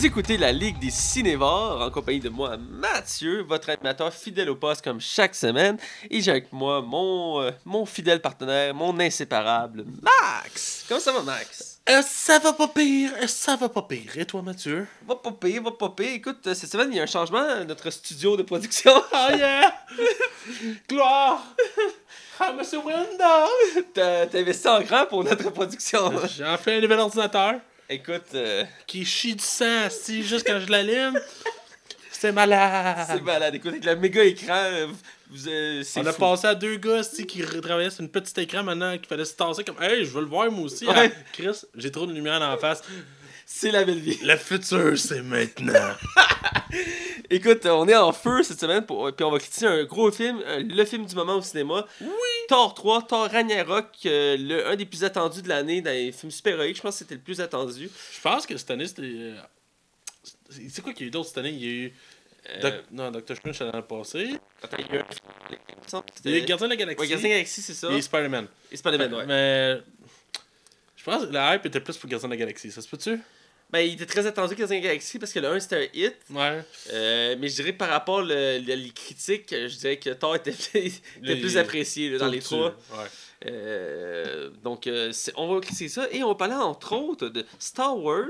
Vous écoutez la Ligue des Cinévores en compagnie de moi, Mathieu, votre animateur fidèle au poste comme chaque semaine. Et j'ai avec moi mon, euh, mon fidèle partenaire, mon inséparable, Max. Comment ça va, Max? Euh, ça va pas pire, euh, ça va pas pire. Et toi, Mathieu? Va pas pire, va pas pire. Écoute, cette semaine, il y a un changement à notre studio de production. Oh yeah! Gloire! Ah, Monsieur Window! T'as t'as investi en grand pour notre production. J'ai enfin un nouvel ordinateur Écoute, euh, qui chie du sang, si juste quand je l'allume. C'est malade! c'est malade. Écoute, avec le méga écran, euh, vous, euh, On a passé à deux gars si, qui travaillaient sur une petite écran maintenant qu'il fallait se tasser comme Hey, je veux le voir moi aussi. Ouais. Ah, Chris, j'ai trop de lumière la face. C'est la belle vie. Le futur, c'est maintenant. Écoute, on est en feu cette semaine, pour, puis on va critiquer un gros film, euh, le film du moment au cinéma. Oui! Thor 3, Thor Ragnarok, euh, le, un des plus attendus de l'année dans les films super-héroïques. Je pense que c'était le plus attendu. Je pense que cette année, c'était. euh, c'est- C'est quoi qu'il y a eu d'autre cette année? Il y a eu. Euh, Doc- Non, Doctor Strange, c'était l'année passée. attends, il y a eu il y a eu Gardien de la Galaxie. Ouais, Gardien de la Galaxie, c'est ça. Et Spider-Man. Et Spider-Man, ouais. Mais. Je pense que la hype était plus pour Gardien de la Galaxie, ça se peut-tu? Ben, il était très attendu de la Galaxie parce que le 1 c'était un hit. Ouais. Euh, mais je dirais que par rapport le- le- les critiques, je dirais que Thor était, était Les- plus apprécié là, dans les trois. Ouais. Euh, donc, euh, on va critiquer ça. Et on va parler entre autres de Star Wars.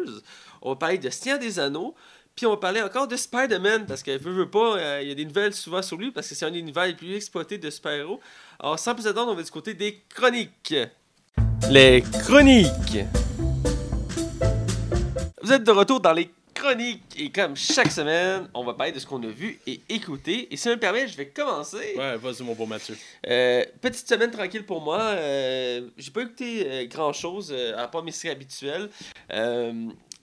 On va parler de Seigneur des Anneaux. Puis on va parler encore de Spider-Man. Parce que, veut, veut pas, euh, il y a des nouvelles souvent sur lui. Parce que c'est un des univers les plus exploités de super-héros. Alors, sans plus attendre, on va du côté des chroniques. Les chroniques. Vous êtes de retour dans les chroniques. Et comme chaque semaine, on va parler de ce qu'on a vu et écouté. Et si ça me permet, je vais commencer. Ouais, vas-y, mon beau Mathieu. Euh, petite semaine tranquille pour moi. Euh, j'ai pas écouté grand chose à part mes séries habituelles.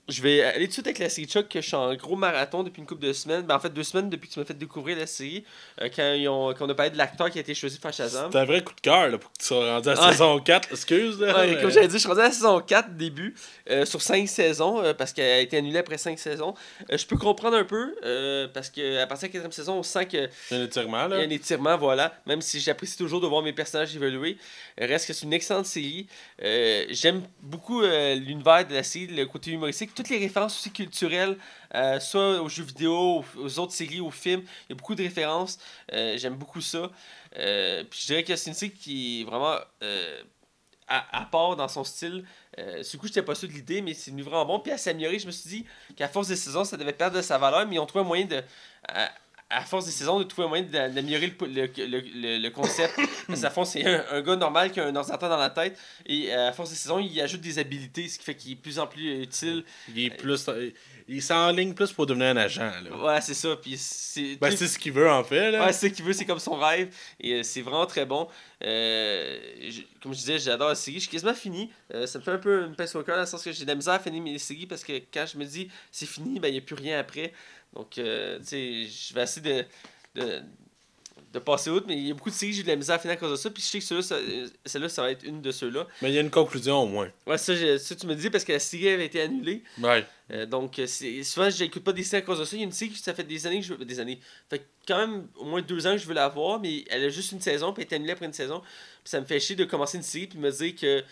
Euh, je vais aller tout de suite avec la série Chuck que je suis en gros marathon depuis une couple de semaines. Ben, en fait, deux semaines depuis que tu m'as fait découvrir la série. euh, quand, ils ont, quand on a parlé de l'acteur qui a été choisi pour Shazam. C'était un vrai coup de cœur là, pour que tu sois rendu à Ouais. saison 4. Excuse, là. Ouais, mais- comme j'avais dit, je suis rendu à la saison 4 début, euh, sur 5 saisons, euh, parce qu'elle a été annulée après 5 saisons. Euh, je peux comprendre un peu, euh, parce qu'à partir de la 4 saison, on sent que Il y a un étirement, Il y a là. un étirement, voilà. Même si j'apprécie toujours de voir mes personnages évoluer. Euh, Reste que c'est une excellente série. Euh, J'aime beaucoup euh, l'univers de la série, le côté humoristique. Toutes les références aussi culturelles, euh, soit aux jeux vidéo, aux, autres séries, aux films. Il y a beaucoup de références. Euh, J'aime beaucoup ça. Euh, puis je dirais que c'est une série qui est vraiment à, part dans son style. Euh, du coup, j'étais pas sûr de l'idée, mais c'est vraiment bon. Puis à s'améliorer, je me suis dit qu'à force des saisons, ça devait perdre de sa valeur, mais ils ont trouvé un moyen de. À force des saisons, de trouver un moyen d'a- d'améliorer le, le, le, le- concept. Parce qu'à fond, c'est un, un gars normal qui a un ordinateur dans la tête. Et euh, à force des saisons, il ajoute des habilités, ce qui fait qu'il est de plus en plus utile. Il est plus. Il s'enligne plus pour devenir un agent, là. Ouais, c'est ça. Puis c'est. Ben, c'est ce qu'il veut, en fait, là. Ouais, c'est ce qu'il veut, c'est comme son rêve. Et euh, c'est vraiment très bon. Euh, comme je disais, j'adore la série. Je suis quasiment fini. Euh, ça me fait un peu une pince au cœur dans le sens que j'ai de la misère à finir mes séries parce que quand je me dis c'est fini, ben il n'y a plus rien après. Donc, euh, tu sais, je vais essayer de, de, de passer outre. Mais il y a beaucoup de séries que j'ai de la misère à finir à cause de ça. Puis je sais que celle-là, ça, euh, celle-là, ça va être une de ceux-là. Mais il y a une conclusion, au moins. Ouais, ça, je- ça, tu me dis parce que la série avait été annulée. Ouais. Euh, donc, euh, souvent, je n'écoute pas des séries à cause de ça. Il y a une série qui ça fait des années que je veux. Des années. Fait quand même au moins deux ans que je veux la voir, mais elle a juste une saison, puis elle est annulée après une saison. Puis ça me fait chier de commencer une série, puis me dire que.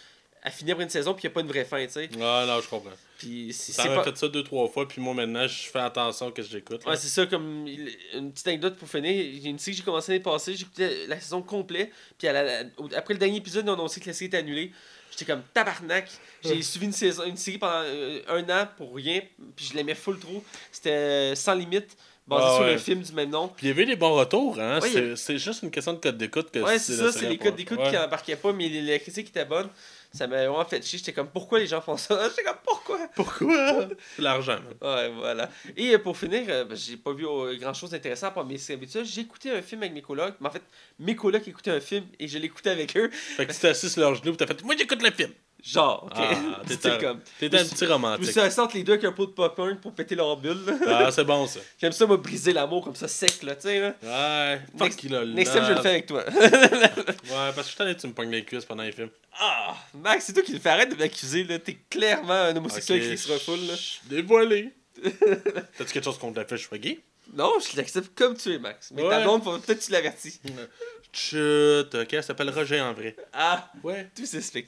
Finit après une saison, puis il n'y a pas une vraie fin, tu sais. Ah, non, je comprends. Puis c'est Ça m'a pas. fait ça deux, trois fois, puis moi, maintenant, je fais attention à ce que j'écoute. Ouais, c'est ça, comme une petite anecdote pour finir. A une série que j'ai commencé l'année passée, j'écoutais la saison complète, puis à la- après le dernier épisode, ils ont annoncé que la série était annulée. J'étais comme tabarnak. J'ai suivi une, saison, une série pendant euh, un an pour rien, puis je l'aimais full trop. C'était euh, sans limite, basé Ah sur le film du même nom. Puis il y avait des bons retours, hein. Ouais, c'est, juste une question de code d'écoute que Ouais, c'est ça, c'est les a codes d'écoute Ouais. qui embarquaient pas, mais les- la critique était bonne. Ça m'a vraiment fait chier. J'étais comme, pourquoi les gens font ça? J'étais comme, pourquoi? Pourquoi? C'est l'argent. Ouais, voilà. Et euh, pour finir, euh, ben, j'ai pas vu grand chose d'intéressant à part mes habituelles. J'ai écouté un film avec mes colocs. Mais en fait, mes colocs écoutaient un film et je l'écoutais avec eux. Fait que tu t'es assis sur leurs genoux, pis t'as fait Moi, j'écoute le film. Genre, ok. Ah, C'était t'étais- comme. T'étais un Je- petit Je me romantique. suis assis entre les deux avec un pot de popcorn pour péter leur bulle. là. Ah, c'est bon, ça. J'aime ça, moi, briser l'amour comme ça, sec, là, tu sais. là. Ouais. Fuck, il a Next time, je le fais avec toi. Ouais, parce que je t'en ai, tu me pognes les cuisses pendant les films. ah, Max, c'est toi qui le fais. Arrête de m'accuser, là. T'es clairement un homosexuel qui se refoule, là. Dévoilé. T'as-tu quelque chose contre la fait je sois gay Non, je l'accepte comme tu es, Max. Mais ta Ouais. blonde, faut peut-être que tu l'avertis. Chut, ok, elle s'appelle Roger en vrai. Ah, Ouais. tout s'explique.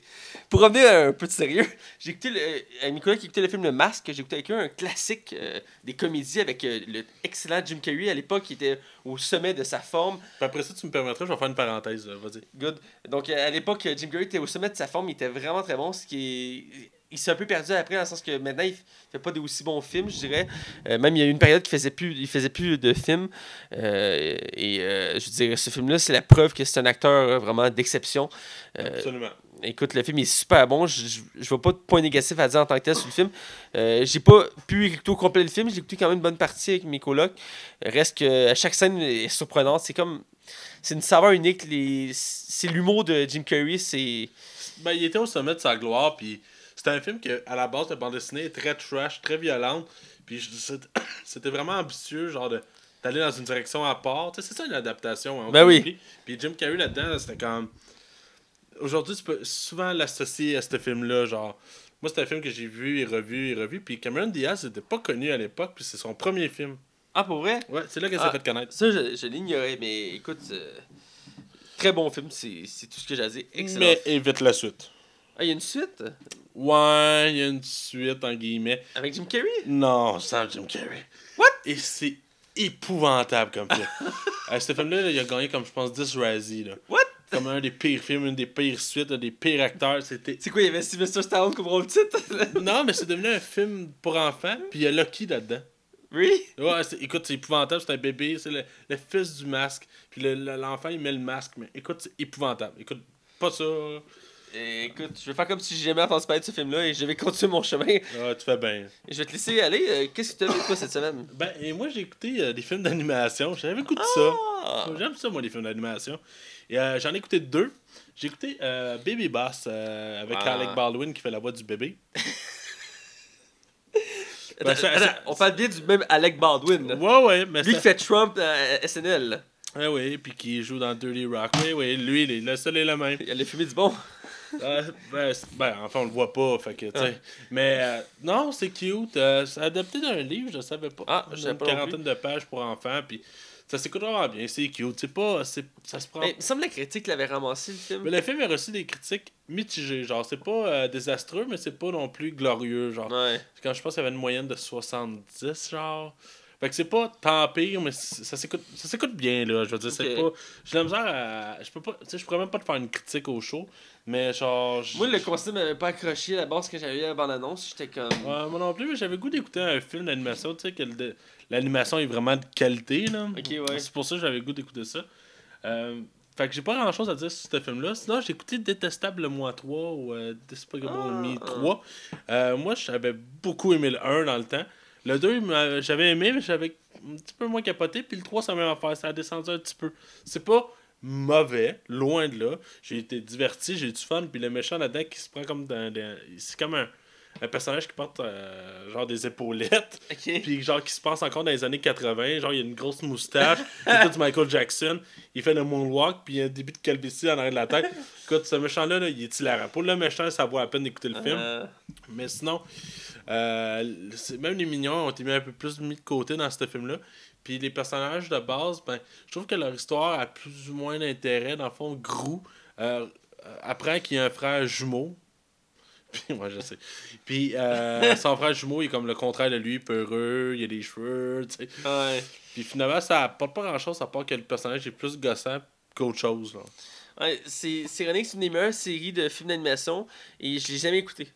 Pour revenir à un peu de sérieux, j'ai écouté le, à Nicolas qui écoutait le film Le Masque, j'ai écouté avec eux un classique euh, des comédies avec euh, le excellent Jim Carrey à l'époque qui était au sommet de sa forme. Puis après ça, tu me permettrais, je vais faire une parenthèse, euh, vas-y. Good. Donc euh, à l'époque, euh, Jim Carrey était au sommet de sa forme, il était vraiment très bon, ce qui est... Il s'est un peu perdu après, dans le sens que maintenant, il fait pas des aussi bons films, je dirais. Euh, même, il y a eu une période qu'il faisait plus, il faisait plus de films. Euh, et euh, je dirais, ce film-là, c'est la preuve que c'est un acteur euh, vraiment d'exception. Absolument. Écoute, le film est super bon. Je, je vois pas de point négatif à dire en tant que tel sur le film. Euh, j'ai pas pu écouter au complet le film. J'ai écouté quand même une bonne partie avec mes colocs. Reste que à chaque scène est surprenante. C'est comme. C'est une saveur unique. Les, c'est l'humour de Jim Carrey. C'est. Ben, il était au sommet de sa gloire, puis c'était un film que, à la base, la bande dessinée est très trash, très violente, puis je- c'était c'était vraiment ambitieux, genre de d'aller dans une direction à part. Tu sais, c'est ça une adaptation. hein, Ben oui. Puis Jim Carrey là-dedans, c'était comme. Aujourd'hui, tu peux souvent l'associer à ce film-là, genre. Moi, c'est un film que j'ai vu et revu et revu. Puis Cameron Diaz n'était pas connu à l'époque, puis c'est son premier film. Ah, pour vrai? Ouais, c'est là qu'elle Ah. s'est fait connaître. Ça, je, je l'ignorais. Mais écoute, euh, très bon film. C'est, c'est tout ce que j'ai à dire. Excellent. Mais évite la suite. Ah, il y a une suite? Ouais, il y a une suite, en guillemets. avec Jim Carrey? Non, sans Jim Carrey. What? Et c'est épouvantable comme film. euh, ce film-là, là, il a gagné comme je pense 10 Razzie. Là. What? Comme un des pires films, une des pires suites, un des pires acteurs. C'était. C'est quoi Il y avait Sylvester Stallone comme rôle titre? Non, mais c'est devenu un film pour enfants, puis il y a Lucky là-dedans. Oui Ouais, c'est- écoute, c'est épouvantable, c'est un bébé, c'est le, le fils du masque, puis le- le- l'enfant il met le masque, mais écoute, c'est épouvantable. Écoute, pas ça. Eh, Écoute, je vais faire comme si j'ai jamais entendu parler de ce film-là et je vais continuer mon chemin. Ah, tu fais bien. Je vais te laisser aller. Euh, Qu'est-ce que tu as vu, toi, cette semaine? Ben, et moi, j'ai écouté euh, des films d'animation, j'avais goûté ça. Ah J'aime ça, moi, les films d'animation. Et euh, j'en ai écouté deux. J'ai écouté euh, Baby Boss avec Ah. Alec Baldwin qui fait la voix du bébé. Ben, attends, on parle bien du même Alec Baldwin. Ouais, ouais, mais Lui qui fait Trump à SNL. là. Ouais, ouais, puis qui joue dans Dirty Rock. Oui, oui, lui, il est le seul et le même. Il a fumé du bon. Euh, ben, ben, enfin, on le voit pas, fait que, tu sais. Mais, euh, non, c'est cute. euh, c'est adapté d'un livre, je savais pas. Ah, je Une pas quarantaine de pages pour enfants, puis ça s'écoute vraiment bien, c'est cute. C'est pas... c'est- Ça se prend... Mais il me semble que la critique l'avait ramassé, le film. Mais le film a reçu des critiques mitigées, genre, c'est pas euh, désastreux, mais c'est pas non plus glorieux, genre. Ouais. Quand je pense qu'il y avait une moyenne de 70, genre. Fait que c'est pas tant pire, mais ça s'écoute, ça s'écoute bien, là. Je veux dire, c'est pas. J'ai la misère à. Je peux pas. Tu sais, je pourrais même pas te faire une critique au show, mais genre. Moi, le concept m'avait pas accroché à la base que j'avais eu à la bande-annonce. J'étais comme. Ouais, moi non plus, mais j'avais le goût d'écouter un film d'animation, tu sais, que le- l'animation est vraiment de qualité, là. Ouais. C'est pour ça que j'avais le goût d'écouter ça. Euh, fait que j'ai pas grand chose à dire sur ce film-là. Sinon, j'ai écouté Détestable Moi 3 ou euh, Despicable Ah, Me ah. 3. Euh, moi, j'avais beaucoup aimé le 1 dans le temps. Le 2, il m'a- j'avais aimé, mais j'avais un petit peu moins capoté. Puis le 3, ça m'a fait. Ça a descendu un petit peu. C'est pas mauvais, loin de là. J'ai été diverti, j'ai eu du fun. Puis le méchant là-dedans qui se prend comme dans. dans- c'est comme un, un personnage qui porte euh, genre des épaulettes. Puis genre qui se passe encore dans les années 80, genre il y a une grosse moustache, il tout du Michael Jackson, il fait le moonwalk, puis il y a un début de calvitie en arrière de la tête. Écoute, ce méchant-là, là, il est hilarant. Pour le méchant, ça vaut la peine d'écouter le film. Euh, Mais sinon, euh, même les mignons ont été mis un peu plus mis de côté dans ce film-là. Puis les personnages de base, ben, je trouve que leur histoire a plus ou moins d'intérêt. Dans le fond, Grou euh, apprend qu'il y a un frère jumeau. Puis moi, je sais. Puis euh, son frère jumeau, il est comme le contraire de lui, peureux, il a des cheveux, tu sais. ouais. Puis finalement, ça apporte pas grand-chose à part que le personnage est plus gossant qu'autre chose. Là. Ouais, c'est c'est ironique, c'est une des meilleures séries de films d'animation et je l'ai jamais écouté.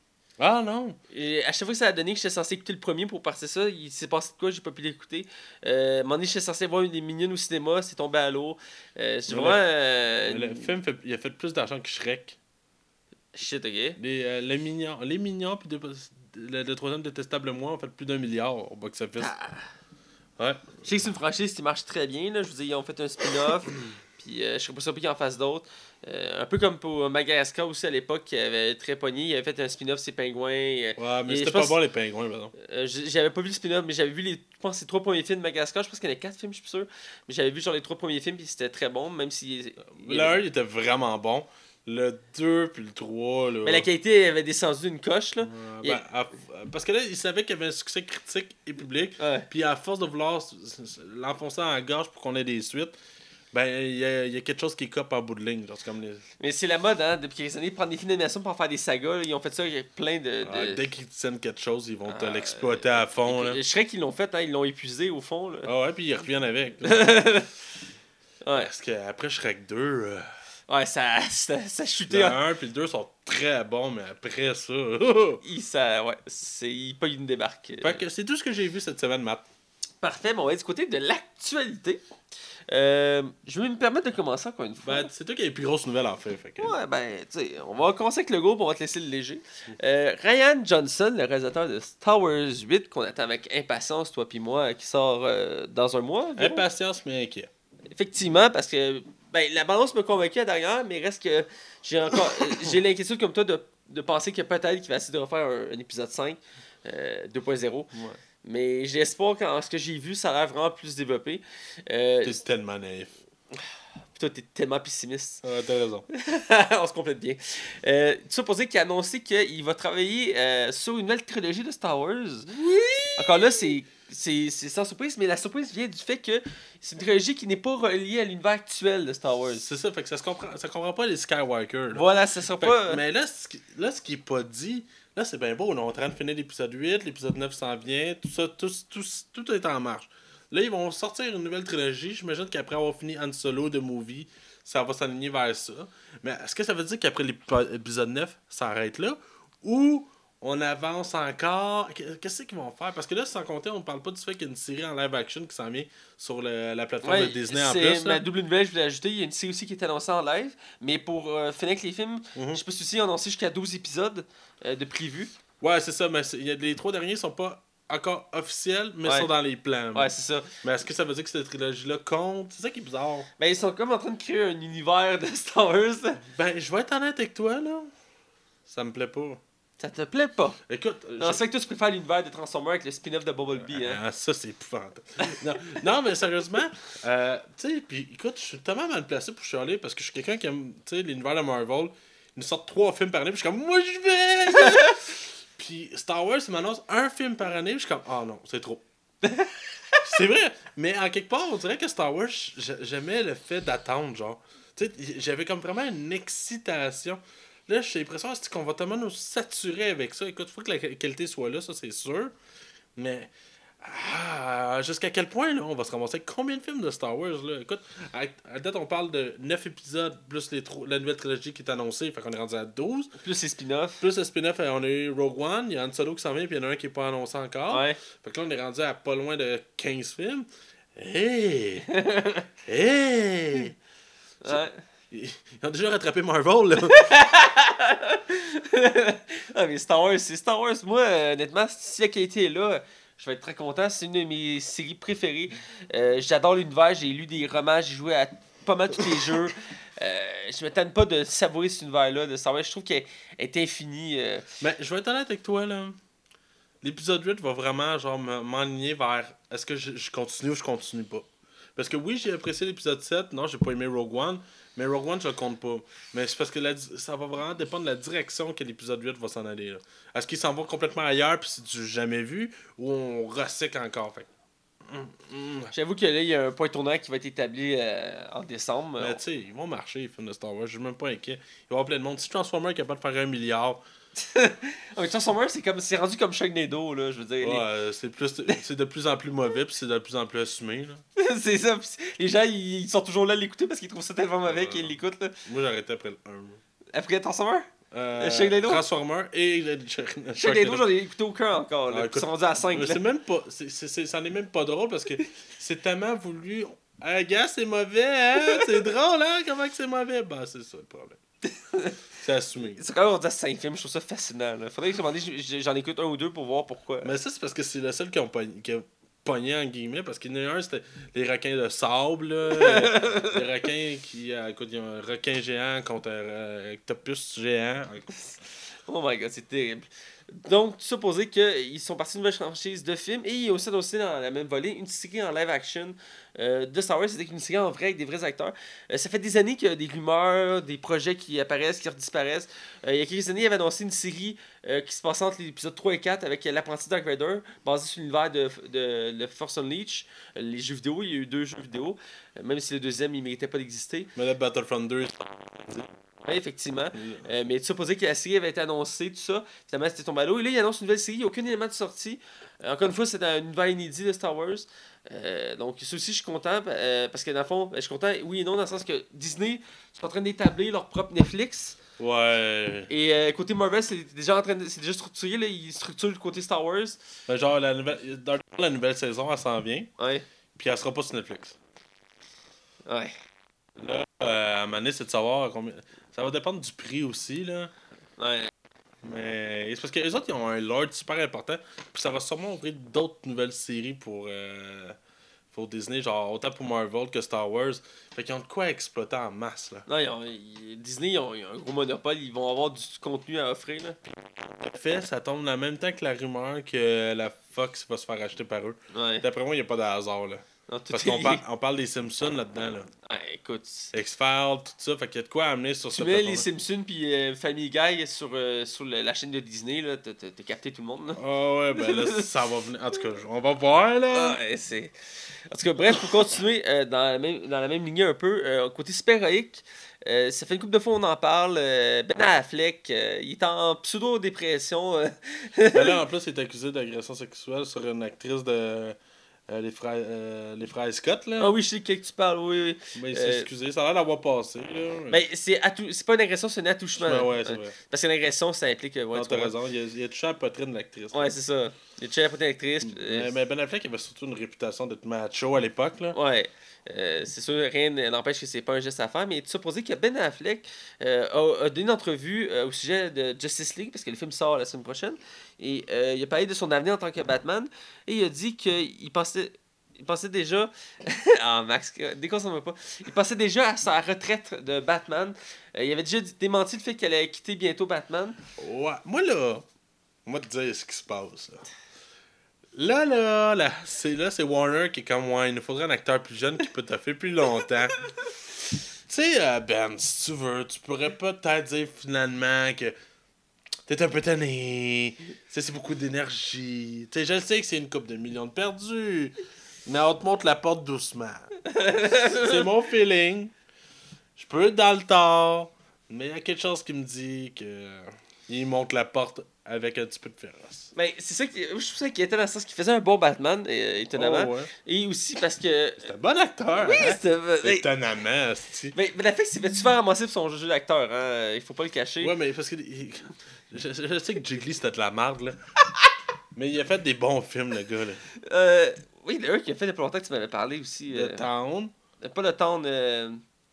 Ah non! Et à chaque fois que ça a donné que j'étais censé écouter le premier pour partir ça, il s'est passé de quoi, j'ai pas pu l'écouter. Euh, à un moment donné, j'étais censé voir une des mignonnes au cinéma, c'est tombé à l'eau. Euh, c'est vraiment. euh, Le film, fait, il a fait plus d'argent que Shrek. Shit, ok. Les, euh, les mignons, les mignons puis de- le, le troisième détestable moi ont fait plus d'un milliard au box-office. Ouais. Je sais que c'est une franchise qui marche très bien. Là. Je veux dire, ils ont fait un spin-off. puis euh, je serais pas surpris qu'ils en fassent d'autres. Euh, un peu comme pour Madagascar aussi à l'époque, qui avait très pogné. Il avait fait un spin-off, c'est Pingouins. euh, Ouais, mais c'était pas bon les pingouins, par exemple. Euh, j'avais pas vu le spin-off, mais j'avais vu les, je pense, les trois premiers films de Madagascar. Je pense qu'il y en a quatre films, je suis sûr. Mais j'avais vu genre les trois premiers films, puis c'était très bon, même si. Le 1, il était vraiment bon. Le 2 puis le 3, là. Mais la qualité avait descendu d'une coche, là. Ouais, a- ben, à- parce que là, il savait qu'il y avait un succès critique et public. Puis à force de vouloir l'enfoncer en gorge pour qu'on ait des suites, ben il y y a quelque chose qui cope en bout de ligne. Genre, comme les... Mais c'est la mode, hein, depuis quelques années, prendre des films d'animation pour en faire des sagas. là. Ils ont fait ça avec plein de. de- Ah, dès qu'ils tiennent quelque chose, ils vont te Ah, l'exploiter à fond. Là. Je serais qu'ils l'ont fait, hein, ils l'ont épuisé au fond. Là. Ah ouais, puis ils reviennent avec. Ouais, Parce qu'après Shrek 2, euh, ouais ça, ça, ça chutait. le hein. 1 puis le 2 sont très bons, mais après ça. Il, ça, ouais, c'est, il pas une débarque. fait que c'est tout ce que j'ai vu cette semaine, Matt. Parfait, bon, on va être du côté de l'actualité. Euh, je vais me permettre de commencer encore une fois. Ben, c'est toi qui as les plus grosses nouvelles en fait. fait que... Ouais, ben, tu sais, on va commencer avec le gros, puis on va te laisser le léger. Euh, Ryan Johnson, le réalisateur de Star Wars 8, qu'on attend avec impatience, toi puis moi, qui sort euh, dans un mois. Impatience mais inquiet. Effectivement, parce que ben, la balance me convaincu à derrière, mais reste que j'ai encore j'ai l'inquiétude comme toi de, de penser que peut-être qu'il va essayer de refaire un, un épisode 5 euh, 2.0. Mais j'ai espoir qu'en ce que j'ai vu, ça a l'air vraiment plus développé. Euh, T'es tellement naïf. toi, t'es tellement pessimiste. Ah, t'as raison. On se complète bien. Euh, tout ça pour dire qu'il a annoncé qu'il va travailler euh, sur une nouvelle trilogie de Star Wars. Oui! Encore là, c'est. C'est c'est sans surprise, mais la surprise vient du fait que c'est une trilogie qui n'est pas reliée à l'univers actuel de Star Wars. C'est ça, fait que ça se comprend, ça comprend pas les Skywalker. là. Voilà, ça sera Fait pas. que- mais là, ce qui, là, ce qui est pas dit, là, c'est bien beau. On est en train de finir l'épisode 8, l'épisode 9 s'en vient, tout ça, tout, tout, tout est en marche. Là, ils vont sortir une nouvelle trilogie. J'imagine qu'après avoir fini Han Solo de movie, ça va s'aligner vers ça. Mais est-ce que ça veut dire qu'après l'épisode 9, ça arrête là? Ou on avance encore Qu- Qu'est-ce qu'ils vont faire? Parce que là, sans compter, on parle pas du fait qu'il y a une série en live action qui s'en vient sur le- la plateforme Ouais, de Disney en plus. double nouvelle, je voulais ajouter. Il y a une série aussi qui est annoncée en live. Mais pour euh, finir avec les films, Mhm. je sais pas si aussi, annoncé jusqu'à 12 épisodes euh, de prévus. Ouais, c'est ça. Mais y a, les trois derniers sont pas encore officiels, mais Ouais. sont dans les plans. Ouais, c'est ça. Mais est-ce que ça veut dire que cette trilogie-là compte? C'est ça qui est bizarre. Ben, ils sont comme en train de créer un univers de Star Wars. Ben, je vais être honnête avec toi, là. Ça me plaît pas. Ça te plaît pas? Écoute, je- vrai que toi, tu préfères l'univers de Transformers avec le spin-off de Bumblebee, hein? Ah, ça, c'est épouvantable. non, non, mais sérieusement, euh, tu sais, puis écoute, je suis tellement mal placé pour chialer parce que je suis quelqu'un qui aime, tu sais, l'univers de Marvel. Ils nous sortent trois films par année, puis je suis comme, moi, je vais! puis Star Wars, ils m'annoncent un film par année, puis je suis comme, ah non, c'est trop. c'est vrai, mais en quelque part, on dirait que Star Wars, j'aimais le fait d'attendre, genre. Tu sais, j'avais comme vraiment une excitation. Là, j'ai l'impression c'est qu'on va tellement nous saturer avec ça? Écoute, il faut que la qualité soit là, ça c'est sûr. Mais ah, jusqu'à quel point là, on va se ramasser avec combien de films de Star Wars là? Écoute, à, à date on parle de 9 épisodes plus les la nouvelle trilogie qui est annoncée, fait qu'on est rendu à 12. Plus les spin-offs. Plus le spin-off, euh, on a eu Rogue One, il y a Han Solo qui s'en vient, puis il y en a un qui est pas annoncé encore. Ouais. Fait que là on est rendu à pas loin de 15 films. Hey! hey! ouais. Ils ont déjà rattrapé Marvel là. ah, mais Star Wars, c'est Star Wars. Moi, honnêtement, si la qualité est là, je vais être très content. C'est une de mes séries préférées. Euh, J'adore l'univers. J'ai lu des romans. J'ai joué à pas mal tous les jeux. Euh, je me tente pas de savourer cet univers-là de Star Wars. Je trouve qu'elle est infinie. euh. Mais je vais être honnête avec toi, là. L'épisode 8 va vraiment genre me- m'enligner vers est-ce que je, je continue ou je continue pas. Parce que oui, j'ai apprécié l'épisode 7. Non, j'ai pas aimé Rogue One. Mais Rogue One, je le compte pas. Mais c'est parce que la ça va vraiment dépendre de la direction que l'épisode 8 va s'en aller. là. Est-ce qu'il s'en va complètement ailleurs puis c'est du jamais vu ou on recycle encore? Fait. hum, hum. J'avoue que là, il y a un point tournant qui va être établi euh, en décembre. Mais tu sais, ils vont marcher, les films de Star Wars. Je suis même pas inquiet. Il va y avoir plein de monde. Si Transformer est capable de faire un milliard, Transformers, c'est comme c'est rendu comme Sharknado, là, je veux dire. ouais, euh, c'est plus c'est de plus en plus mauvais puis c'est de plus en plus assumé. Là. C'est ça. pis Les gens, ils, ils sont toujours là à l'écouter parce qu'ils trouvent ça tellement mauvais qu'ils l'écoutent. là. Moi, arrêté après le 1. Après Transformers Euh, Sharknado? Transformer et le Shark- Sharknado, Sharknado. j'en ai écouté aucun encore. Là. Ah, Ils sont rendus à 5. Mais c'est même pas. c'est- c'est- c'est- C'en est même pas drôle parce que c'est tellement voulu. Ah, gars, c'est mauvais, hein? C'est drôle, hein? Comment que c'est mauvais? Bah, c'est ça le problème. C'est assumé. C'est quand même rendu à 5 films, je trouve ça fascinant. Là. Faudrait que j'en écoute un ou deux pour voir pourquoi. Mais ça, c'est parce que c'est le seul qui a pogné, en guillemets, parce qu'il y en a un, c'était les requins de sable, les requins qui. euh, écoute, il y a un requin géant contre un euh, octopus géant. Oh my god, c'est terrible. Donc, dire qu'ils sont partis d'une nouvelle franchise de films et il y a aussi annoncé dans la même volée une série en live action euh, de Star Wars. C'est une série en vrai avec des vrais acteurs. Euh, ça fait des années qu'il y a des rumeurs, des projets qui apparaissent, qui disparaissent. Euh, il y a quelques années, il avait annoncé une série qui se passait entre l'épisode 3 et 4 avec l'apprenti Dark Vader, basé sur l'univers de, de, de, Force Unleashed, les jeux vidéo. Il y a eu deux jeux vidéo, même si le deuxième, il ne méritait pas d'exister. Mais le Battlefront 2, oui, effectivement. Euh, mais tu supposais que la série avait été annoncée, tout ça. Finalement, c'était tombé à l'eau. Et là, il annonce une nouvelle série, il n'y a aucun élément de sortie. Euh, encore une fois, c'est une univers inédit de Star Wars. Euh, donc, ça aussi, je suis content. parce que dans le fond, je suis content, oui et non, dans le sens que Disney sont en train d'établir leur propre Netflix. Ouais. Et côté Marvel, c'est déjà en train de, c'est déjà structuré, là, ils structurent le côté Star Wars. Ben, genre, la nouvelle, dans la nouvelle saison, elle s'en vient. Ouais. Puis elle sera pas sur Netflix. Ouais. Là, à un moment c'est de savoir combien. Ça va dépendre du prix aussi, là. Ouais. Mais c'est parce que les autres, ils ont un lord super important. Puis ça va sûrement ouvrir d'autres nouvelles séries pour, euh, pour Disney, genre autant pour Marvel que Star Wars. Fait qu'ils ont de quoi exploiter en masse, là. Non, ils ont, Disney, ils ont, un gros monopole. Ils vont avoir du contenu à offrir, là. En fait, ça tombe en même temps que la rumeur que la Fox va se faire acheter par eux. Ouais. D'après moi, il n'y a pas de hasard, là. Parce qu'on parle, on parle des Simpsons là-dedans. Là. Ah, écoute. X-Files, tout ça. Fait qu'il y a de quoi amener sur Tu mets les Simpsons puis euh, Family Guy sur, euh, sur la chaîne de Disney, là. T'as, capté tout le monde, là. Ah ouais, ben là, ça va venir. En tout cas, on va voir, là. Ah, c'est... En tout cas, bref, pour continuer euh, dans, la même, dans la même lignée un peu, côté super-héroïque, ça fait une couple de fois on en parle. ben Affleck, il est en pseudo-dépression. ben là, en plus, il est accusé d'agression sexuelle sur une actrice de euh, les, frères, euh, les frères Scott, là. Ah oui, je sais de qui tu parles, oui, oui. Mais il s'est excusé, ça a l'air d'avoir passé, là. Mais, c'est, c'est pas une agression, c'est un attouchement. ouais, c'est vrai. Parce qu'une agression, ça implique. Ouais, non, t'as raison, il a, il a touché à la poitrine de l'actrice. Ouais, c'est ça. Il a touché à la poitrine de l'actrice. Mais, Ben Affleck avait surtout une réputation d'être macho à l'époque, là. Ouais. Euh, c'est sûr, rien n'empêche que c'est pas un geste à faire, mais tout ça pour dire que Ben Affleck euh, a, donné une entrevue euh, au sujet de Justice League, parce que le film sort la semaine prochaine, et il a parlé de son avenir en tant que Batman, et il a dit qu'il pensait il pensait déjà. ah, Max, déconcentre pas. Il pensait déjà à sa retraite de Batman. il avait déjà démenti le fait qu'elle allait quitter bientôt Batman. Ouais, moi là, moi te dire ce qui se passe. Là, là, là, c'est là, c'est Warner qui est comme ouais, il nous faudrait un acteur plus jeune qui peut faire plus longtemps. tu sais, euh, Ben, si tu veux, tu pourrais peut-être dire finalement que t'es un peu tanné. C'est beaucoup d'énergie. Tu sais, je sais que c'est une coupe de millions de perdus. Mais on te montre la porte doucement. c'est mon feeling. Je peux être dans le tort. Mais il y a quelque chose qui me dit que il monte la porte avec un petit peu de féroce. Mais c'est ça qui. Je trouve ça qui était dans le sens qu'il faisait un bon Batman, euh, étonnamment. Oh, Et aussi parce que. C'est un bon acteur. Oui, hein? c'était. Étonnamment, Mais, mais la qu'il s'est fait faire ramasser pour son jeu d'acteur, hein? Il faut pas le cacher. Ouais, mais parce que. Je, je, sais que Jiggly c'était de la merde, là. mais il a fait des bons films, le gars, là. Euh. Oui, le qui a fait depuis longtemps que tu m'avais parlé aussi. The euh... Town. Pas le Town. Euh...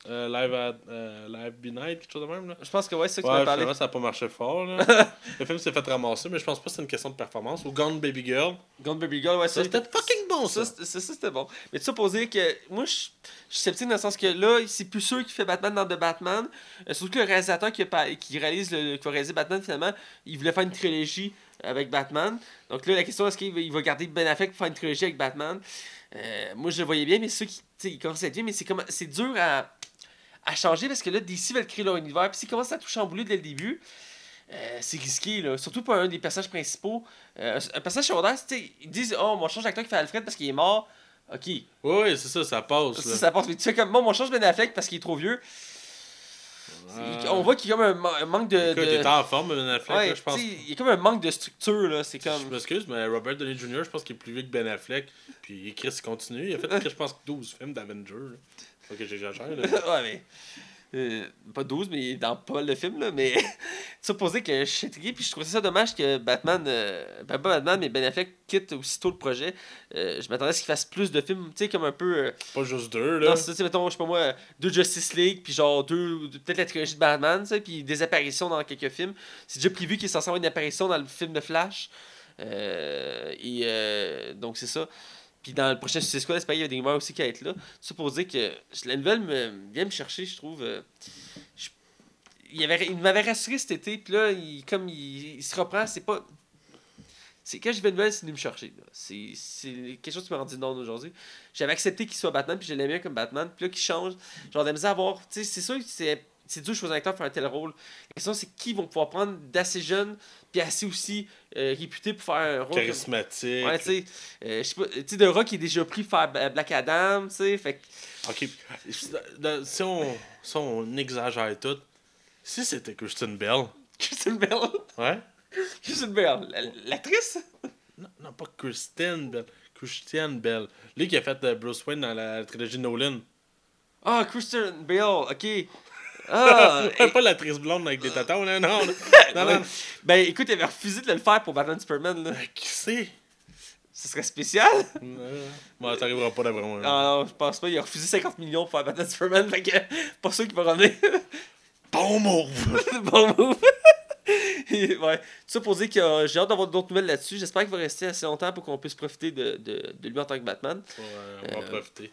Euh, live at euh, Live Be Night, quelque chose de même. Là. Je pense que ouais, c'est ça que ouais, tu parlé. ça n'a pas marché fort. Là. le film s'est fait ramasser, mais je pense pas que c'est une question de performance. Ou Gone Baby Girl. Gone Baby Girl, ouais, ça. C'était fucking bon, ça. Ça, c'était bon. Mais tu sais, pour dire que moi, je suis sceptique dans le sens que là, c'est plus sûr qu'il fait Batman dans The Batman. Euh, surtout que le réalisateur qui, a, qui réalise le, qui va réaliser Batman, finalement, il voulait faire une trilogie avec Batman. Donc là, la question est-ce qu'il va, garder Ben Affleck pour faire une trilogie avec Batman? Moi, je le voyais bien, mais ceux qui. Tu sais, commencent à être bien, mais c'est, comme, c'est dur à à changer parce que là, DC veulent créer leur univers. Puis s'ils commencent à tout chambouler dès le début, euh, c'est risqué, là. Surtout pour un des personnages principaux. Euh, un personnage secondaire, ils disent Oh, mon change d'acteur qui fait Alfred parce qu'il est mort. Ok. Oui, c'est ça, ça passe. Ça, ça passe. Mais tu sais, comme moi, mon change Ben Affleck parce qu'il est trop vieux. On voit qu'il y a comme un, manque de. Il est en forme, Ben Affleck, ouais, je pense. Il y a comme un manque de structure, là. C'est comme. Je m'excuse, mais Robert Downey Jr., je pense qu'il est plus vieux que Ben Affleck. Puis Chris, continue. Il a fait, je pense, 12 films d'Avengers. Ok, j'exagère, là. ouais, mais. Euh, pas 12, mais dans pas le film, là, mais supposé que je suis intrigué, puis je trouvais ça dommage que Batman, euh, ben, pas Batman, mais Ben Affleck quitte aussitôt le projet. Euh, je m'attendais à ce qu'il fasse plus de films, tu sais, comme un peu. pas juste deux, là. Non, c'est, mettons, je sais pas moi, deux Justice League, puis genre deux, peut-être la trilogie de Batman, tu sais, puis des apparitions dans quelques films. C'est déjà prévu qu'il est censé avoir une apparition dans le film de Flash. et donc, c'est ça. Puis dans le prochain Suicide Squad, il y a des rumeurs aussi qui vont être là. Ça pour dire que la nouvelle me, vient me chercher, je trouve. Euh, il, il m'avait rassuré cet été, puis là, il, comme il, il se reprend, c'est pas. C'est quand j'ai vu une nouvelle, c'est venu me chercher. C'est quelque chose qui m'a rendu non aujourd'hui. J'avais accepté qu'il soit Batman, puis je l'aimais comme Batman, puis là, qu'il change. Genre, de à voir. C'est sûr que c'est. C'est dur de choisir un acteur pour faire un tel rôle. La question, c'est qui vont pouvoir prendre d'assez jeunes, puis assez aussi euh, réputés pour faire un rôle. Charismatique. Ouais, tu sais, euh, je sais pas, tu sais, The Rock il est déjà pris pour faire Black Adam, tu sais, fait Ok. Si on, si on exagère tout, si c'était Kristen Bell, Kristen Bell, ouais? Kristen Bell, la- l'actrice, Non, non, pas Kristen Bell. Christian Bell. Lui qui a fait euh, Bruce Wayne dans la trilogie Nolan. ah, Kristen Bell, ok, ah, Ouais, pas l'actrice blonde avec des tatons, là, non. non, ben écoute, il avait refusé de le faire pour Batman Superman, là, Euh, Qui c'est? ce serait spécial, Bon, t'arriveras pas d'après moi. ah non, je pense pas, il a refusé 50 millions pour faire Batman Superman, fait que, pas sûr qu'il va revenir, Bon move! bon move, Et, ouais, tout ça pour dire que euh, j'ai hâte d'avoir d'autres nouvelles là-dessus, j'espère qu'il va rester assez longtemps pour qu'on puisse profiter de, de, de lui en tant que Batman, Ouais, on va Euh, profiter.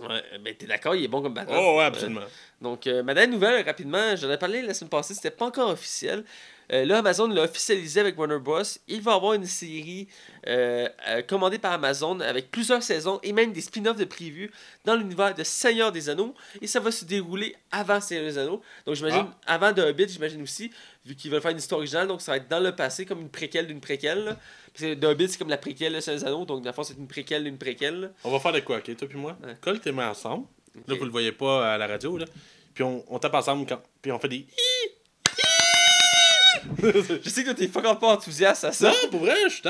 Ouais, ben t'es d'accord, il est bon comme Batman, Oh, ouais, absolument. Donc, euh, ma dernière nouvelle, rapidement, j'en ai parlé la semaine passée, c'était pas encore officiel. Euh, là, Amazon l'a officialisé avec Warner Bros. Il va y avoir une série euh, euh, commandée par Amazon avec plusieurs saisons et même des spin-offs de prévus dans l'univers de Seigneur des Anneaux. Et ça va se dérouler avant Seigneur des Anneaux. Donc, j'imagine, avant The Hobbit, j'imagine aussi, vu qu'ils veulent faire une histoire originale. Donc, ça va être dans le passé, comme une préquelle d'une préquelle. là. The Hobbit, c'est comme la préquelle de Seigneur Anneaux. Donc, dans le fond, c'est une préquelle d'une préquelle. On va faire de quoi, ok? Toi puis moi? Ouais. Colle tes mains ensemble. Là, vous le voyez pas à la radio, là. Puis on, on tape ensemble, quand... puis on fait des... Je sais que t'es fucking pas enthousiaste à ça. Non, pour vrai, je suis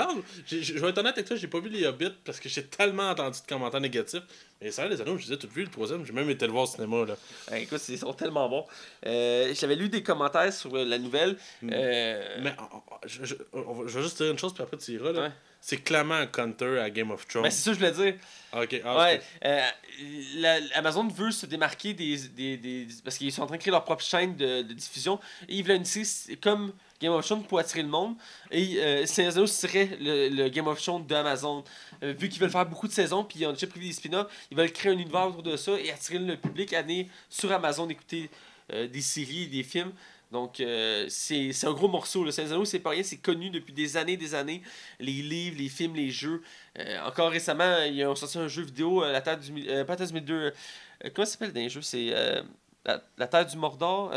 j'ai- Je vais être honnête avec toi, j'ai pas vu les Hobbits parce que j'ai tellement entendu de commentaires négatifs. Mais ça, les anneaux, je les ai tout vu, le troisième. J'ai même été le voir au cinéma, là. Ouais, écoute, ils sont tellement bons. Euh, J'avais lu des commentaires sur euh, la nouvelle. Mm. Euh, Mais je, je- vais juste dire une chose, puis après tu iras, là. Ouais. C'est clairement un counter à Game of Thrones. ben, c'est ça que je voulais dire. Ah, ok, ah, ouais, euh, la- Amazon veut se démarquer des, des, des- parce qu'ils sont en train de créer leur propre chaîne de, de diffusion et ils veulent une série comme Game of Thrones pour attirer le monde. Et euh, serait le, Game of Thrones d'Amazon. Euh, vu qu'ils veulent faire beaucoup de saisons puis ils ont déjà prévu des spin-offs ils veulent créer un univers autour de ça et attirer le public à venir sur Amazon écouter euh, des séries des films. Donc euh, c'est un gros morceau le Seigneur c'est pas rien c'est connu depuis des années des années. Les livres les films les jeux. Encore récemment, ils ont sorti un jeu vidéo, La Terre du pas La Terre comment ça s'appelle les jeux C'est la, la Terre du Mordor.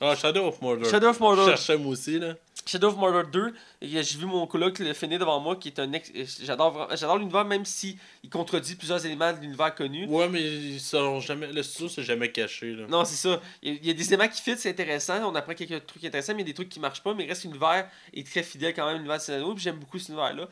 Ah, Shadow of Mordor. Shadow of Je Mordor. cherchais moi aussi, là. Shadow of Mordor 2. Et, euh, J'ai vu mon coloc le finir devant moi, qui est un ex. J'adore l'univers, même si il contredit plusieurs éléments de l'univers connu. Ouais, mais ils jamais... le studio s'est jamais caché, là. Non, c'est ça. Il y, a, des éléments qui fit, c'est intéressant. On apprend quelques trucs intéressants, mais il y a des trucs qui marchent pas. Mais il reste l'univers est très fidèle quand même, l'univers de puis J'aime beaucoup cet univers-là.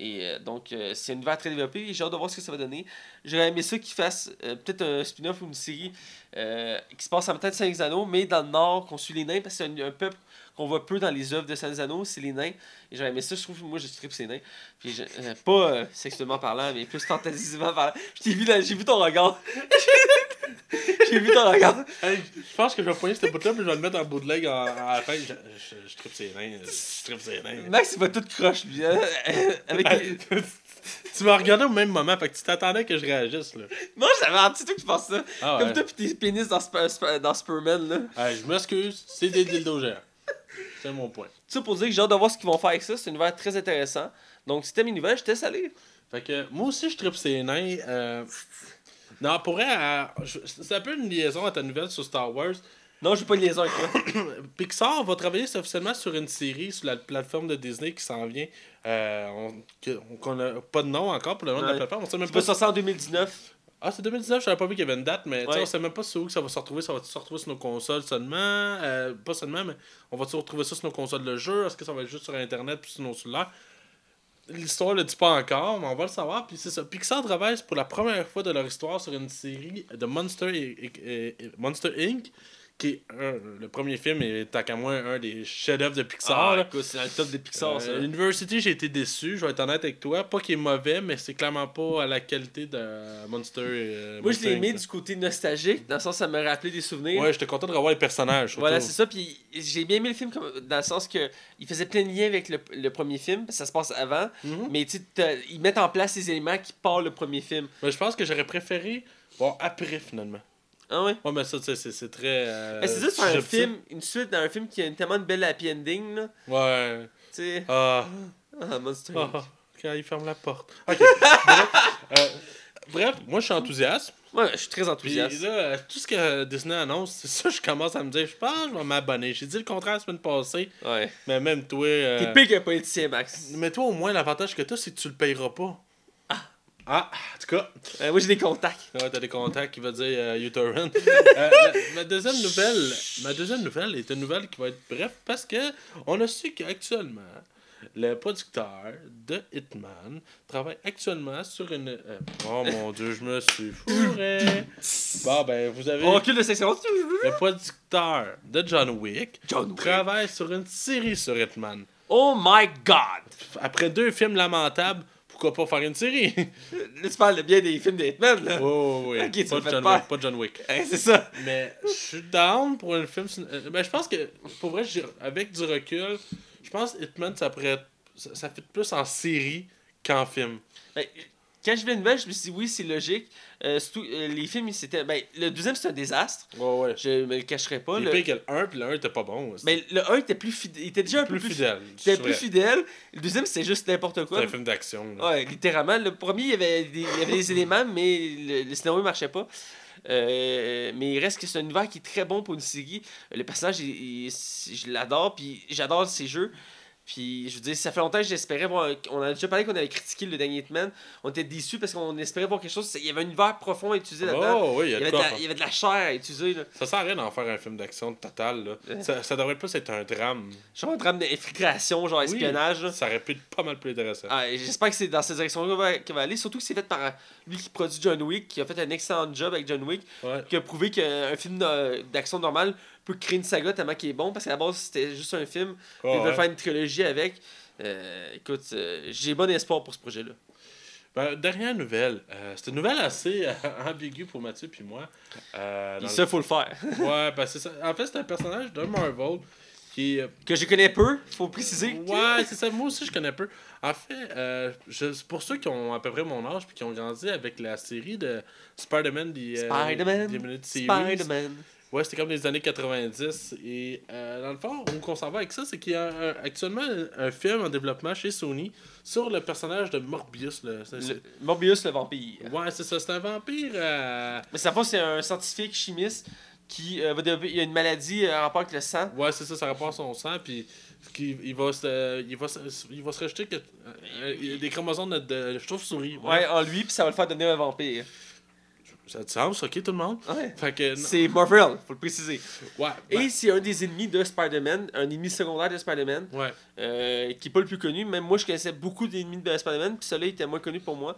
Et euh, donc, euh, c'est un univers très développé. et J'ai hâte de voir ce que ça va donner. J'aurais aimé ça qu'ils fassent euh, peut-être un spin-off ou une série euh, qui se passe en même de Anneaux, mais dans le Nord, qu'on suit les nains, parce que c'est un, un peuple qu'on voit peu dans les œuvres de Anneaux, c'est les nains. Et j'aurais aimé ça. Je trouve, moi, je tripe ces nains. Puis, euh, pas euh, sexuellement parlant, mais plus fantasivement parlant. Je t'ai vu, dans- j'ai vu ton regard. j'ai vu ton regard. Hey, je pense que je vais poigner cette bout-là, puis je vais le mettre en bout de leg en- à la fin. Je, je, je tripe ses nains. Je tripe ses nains. Max, il va tout croche, lui. hein, Avec les- tu m'as regardé au même moment, fait que tu t'attendais que je réagisse, là. Non, j'avais un petit truc qui pense ça. Ah Comme ouais. toi pis tes pénis dans, Sp- Sp- dans Superman, là. Hey, je m'excuse, c'est des dildos géants. C'est mon point. Ça pour dire que j'ai hâte de voir ce qu'ils vont faire avec ça. C'est un univers très intéressant. Donc, c'était mes nouvelles, je te laisse aller. Fait que moi aussi, je tripe ses nains. euh, Non, pour vrai, euh, je- c'est un peu une liaison à ta nouvelle sur Star Wars. Non, j'ai pas de liaison avec toi. Pixar va travailler officiellement sur une série sur la plateforme de Disney qui s'en vient. Euh, on, que- qu'on pas de nom encore pour le nom de la Ouais. plateforme. On sait même pas sortir en 2019. Ah, c'est 2019, je savais pas vu qu'il y avait une date, mais tu sais, Ouais. on sait même pas sur où que ça va se retrouver. Ça va se retrouver sur nos consoles seulement. euh, pas seulement, mais on va se retrouver ça sur nos consoles de jeu. Est-ce que ça va être juste sur Internet puis sur nos cellulaires? L'histoire le dit pas encore, mais on va le savoir. Puis c'est ça. Pixar travaille pour la première fois de leur histoire sur une série de Monster, et- et- Monster Inc. Qui est un- le premier film est, tant qu'à moi, un des chefs-d'œuvre de Pixar. Ah, c'est dans le top des Pixar, ça. Euh, University, j'ai été déçu, je vais être honnête avec toi. Pas qu'il est mauvais, mais c'est clairement pas à la qualité de Monster. euh, Moi, je l'ai aimé du côté nostalgique, dans le sens ça me rappelait des souvenirs. Ouais, j'étais content de revoir les personnages. Voilà, c'est ça. Puis j'ai bien aimé le film comme, dans le sens que il faisait plein de liens avec le, le premier film. Ça se passe avant. Mais tu sais, t'as- ils mettent en place les éléments qui partent le premier film. Mais je pense que j'aurais préféré voir après finalement. Ah ouais? Ouais, mais ça, tu sais, c'est très. euh, c'est juste un film, une suite dans un film qui a tellement de belle happy ending, là. Ouais. Tu sais. Ah. Ah, Monster Ah, ah, quand il ferme la porte. Ok. bref, euh, bref, moi je suis enthousiaste. Ouais, je suis très Puis enthousiaste. là, tout ce que Disney annonce, c'est ça, je commence à me dire, je pense je vais m'abonner. J'ai dit le contraire la semaine passée, Ouais. mais même toi. euh, T'es pire qu'un politicien, Max. Mais toi, au moins, l'avantage que tu as, c'est que tu le payeras pas. Ah, en tout cas, Euh, moi, j'ai des contacts. ouais, t'as des contacts qui veut dire euh. Euh, ma deuxième nouvelle, ma deuxième nouvelle est une nouvelle qui va être bref parce que on a su qu'actuellement le producteur de Hitman travaille actuellement sur une. euh, oh mon dieu, je me suis fourré. Bon ben, vous avez On recule de section. le producteur de John Wick John Wick. travaille sur une série sur Hitman. Oh my god! Après deux films lamentables, pourquoi pas faire une série? Là, tu parles bien des films de Hitman, là. Oh, oui, pas, John. Wick, pas John Wick. Hein, c'est ça. Mais je suis down pour un film. euh, Ben, je pense que, pour vrai, avec du recul, je pense que Hitman, ça pourrait être- ça, ça fait plus en série qu'en film. Ben, quand je vu la nouvelle, je me suis dit, oui, c'est logique. Euh, euh, les films, c'était. Ben, le deuxième, c'est un désastre. Ouais, ouais. Je me le cacherai pas. Il est pire que le 1, puis le 1 était pas bon. Ben, le 1 était plus fidèle. Il était déjà un plus peu plus fidèle. Il c'est était plus fidèle. Le deuxième, c'était juste n'importe C'est quoi. un film d'action. là. Ouais, littéralement. Le premier, il y avait des, il y avait des éléments, mais le, le scénario ne marchait pas. Euh, mais il reste que c'est un univers qui est très bon pour une série. Le personnage, il- il- je l'adore, puis j'adore ses jeux. Puis je veux dire, ça fait longtemps que j'espérais voir. On a déjà parlé qu'on avait critiqué le dernier Hitman. On était déçus parce qu'on espérait voir quelque chose. Il y avait un univers profond à utiliser là-dedans. Oh, oui, il y avait de la, il y avait de la chair à utiliser. Là. Ça sert à rien d'en faire un film d'action total. Là. Ça, ça devrait plus être un drame. Genre un drame d'infiltration, genre espionnage. Ça aurait pu être pas mal plus intéressant. Ah, J'espère que c'est dans cette direction-là qu'on va, qu'on va aller. Surtout que c'est fait par lui qui produit John Wick, qui a fait un excellent job avec John Wick, Ouais. qui a prouvé qu'un film d'action normal peut créer une saga tellement qu'il est bon, parce qu'à la base c'était juste un film. Oh, Ils veulent ouais. faire une trilogie avec. Euh, écoute, euh, j'ai bon espoir pour ce projet-là. Ben, dernière nouvelle. Euh, c'est une nouvelle assez euh, ambiguë pour Mathieu puis moi. Ça, faut le faire. le- Ouais, ben c'est ça. En fait, c'est un personnage de Marvel qui. que je connais peu, faut préciser. Ouais, c'est ça. Moi aussi, je connais peu. En fait, euh, je- pour ceux qui ont à peu près mon âge puis qui ont grandi avec la série de Spider-Man des Spider-Man, Spider-Man. Ouais, c'était comme les années 90. Et euh, dans le fond, où qu'on s'en va avec ça, c'est qu'il y a un- actuellement un, un film en développement chez Sony sur le personnage de Morbius. Le, Morbius le vampire. Ouais, c'est ça. C'est un vampire. euh, Mais ça c'est un scientifique chimiste qui euh, va développer. Il y a une maladie en rapport avec le sang. Ouais, c'est ça, ça rapporte son sang, puis qu'il- il va se, il va se, il va se rejeter que, il des chromosomes de, de chauve-souris. Ouais, en lui, puis ça va le faire devenir un vampire. Ça te semble, ok, tout le monde? Ouais. Fait que, non. C'est Marvel, faut le préciser. Ouais, ben, Et c'est un des ennemis de Spider-Man, un ennemi secondaire de Spider-Man, ouais. euh, qui est pas le plus connu. Même moi, je connaissais beaucoup d'ennemis de Spider-Man, puis celui-là était moins connu pour moi.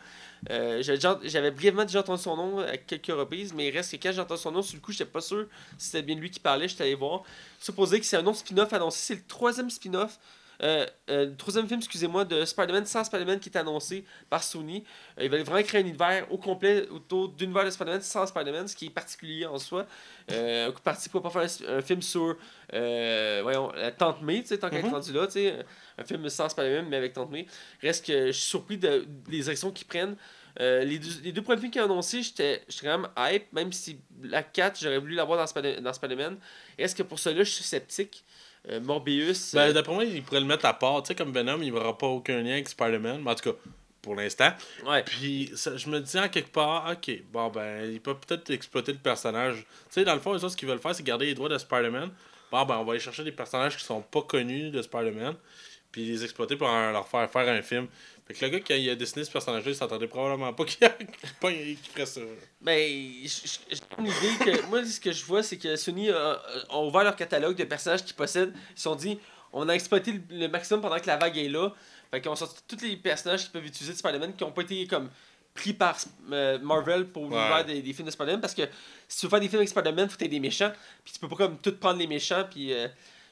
Euh, J'avais brièvement déjà entendu son nom à quelques reprises, mais il reste que quand j'ai entendu son nom, sur le coup, j'étais pas sûr si c'était bien lui qui parlait. J'étais allé voir. Supposé que c'est un autre spin-off annoncé. C'est le troisième spin-off. Euh, euh, troisième film, excusez-moi, de Spider-Man sans Spider-Man qui est annoncé par Sony. Euh, ils veulent vraiment créer un univers au complet autour d'univers de Spider-Man sans Spider-Man, ce qui est particulier en soi. Euh, parti pour pas faire un, un film sur euh, voyons, la Tante May, tu sais, tant qu'elle est rendue là, tu sais, un film sans Spider-Man mais avec Tante May. Reste que je suis surpris de, des directions qu'ils prennent. Euh, les, deux, les deux premiers films qu'ils ont annoncés, j'étais j'étais quand même hype, même si la 4, j'aurais voulu l'avoir dans, Spider- dans Spider-Man. Est-ce que pour cela, je suis sceptique? Euh, Morbius. Ben, euh, d'après moi, il pourrait le mettre à part. Tu sais, comme Venom, il n'aura pas aucun lien avec Spider-Man. Mais en tout cas, pour l'instant. ouais. Puis, ça- je me dis en quelque part, ok, bon, ben, il peut peut-être exploiter le personnage. Tu sais, dans le fond, autres, ce qu'ils veulent faire, c'est garder les droits de Spider-Man. Bon, ben, on va aller chercher des personnages qui sont pas connus de Spider-Man. Puis les exploiter pour leur faire faire un film. Fait que le gars, quand il a dessiné ce personnage-là, il s'attendait probablement pas qu'il qu'il ferait ça. Ben, j- j- j'ai une idée que. Moi, ce que je vois, c'est que Sony a, a ouvert leur catalogue de personnages qu'ils possèdent. Ils se sont dit, on a exploité le, le maximum pendant que la vague est là. Fait qu'on sorti tous les personnages qu'ils peuvent utiliser de Spider-Man qui n'ont pas été comme pris par euh, Marvel pour l'univers des, des films de Spider-Man. Parce que si tu veux faire des films avec Spider-Man, faut que t'aies des méchants. Puis tu peux pas comme tout prendre les méchants. Puis. euh,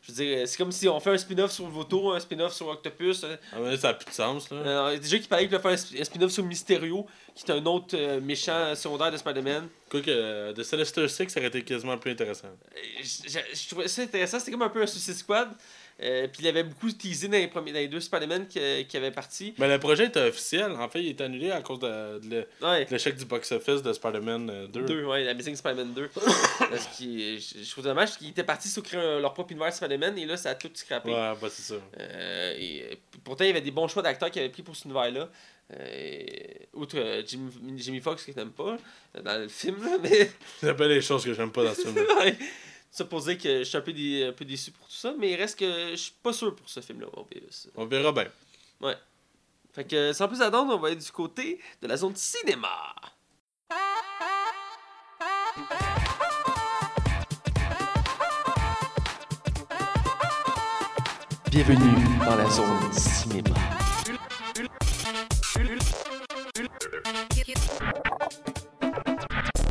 je veux dire, c'est comme si on fait un spin-off sur Voto, un spin-off sur Octopus. euh, Ah, mais ça n'a plus de sens, là. euh, déjà qu'il parlait qu'il voulait faire un sp- un spin-off sur Mysterio, qui est un autre euh, méchant secondaire de Spider-Man. Quoi que euh, The Sinister Six, ça aurait été quasiment plus intéressant. Euh, je, je- je trouvais ça intéressant. C'était comme un peu un Suicide Squad. Euh, puis il avait beaucoup teasé dans les, premiers, dans les deux Spider-Man qui, qui avaient parti. Mais le projet était officiel. En fait, il est annulé à cause de, Ouais. l'échec du box-office de Spider-Man euh, 2. Deux, ouais, Amazing Spider-Man 2. Parce que je, trouve dommage qu'ils étaient partis sur créer leur propre univers Spider-Man et là, ça a tout scrappé. Ouais, bah c'est ça. Euh, et, euh, pourtant, il y avait des bons choix d'acteurs qui avaient pris pour cet univers-là. Euh, outre euh, Jimmy, Jimmy Fox que n'aime pas dans le film, mais C'est peu les choses que j'aime pas dans ce film. ouais. ça pour dire que je suis un peu, dé- un peu déçu pour tout ça, mais il reste que je suis pas sûr pour ce film-là. Morbius. On verra bien. Fait que sans plus attendre, on va être du côté de la zone cinéma. Bienvenue dans la zone cinéma.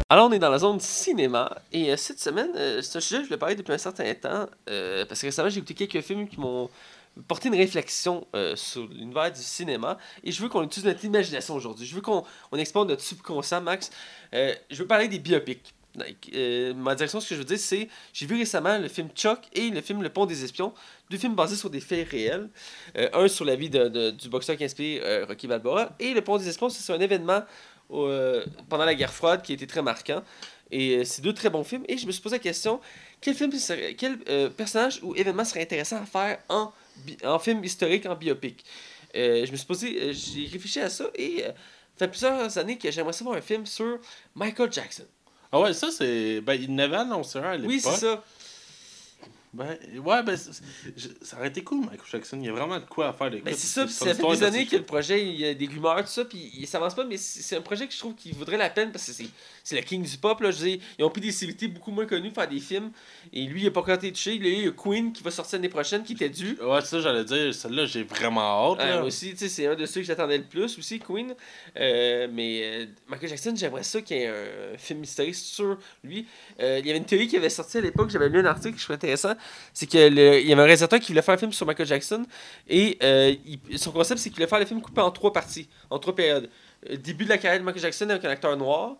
Alors, on est dans la zone cinéma et euh, cette semaine, euh, un sujet je voulais parler depuis un certain temps euh, parce que récemment, j'ai écouté quelques films qui m'ont porté une réflexion euh, sur l'univers du cinéma et je veux qu'on utilise notre imagination aujourd'hui. Je veux qu'on on explore notre subconscient, Max. Je veux parler des biopics. Ma direction, ce que je veux dire, c'est j'ai vu récemment le film Chuck et le film Le Pont des Espions, deux films basés sur des faits réels. Un sur la vie de, du boxeur qui inspire Rocky Balboa et Le Pont des Espions, c'est sur un événement euh, pendant la guerre froide qui été très marquant. Et euh, c'est deux très bons films. Et je me suis posé la question quel, film serait- quel euh, personnage ou événement serait intéressant à faire en, en film historique, en biopic? Euh, Je me suis posé, j'ai réfléchi à ça et ça fait plusieurs années que j'aimerais savoir un film sur Michael Jackson. Ah ouais, ça c'est. Ben, il n'avait annoncé un à l'époque. Oui, c'est ça. Ben, ouais, ben, je- ça aurait été cool, Michael Jackson. Il y a vraiment de quoi à faire. Ben, c'est ça, ça fait des années que le projet, il y a des rumeurs, tout ça, puis il s'avance pas, mais c'est c'est un projet que je trouve qui vaudrait la peine parce que c'est le king du pop. Là, je dire, ils ont pris des célébrités beaucoup moins connues pour faire des films, et lui, il a pas encore été touché. Il y a Queen qui va sortir l'année prochaine, qui était dû. Ouais, c'est ça, j'allais dire. Celle-là, j'ai vraiment hâte. Là. aussi, tu sais, c'est un de ceux que j'attendais le plus aussi, Queen. Euh, mais euh, Michael Jackson, j'aimerais ça qu'il y ait un film historique sur lui. Euh, il y avait une théorie qui avait sorti à l'époque, j'avais lu un article que je trouvais intéressant. C'est que le- il y avait un réalisateur qui voulait faire un film sur Michael Jackson. Et euh, il- son concept, c'est qu'il voulait faire le film coupé en trois parties, en trois périodes. Début de la carrière de Michael Jackson avec un acteur noir.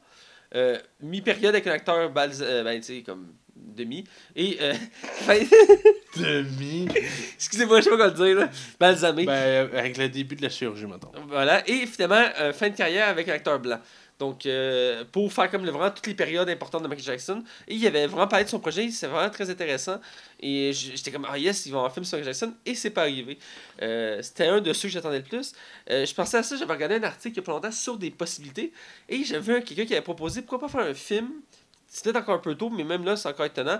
Euh, mi-période avec un acteur balz- euh, ben, tu sais, comme demi. Et. euh, fin- Demi. Excusez-moi, je sais pas quoi le dire, là. Balsamé. ben, avec le début de la chirurgie, maintenant. Voilà, et finalement, euh, fin de carrière avec un acteur blanc. Donc, euh, pour faire comme vraiment toutes les périodes importantes de Michael Jackson. Et il avait vraiment parlé de son projet, c'est vraiment très intéressant. Et j'étais comme, ah yes, ils vont un film sur Michael Jackson. Et c'est pas arrivé. Euh, C'était un de ceux que j'attendais le plus. Euh, je pensais à ça, j'avais regardé un article il y a pas longtemps sur des possibilités. Et j'avais vu quelqu'un qui avait proposé, pourquoi pas faire un film peut-être encore un peu tôt, mais même là, c'est encore étonnant.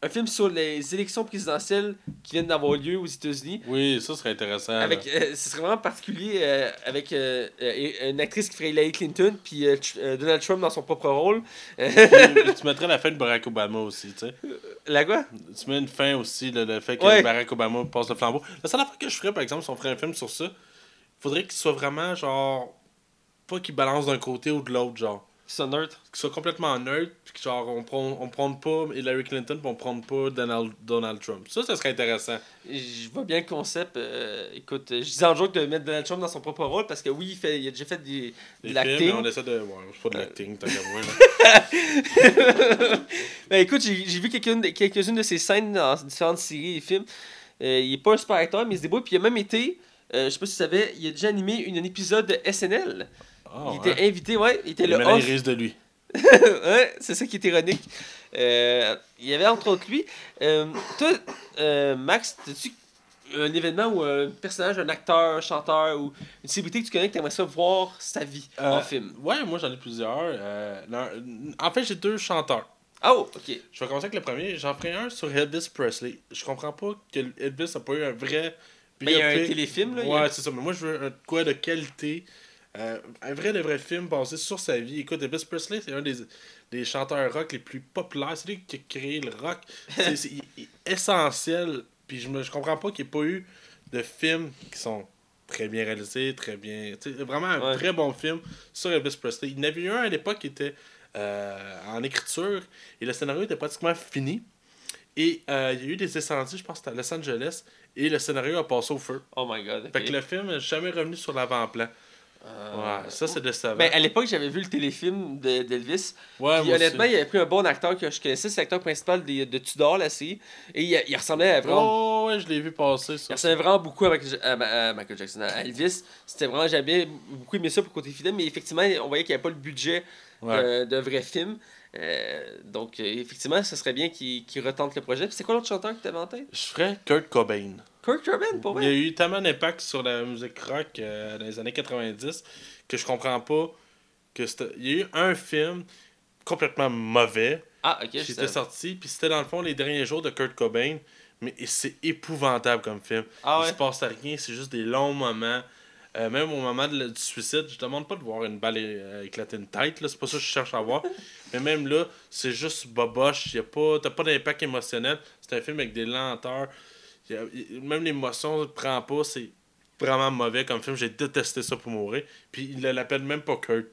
Un film sur les élections présidentielles qui viennent d'avoir lieu aux États-Unis. Oui, ça serait intéressant. Avec, euh, ce serait vraiment particulier euh, avec euh, euh, une actrice qui ferait Hillary Clinton puis Donald Trump dans son propre rôle. Tu mettrais la fin de Barack Obama aussi, tu sais. La quoi? Tu mets une fin aussi, là, le fait que Ouais. Barack Obama passe le flambeau. La seule affaire que je ferais, par exemple, si on ferait un film sur ça, faudrait qu'il soit vraiment, genre, pas qu'il balance d'un côté ou de l'autre, genre. C'est un neutre. Qu'il soit complètement neutre, puis que, genre, on prend, on prenne pas Hillary Clinton, puis on prenne pas Donald, Donald Trump. Ça, ça serait intéressant. Je vois bien le concept. euh, écoute, euh, je disais en joke de mettre Donald Trump dans son propre rôle parce que oui, il, fait, il a déjà fait des, Des de l'acting. on essaie de. Ouais, c'est pas de l'acting, tant qu'à moi. Ben écoute, j'ai vu quelques-unes de, quelques-unes de ses scènes dans différentes séries et films. Euh, il est pas un super acteur, mais il se débrouille. Puis il a même été, euh, je sais pas si tu savais, il a déjà animé une, un épisode de SNL. Ah, il ouais. était invité, ouais. Il était Et le host. il risque de lui. ouais, c'est ça qui est ironique. Euh, il y avait entre autres lui. Euh, toi, euh, Max, as-tu un événement ou un personnage, un acteur, un chanteur ou une célébrité que tu connais que tu aimerais ça voir sa vie en Euh, film? Ouais, moi j'en ai plusieurs. Non, en fait, j'ai deux chanteurs. Oh, ok. Je vais commencer avec le premier. J'en ferai un sur Elvis Presley. Je comprends pas que Elvis a pas eu un vrai. Mais il y a un téléfilm, là. a- Ouais, c'est ça. Mais moi, je veux un quoi de qualité. Euh, un vrai de vrai film basé sur sa vie. Écoute, Elvis Presley, c'est un des, des chanteurs rock les plus populaires. C'est lui qui a créé le rock. C'est essentiel. Puis je, me, je comprends pas qu'il n'y ait pas eu de films qui sont très bien réalisés, très bien. Vraiment un Ouais. très bon film sur Elvis Presley. Il y en avait eu un à l'époque qui était euh, en écriture et le scénario était pratiquement fini. Et euh, il y a eu des incendies, je pense à Los Angeles, et le scénario a passé au feu. Oh my god. ok. Fait que le film n'est jamais revenu sur l'avant-plan. Euh, Ouais, ça, c'est décevant. Ben, à l'époque, j'avais vu le téléfilm de- d'Elvis. ouais, Puis moi honnêtement, aussi. il avait pris un bon acteur que je connaissais, c'est l'acteur principal des- de Tudor, la série. Et il, il ressemblait à vraiment. Oh, ouais, je l'ai vu passer, Il ça. ressemblait vraiment beaucoup à Michael, à- à Michael Jackson, à Elvis. C'était vraiment, j'avais beaucoup aimé ça pour côté fidèle, mais effectivement, on voyait qu'il n'y avait pas le budget Ouais. d'un vrai film. Euh, donc, euh, effectivement, ce serait bien qu'il retente le projet. Puis c'est quoi l'autre chanteur que tu avais en tête? Je ferais Kurt Cobain. Kurt Cobain, pour Il y a vrai eu tellement d'impact sur la musique rock euh, dans les années 90 que je comprends pas que c'était- Il y a eu un film complètement mauvais Ah, qui était sorti, puis c'était dans le fond les derniers jours de Kurt Cobain, mais c'est épouvantable comme film. Ah Il ouais? se passe rien, c'est juste des longs moments. Euh, même au moment de du suicide, je demande pas de voir une balle euh, éclater une tête, là, c'est pas ça que je cherche à voir. mais même là, c'est juste boboche, y a pas, t'as pas d'impact émotionnel. C'est un film avec des lenteurs. Même l'émotion prend pas, c'est vraiment mauvais comme film. J'ai détesté ça pour mourir. Puis il l'appelle même pas Kurt.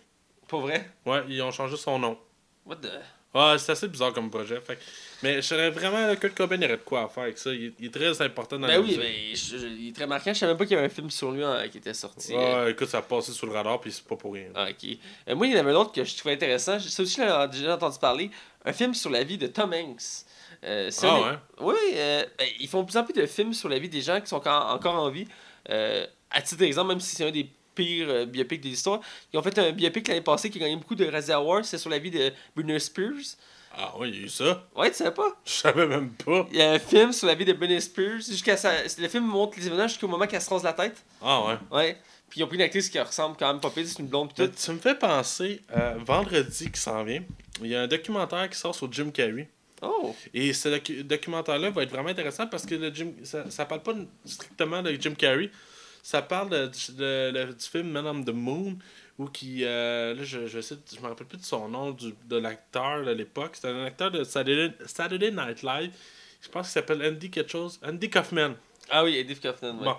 Pour vrai? Ouais, ils ont changé son nom. What the? Ouais, c'est assez bizarre comme projet. Fait. Mais je serais vraiment. Kurt Cobain il aurait de quoi à faire avec ça. Il, il est très important dans Ben la oui, mais je- je- il est très marquant. Je savais même pas qu'il y avait un film sur lui hein, qui était sorti. euh. Ouais, écoute, ça a passé sous le radar, puis c'est pas pour rien. Ah, ok. Euh, moi, il y en avait un autre que je trouvais intéressant. Ça aussi, j'en ai déjà entendu parler. Un film sur la vie de Tom Hanks. Euh, Ah ouais? Oui, euh, ben, ils font de plus en plus de films sur la vie des gens qui sont encore, encore en vie. Euh, à titre d'exemple, même si c'est un des pires euh, biopics de l'histoire, ils ont fait un biopic l'année passée qui a gagné beaucoup de Razzie Awards. C'est sur la vie de Britney Spears. Ah ouais, il y a eu ça. Ouais, tu savais pas? Je savais même pas. Il y a un film sur la vie de Britney Spears. Jusqu'à sa... Le film montre les événements jusqu'au moment qu'elle se rase la tête. Ah ouais. Ouais. Puis ils ont pris une actrice qui ressemble quand même pas pire, c'est une blonde pis Tu, tout. tu me fais penser, vendredi qui s'en vient, il y a un documentaire qui sort sur Jim Carrey. Oh! Et ce docu- documentaire-là va être vraiment intéressant parce que le Jim, ça, ça parle pas strictement de Jim Carrey. Ça parle de, de- de- du film Man on the Moon où qui. euh, là, je, je, sais, je me rappelle plus de son nom, du, de l'acteur de l'époque. C'était un acteur de Saturday, Saturday Night Live. Je pense qu'il s'appelle Andy quelque chose. Andy Kaufman. Ah oui, Eddie Kaufman, ouais. Bon.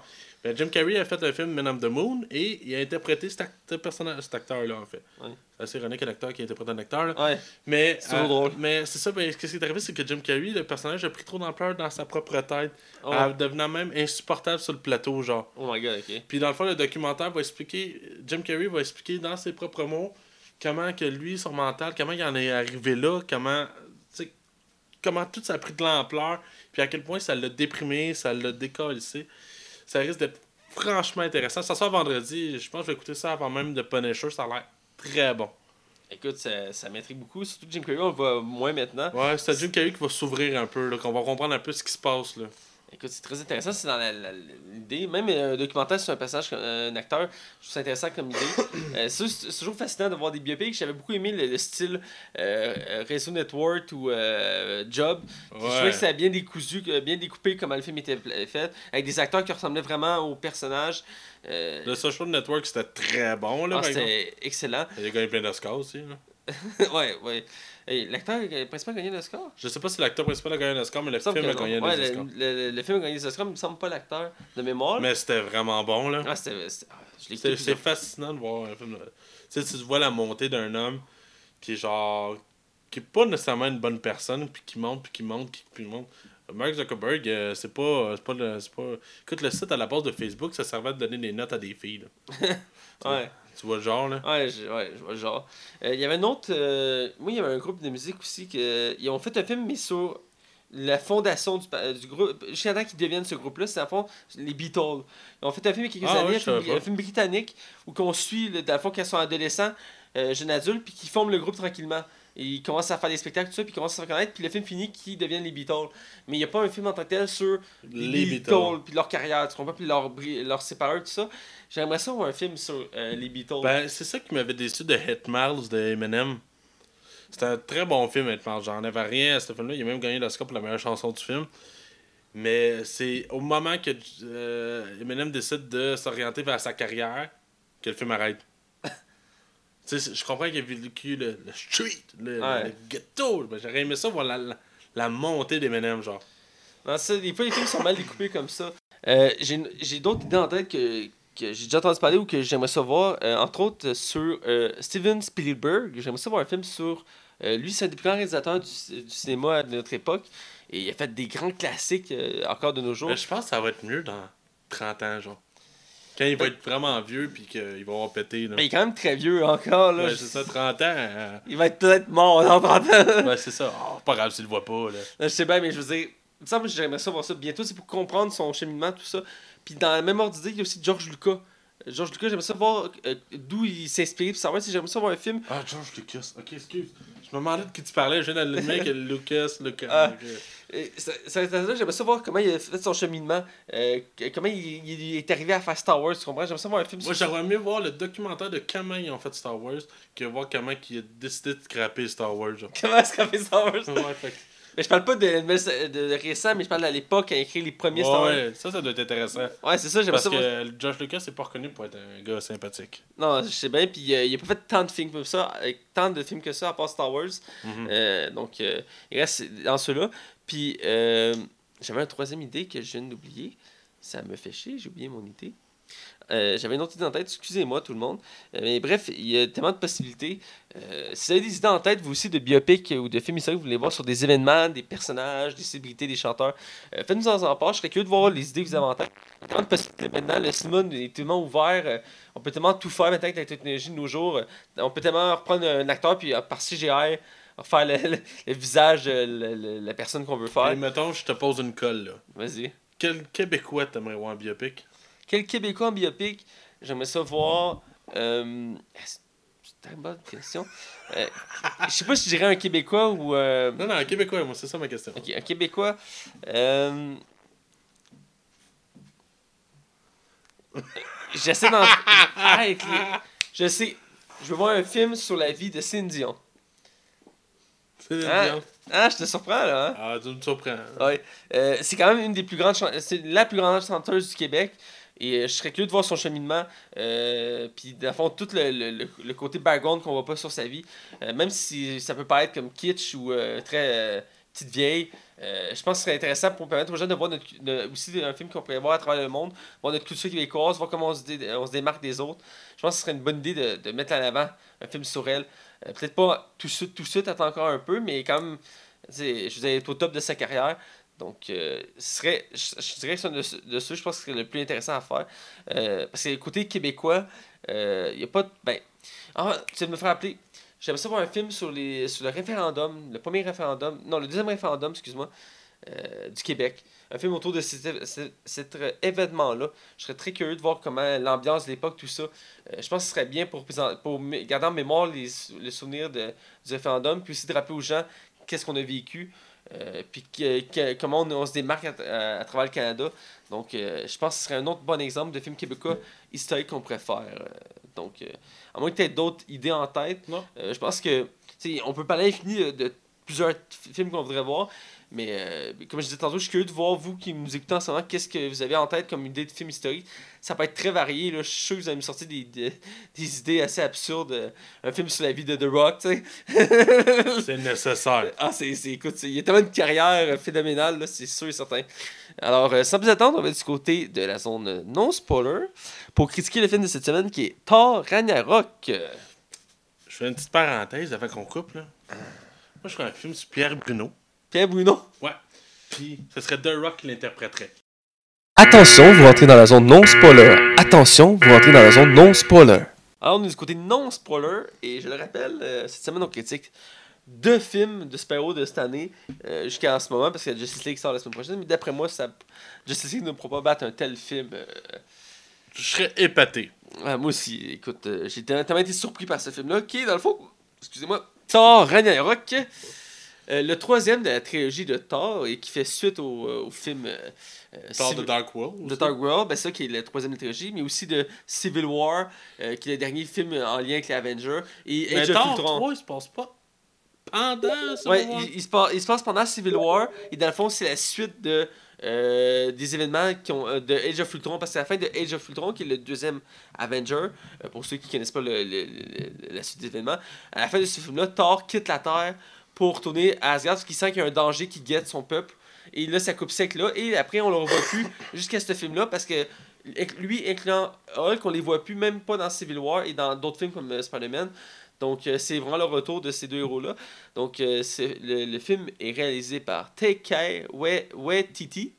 Ben, Jim Carrey a fait un film Man on the Moon et il a interprété cet, cet acteur-là, en fait. Ouais. C'est assez ironique un acteur qui interprète un acteur. là. Ouais. Mais, C'est toujours drôle. mais c'est ça, ben, ce qui est arrivé, c'est que Jim Carrey, le personnage, a pris trop d'ampleur dans sa propre tête, Oh, en devenant même insupportable sur le plateau, genre. oh my god, ok. Puis dans le fond, le documentaire va expliquer, Jim Carrey va expliquer dans ses propres mots comment que lui, son mental, comment il en est arrivé là, comment, comment tout ça a pris de l'ampleur, puis à quel point ça l'a déprimé, ça l'a décalissé. Ça risque d'être franchement intéressant. Ça sort vendredi, je pense que je vais écouter ça avant même de Punisher, ça a l'air très bon. Écoute, ça, ça m'intrigue beaucoup. Surtout Jim Carrey, on le voit moins maintenant. Ouais, c'est Jim Carrey qui va s'ouvrir un peu, là, qu'on va comprendre un peu ce qui se passe. Là. Écoute, c'est très intéressant. C'est dans l'idée. Même euh, un documentaire sur un personnage, euh, un acteur, je trouve ça intéressant comme idée. Euh, c'est toujours fascinant de voir des biopics. J'avais beaucoup aimé le, le style euh, Réseau Network ou euh, Job. Je trouvais que c'était bien décousu, bien découpé comment le film était fait, avec des acteurs qui ressemblaient vraiment aux personnages. Le Social Network, c'était très bon. Là, ah, c'était excellent. Il a gagné plein d'Oscars aussi. Là. ouais, ouais. Hey, L'acteur principal a gagné l'Oscar? Je sais pas si l'acteur principal a gagné un Oscar, mais le film a gagné Ouais, un le, le- le film a gagné des Oscars, mais il me semble pas l'acteur de mémoire. Mais c'était vraiment bon. là. Ah, c'était. ah, je l'ai C'est fascinant de voir un film. là. Tu sais, tu vois la montée d'un homme qui est genre. qui est pas nécessairement une bonne personne, puis qui monte, puis qui monte, puis qui monte. Mark Zuckerberg, euh, c'est pas, c'est pas, le- c'est pas. Écoute, le site à la base de Facebook, ça servait à donner des notes à des filles. Ouais, Tu vois le genre, là? ouais, je, ouais, je vois le genre. Euh, Il y avait un autre. euh, moi, il y avait un groupe de musique aussi. Que, ils ont fait un film, mais sur la fondation du, pa- du groupe. Jusqu'à temps qu'ils deviennent ce groupe-là, c'est à fond les Beatles. Ils ont fait un film il y a quelques Ah, années, un, film, un britannique, où qu'on suit, le- dans le fond, quand ils sont adolescents, euh, jeunes adultes, puis qu'ils forment le groupe tranquillement. Et ils commencent à faire des spectacles, tout ça, puis ils commencent à se faire connaître, puis le film finit qu'ils deviennent les Beatles. Mais il n'y a pas un film en tant que tel sur les, Beatles, puis leur carrière, tu comprends, puis leur, leur sépareur, tout ça. J'aimerais ça voir un film sur euh, les Beatles. Ben, c'est ça qui m'avait déçu de Hit Miles de Eminem. C'était un très bon film, Hit Miles. J'en avais rien à ce film-là. Il a même gagné l'Oscar pour la meilleure chanson du film. Mais c'est au moment que euh, Eminem décide de s'orienter vers sa carrière que le film arrête. Tu sais, je comprends qu'il a vécu le, le street, le, Ouais. le ghetto. Ben, J'aurais aimé ça voir la, la, la montée d'Eminem, genre. Non, ça, des fois, les films sont mal découpés comme ça. Euh, j'ai d'autres idées en tête que, que j'ai déjà entendu parler ou que j'aimerais savoir. euh, entre autres, sur euh, Steven Spielberg. J'aimerais savoir un film sur. euh, lui, c'est un des plus grands réalisateurs du, du cinéma de notre époque. Et il a fait des grands classiques encore de nos jours. Mais je pense que ça va être mieux dans 30 ans, genre. Quand il va être vraiment vieux, puis qu'il va avoir pété. Là. Mais il est quand même très vieux encore. Là. Ouais, c'est ça, 30 ans. euh, Il va être peut-être mort dans 30 ans. Ouais, c'est ça. Oh, pas grave, tu le vois pas. Là. Je sais bien, mais je veux dire, il me semble que j'aimerais ça voir ça bientôt. C'est pour comprendre son cheminement, tout ça. Puis dans la même ordre d'idée, il y a aussi George Lucas. George Lucas, j'aimerais ça voir euh, d'où il s'est inspiré, puis savoir si j'aimerais ça voir un film. Ah, George Lucas. Ok, excuse. Je me demandais de qui tu parlais. Je viens d'allumer que Lucas, Lucas. Ah. Lucas. Ça- ça intéressant, j'aimerais ça voir comment il a fait son cheminement, euh, comment il, il est arrivé à faire Star Wars, tu comprends? J'aimerais ça voir un film Moi, j'aimerais mieux voir le documentaire de comment ils ont fait Star Wars que voir comment il a décidé de scraper Star Wars. Genre. comment fait Star Wars? Ouais, fait que- Mais je parle pas de, de, de récent, mais je parle à l'époque quand il a écrit les premiers Star Wars. ouais, ça, ça doit être intéressant. Ouais, c'est ça, j'aimerais Parce ça que George Lucas n'est pas reconnu pour être un gars sympathique. Non, je sais bien, puis euh, il a pas fait tant de films que ça, avec tant de films que ça à part Star Wars. Mhm. Euh, donc, euh, il reste dans ceux-là. Puis, euh, j'avais une troisième idée que je viens d'oublier. Ça me fait chier, j'ai oublié mon idée. Euh, j'avais une autre idée en tête, excusez-moi tout le monde. Euh, mais bref, il y a tellement de possibilités. Euh, si vous avez des idées en tête, vous aussi, de biopic ou de films historiques, vous voulez voir sur des événements, des personnages, des célébrités, des chanteurs, faites-nous en, en part. Je serais curieux de voir les idées que vous avez en tête. Il y a tellement de possibilités maintenant. Le cinéma est tellement ouvert. on peut tellement tout faire maintenant avec la technologie de nos jours. On peut tellement reprendre un acteur puis euh, par CGI refaire le, le- le visage de la personne qu'on veut faire. Et mettons, je te pose une colle. Vas-y. Quel Québécois t'aimerais voir en biopic? Quel Québécois en biopic? J'aimerais ça voir. euh, C'est une bonne question. Euh, je sais pas si je dirais un Québécois ou. euh, Non, non, un Québécois, moi, c'est ça ma question. Ok, un Québécois. euh, J'essaie d'en. Arrête, les- Je sais. Je veux voir un film sur la vie de Céline Dion. C'est Hein? bien. Ah, je te surprends là, hein? Ah, tu me surprends. Ouais. Euh, c'est quand même une des plus grandes c'est la plus grande chanteuse du Québec et euh, je serais curieux de voir son cheminement euh, puis dans le fond tout le, le, le- côté background qu'on voit pas sur sa vie. Euh, même si ça peut paraître comme kitsch ou très petite vieille je pense que ce serait intéressant pour permettre aux gens de voir aussi un film qu'on pourrait voir à travers le monde voir notre culture québécoise voir comment on se, dé- on se démarque des autres. Je pense que ce serait une bonne idée de, de mettre en avant un film sur elle. Peut-être pas tout de suite tout de suite attends encore un peu mais quand même je elle est au top de sa carrière donc, euh, ce serait, je, dirais que c'est un de, ceux- je pense, que c'est le plus intéressant à faire. Euh, parce que côté québécois, il n'y a pas de. Ben, ah, tu de me faire rappeler. J'aimerais savoir un film sur, les, sur le référendum, le premier référendum, non, le deuxième référendum, excuse-moi, euh, du Québec. Un film autour de cet, cet- cet événement-là. Je serais très curieux de voir comment l'ambiance l'époque, tout ça. Euh, je pense que ce serait bien pour, garder en mémoire les, les souvenirs de, du référendum, puis aussi de rappeler aux gens qu'est-ce qu'on a vécu. Euh, puis que- que- comment on, on se démarque à, à- à travers le Canada. Donc, euh, je pense que ce serait un autre bon exemple de film québécois historique qu'on pourrait faire. Euh, donc, à moins que tu aies d'autres idées en tête, Non. je pense que on peut parler à l'infini de, de plusieurs films qu'on voudrait voir. Mais euh, comme je disais tantôt, je suis curieux de voir, vous qui nous écoutez en ce moment, qu'est-ce que vous avez en tête comme idée de film historique? Ça peut être très varié. Là. Je suis sûr que vous allez me sortir des, des, des idées assez absurdes. Euh, Un film sur la vie de The Rock, tu sais. C'est nécessaire. Ah, c'est, c'est, écoute, il y a tellement une carrière euh, phénoménale, là, c'est sûr et certain. Alors, sans plus attendre, on va du côté de la zone non-spoiler pour critiquer le film de cette semaine qui est Thor Ragnarok. Je fais une petite parenthèse avant qu'on coupe. Là. Moi, je ferais un film sur Pierre Bruno. Pierre Bruno. Ouais. Puis, ce serait The Rock qui l'interpréterait. Attention, vous rentrez dans la zone non-spoiler. Attention, vous rentrez dans la zone non-spoiler. Alors, on est du côté non-spoiler, et je le rappelle, euh, cette semaine, on critique deux films de super-héros de cette année, euh, jusqu'à ce moment, parce que Justice League sort la semaine prochaine, mais d'après moi, ça, Justice League ne pourra pas battre un tel film. euh, Je serais épaté. Ouais, moi aussi, écoute, euh, j'ai tellement été surpris par ce film-là, qui dans le fond, excusez-moi, Thor Ragnarok, euh, le troisième de la trilogie de Thor, et qui fait suite au, euh, au film euh, euh, Thor Civil- de Dark World. de Dark World, ben ça qui est le troisième de la trilogie, mais aussi de Civil War, euh, qui est le dernier film en lien avec les Avengers, et Mais Age Thor Ultron. 3, il se passe pas pendant. Ouais, il, il se passe, il se passe pendant Civil War, et dans le fond, c'est la suite de, euh, des événements qui ont, euh, de Age of Ultron, parce que c'est la fin de Age of Ultron, qui est le deuxième Avenger, euh, pour ceux qui connaissent pas le, le- le- la suite des événements. À la fin de ce film-là, Thor quitte la Terre pour retourner à Asgard, parce qu'il sent qu'il y a un danger qui guette son peuple. Et là, ça coupe sec là, et après, on le revoit plus jusqu'à ce film-là, parce que lui, incluant Hulk, on les voit plus, même pas dans Civil War et dans d'autres films comme euh, Spider-Man. Donc, euh, c'est vraiment le retour de ces deux héros-là. Donc, euh, le, le film est réalisé par Taika Wai- Waititi.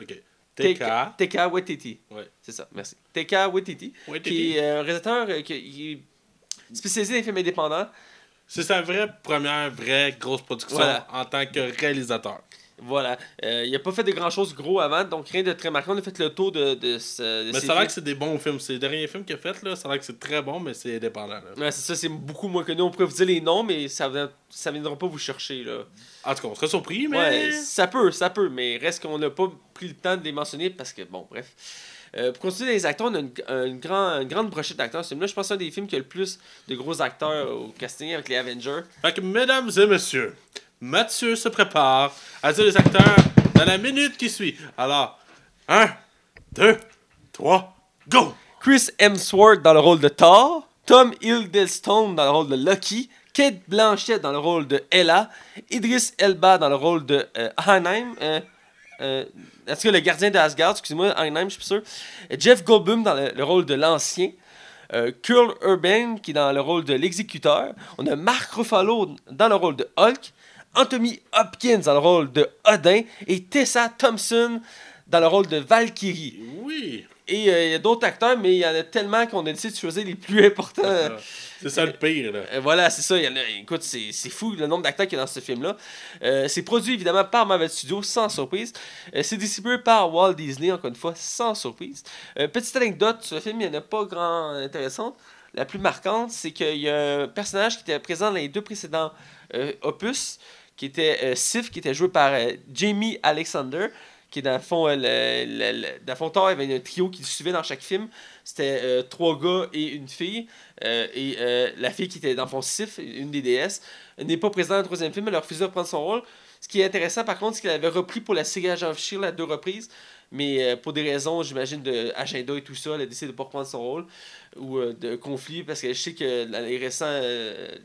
Ok. TK. TK Waititi. Ouais. C'est ça, merci. TK Waititi, Waititi. qui est un réalisateur qui qui est spécialisé dans les films indépendants. C'est sa vraie première vraie grosse production Voilà. en tant que réalisateur. Voilà. Euh, il a pas fait de grand chose gros avant, donc rien de très marquant. On a fait le tour de, de, ce, de Mais ça a l'air que c'est des bons films. C'est les derniers films qu'il a fait, là. Ça a l'air que c'est très bon, mais c'est indépendant. Là. Ouais, c'est ça, c'est beaucoup moins connu. On pourrait vous dire les noms, mais ça ne ça viendra pas vous chercher. Là. En tout cas, on serait surpris, mais. Ouais, ça peut, ça peut, mais reste qu'on n'a pas pris le temps de les mentionner parce que, bon, bref. Euh, pour continuer les acteurs, on a une, une, grand- une grande brochette d'acteurs. Ce film-là, je pense que c'est un des films qui a le plus de gros acteurs au casting avec les Avengers. Fait que, mesdames et messieurs, Mathieu se prépare à dire les acteurs dans la minute qui suit. Alors, 1, 2, 3, go! Chris Hemsworth dans le rôle de Thor, Tom Hiddleston dans le rôle de Loki, Kate Blanchett dans le rôle de Ella, Idris Elba dans le rôle de euh, euh, euh, tout cas le gardien de Asgard, excusez-moi, Arnhem, je suis sûr, Jeff Goldblum dans le, le rôle de l'ancien, euh, Kurt Urban qui est dans le rôle de l'exécuteur, on a Mark Ruffalo dans le rôle de Hulk, Anthony Hopkins dans le rôle de Odin et Tessa Thompson dans le rôle de Valkyrie. Oui! Et euh, il y a d'autres acteurs, mais il y en a tellement qu'on a décidé de choisir les plus importants. Euh, C'est ça le pire, là. euh, voilà, c'est ça. il y en a- écoute, c'est c'est fou le nombre d'acteurs qu'il y a dans ce film-là. Euh, c'est produit évidemment par Marvel Studios, sans surprise. Euh, c'est distribué par Walt Disney, encore une fois, sans surprise. Euh, petite anecdote sur le film, il n'y en a pas grand intéressante. La plus marquante, c'est qu'il y a un personnage qui était présent dans les deux précédents euh, opus, qui était euh, Sif, qui était joué par euh, Jamie Alexander, qui est dans le fond, euh, le, dans le fond, Thor, avait un trio qui le suivait dans chaque film. C'était euh, trois gars et une fille. Euh, et la fille qui était dans le fond Sif, une des déesses, n'est pas présente dans le troisième film, elle a refusé de prendre son rôle. Ce qui est intéressant par contre, c'est qu'elle avait repris pour la série Agent of à deux reprises, mais pour des raisons, j'imagine, d'agenda et tout ça, elle a décidé de ne pas reprendre son rôle ou de conflit, parce que je sais que dans les récents,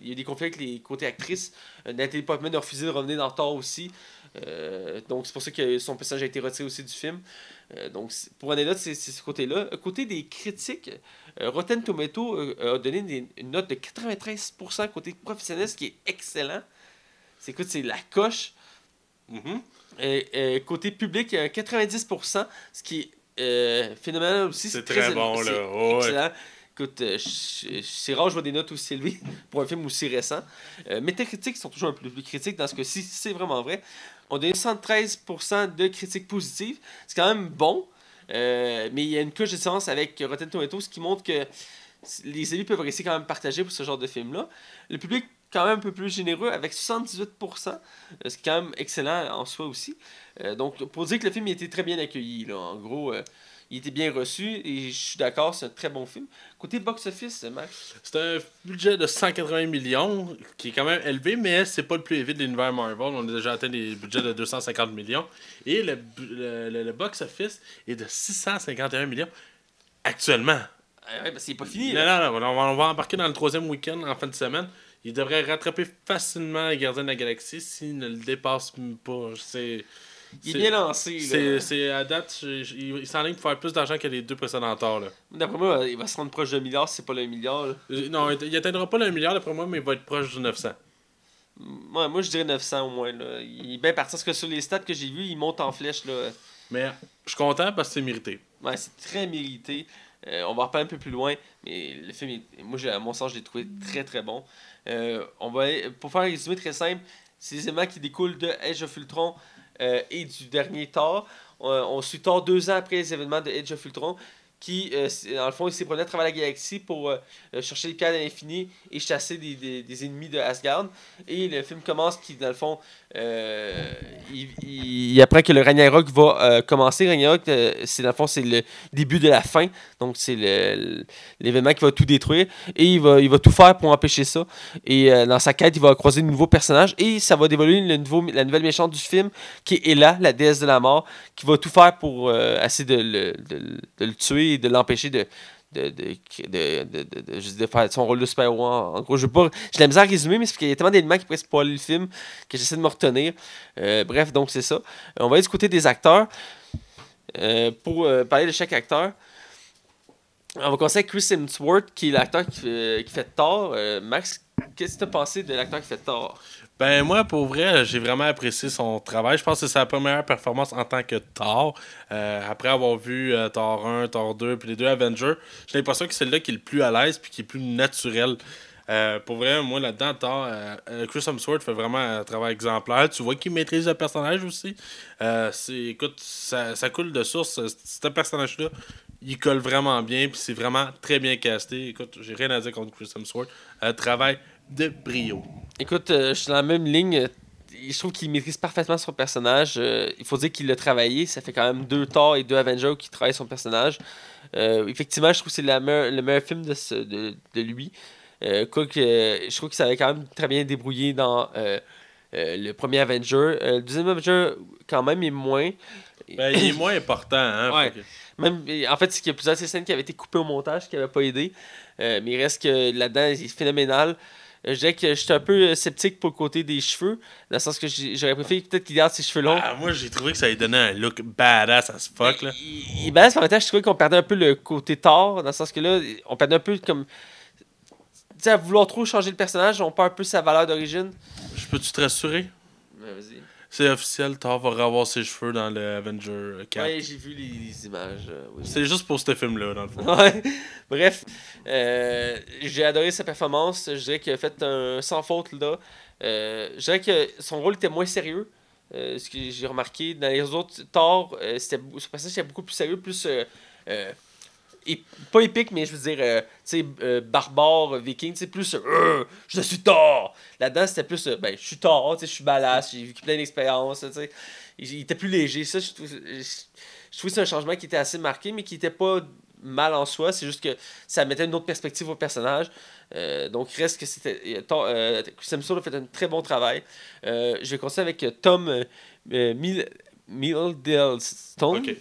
il y a des conflits avec les côtés actrices. Nathalie Portman a refusé de revenir dans Thor aussi. Euh, donc c'est pour ça que son personnage a été retiré aussi du film. Euh, donc pour anecdote, c'est c'est ce côté-là. Côté des critiques, euh, Rotten Tomato euh, a donné des- une note de 93% côté professionnel, ce qui est excellent. C'est écoute, c'est la coche. Mhm. Et, euh, côté public, il y a un 90%, ce qui est phénoménal aussi. C'est très bon, là. Oh, ouais. excellent. Écoute, c'est rare que je vois des notes aussi élevées pour un film aussi récent. Euh, Metacritic sont toujours un peu plus critiques dans ce cas-ci, c'est vraiment vrai. On a donné 73% de critiques positives. C'est quand même bon, euh, mais il y a une couche de différence avec Rotten Tomatoes qui montre que les élus peuvent rester quand même partagés pour ce genre de film-là. Le public, quand même un peu plus généreux, avec 78%, euh, ce qui est quand même excellent en soi aussi. Euh, donc, pour dire que le film a été très bien accueilli, là, en gros, il était bien reçu et je suis d'accord, c'est un très bon film. Côté box-office, Max, C'est un budget de 180 millions, qui est quand même élevé, mais c'est pas le plus élevé de l'univers Marvel. On a déjà atteint des budgets de 250 millions. Et le, le, le- le box-office est de 651 millions actuellement. euh, ouais, ben, c'est pas fini. Non, là. non, non, on va, on va embarquer dans le troisième week-end en fin de semaine. Il devrait rattraper facilement les Gardiens de la Galaxie s'il ne le dépasse pas. C'est. Il est bien lancé. là. C'est à date, je- je- il s'enligne pour faire plus d'argent que les deux précédents. Là. D'après moi, il va se rendre proche d'un milliard si c'est pas le milliard. là. Euh, Non, il atteindra pas le milliard d'après moi, mais il va être proche du 900. Ouais, moi, je dirais 900 au moins. Là. Il est bien parti parce que sur les stats que j'ai vus, il monte en flèche. Là. Mais je suis content parce que c'est mérité. Ouais, c'est très mérité. Euh, on va en reparler un peu plus loin, mais le film, est- moi, à mon sens, je l'ai trouvé très très bon. Euh, on va, pour faire un résumé très simple, c'est les éléments qui découlent de Age of Ultron euh, et du dernier Thor. On, on suit Thor deux ans après les événements de Age of Ultron, qui, euh, dans le fond, il s'est promené à travers la galaxie pour euh, euh, chercher les pierres de l'infini et chasser des, des, des ennemis de Asgard. Et le film commence qui, dans le fond, euh, il, apprend que le Ragnarok va euh, commencer. Ragnarok, euh, c'est le c'est le début de la fin. Donc, c'est l'événement qui va tout détruire. Et il va, il va tout faire pour empêcher ça. Et dans sa quête, il va croiser de nouveaux personnages. Et ça va dévoiler le nouveau, la nouvelle méchante du film, qui est Ella, la déesse de la mort, qui va tout faire pour essayer de de le tuer et de l'empêcher de. De, de, de, de, faire son rôle de super-héros. En gros, je pas. J'ai la misère à résumer, mais c'est qu'il y a tellement d'éléments qui pourraient spoiler le film que j'essaie de me retenir. Euh, bref, donc c'est ça. Euh, on va aller du côté des acteurs. Euh, pour parler de chaque acteur, on va commencer avec Chris Hemsworth, qui est l'acteur qui, fait- qui fait Thor. Max, qu'est-ce que tu as pensé de l'acteur qui fait Thor Ben moi, pour vrai, j'ai vraiment apprécié son travail. Je pense que c'est sa première performance en tant que Thor. Euh, après avoir vu euh, Thor 1, Thor 2, puis les deux Avengers, j'ai l'impression que c'est là qui est le plus à l'aise puis qui est plus naturel. Euh, pour vrai, moi là-dedans, Thor, Chris Hemsworth fait vraiment un travail exemplaire. Tu vois qu'il maîtrise le personnage aussi. Écoute, ça, ça coule de source. Ce- Ce personnage-là, il colle vraiment bien, puis c'est vraiment très bien casté. Écoute, j'ai rien à dire contre Chris Hemsworth. Euh, travail de brio. Écoute, euh, je suis dans la même ligne. Je trouve qu'il maîtrise parfaitement son personnage. Euh, il faut dire qu'il l'a travaillé. Ça fait quand même deux Thor et deux Avengers qui travaillent son personnage. Euh, effectivement, je trouve que c'est le meilleur film de, ce- de, de lui. Quoique, euh, je trouve qu'il s'avait quand même très bien débrouillé dans le premier Avenger. Le deuxième Avenger, quand même, est moins. Ben, il est moins important, hein. Ouais. que- Même, en fait, qu'il y a plusieurs scènes qui avaient été coupées au montage, qui n'avaient pas aidé. Euh, mais il reste que là-dedans, il est phénoménal. Euh, je dirais que j'étais un peu euh, sceptique pour le côté des cheveux, dans le sens que j'aurais préféré peut-être qu'il garde ses cheveux longs. Ah, moi, j'ai trouvé que ça lui donnait un look badass as fuck, là. Il, il baisse, mais en même temps, je trouvais qu'on perdait un peu le côté tort, dans le sens que là, on perdait un peu comme. Tu sais, à vouloir trop changer le personnage, on perd un peu sa valeur d'origine. Je peux-tu te rassurer? vas-y. C'est officiel, Thor va revoir ses cheveux dans le Avenger 4. Ouais, j'ai vu les, les images. euh, oui. C'est juste pour ce film-là, dans le fond. Ouais. Bref, euh, j'ai adoré sa performance. Je dirais qu'il a fait un sans faute là. Euh, je dirais que son rôle était moins sérieux. Ce que j'ai remarqué dans les autres Thor, c'était était beaucoup plus sérieux, plus pas épique, mais je veux dire, euh, tu sais, euh, barbare, viking, tu sais, plus euh, je suis Thor. Là-dedans, c'était plus, euh, ben, je suis Thor, tu sais, je suis badass, j'ai vécu plein d'expériences, tu sais. Il, était plus léger. Ça, je trouve, que c'est un changement qui était assez marqué, mais qui était pas mal en soi. C'est juste que ça mettait une autre perspective au personnage. Euh, donc, reste que c'était. euh, euh, Chris Hemsworth a fait un très bon travail. Euh, je vais continuer avec euh, Tom euh, euh, Middlestone. Ok.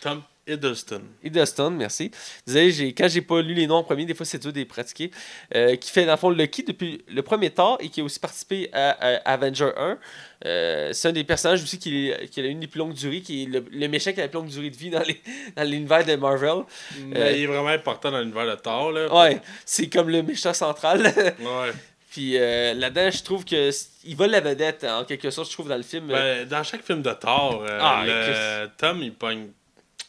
Tom? Hiddleston. Hiddleston, merci. Désolé, j'ai, quand j'ai pas lu les noms en premier, des fois c'est dur de les pratiquer. Euh, qui fait dans le fond Lucky depuis le premier Thor et qui a aussi participé à, à Avenger 1. Euh, c'est un des personnages aussi qui, a une des plus longues durées, qui est le, le méchant qui a la plus longue durée de vie dans, les, dans l'univers de Marvel. Mais il est vraiment important dans l'univers de Thor, là. Ouais, c'est comme le méchant central. Ouais. Puis euh, là-dedans, je trouve que il vole la vedette en quelque sorte, je trouve, dans le film. Ben, dans chaque film de Thor, euh, Ah, le- Tom, il pogne.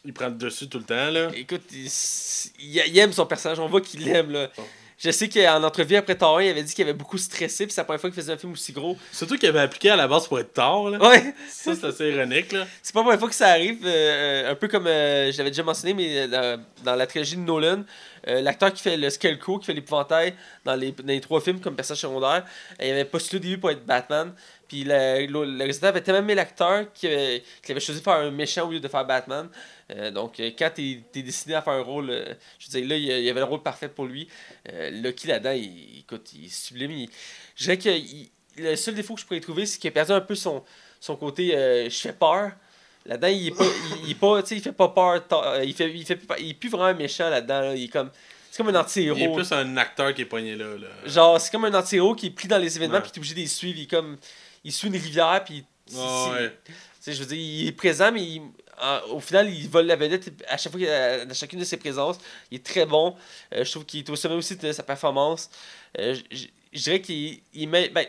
Il prend le dessus tout le temps, là. Écoute, il, aime son personnage, on voit qu'il l'aime. là. Je sais qu'en entrevue après Thor 1, il avait dit qu'il avait beaucoup stressé, puis c'est la première fois qu'il faisait un film aussi gros. Surtout qu'il avait appliqué à la base pour être Thor, là. Ouais, Ça, c'est assez ironique, là. c'est pas la première fois que ça arrive. euh, un peu comme euh, je l'avais déjà mentionné, mais euh, dans, la trilogie de Nolan, l'acteur qui fait le Scarecrow, qui fait l'épouvantail dans les, dans les trois films comme personnage secondaire, il avait postulé au début pour être Batman. Puis le, le, le réalisateur avait tellement aimé l'acteur qu'il avait, choisi de faire un méchant au lieu de faire Batman. Euh, donc, euh, quand t'es es décidé à faire un rôle, euh, je veux dire, là, il y avait le rôle parfait pour lui. Euh, Lucky là-dedans, il, écoute, il est sublime. Il- je dirais que il- le seul défaut que je pourrais trouver, c'est qu'il a perdu un peu son, son côté je fais peur. Là-dedans, il est pas, il, il est pas, tu sais, il fait pas peur. Il fait, il fait, il est plus vraiment méchant là-dedans. là. Il est comme, c'est comme un Il est anti-héros. plus un acteur qui est pogné là, là. Genre, c'est comme un anti-héros qui est pris dans les événements puis qui est obligé de les suivre. Il est comme, il suit une rivière puis, ouais. je veux dire, il est présent mais il- au final, il vole la vedette à chaque fois, qu'il- à, à chacune de ses présences. Il est très bon. Euh, je trouve qu'il est au sommet aussi de sa performance. Euh, je- dirais qu'il il ben,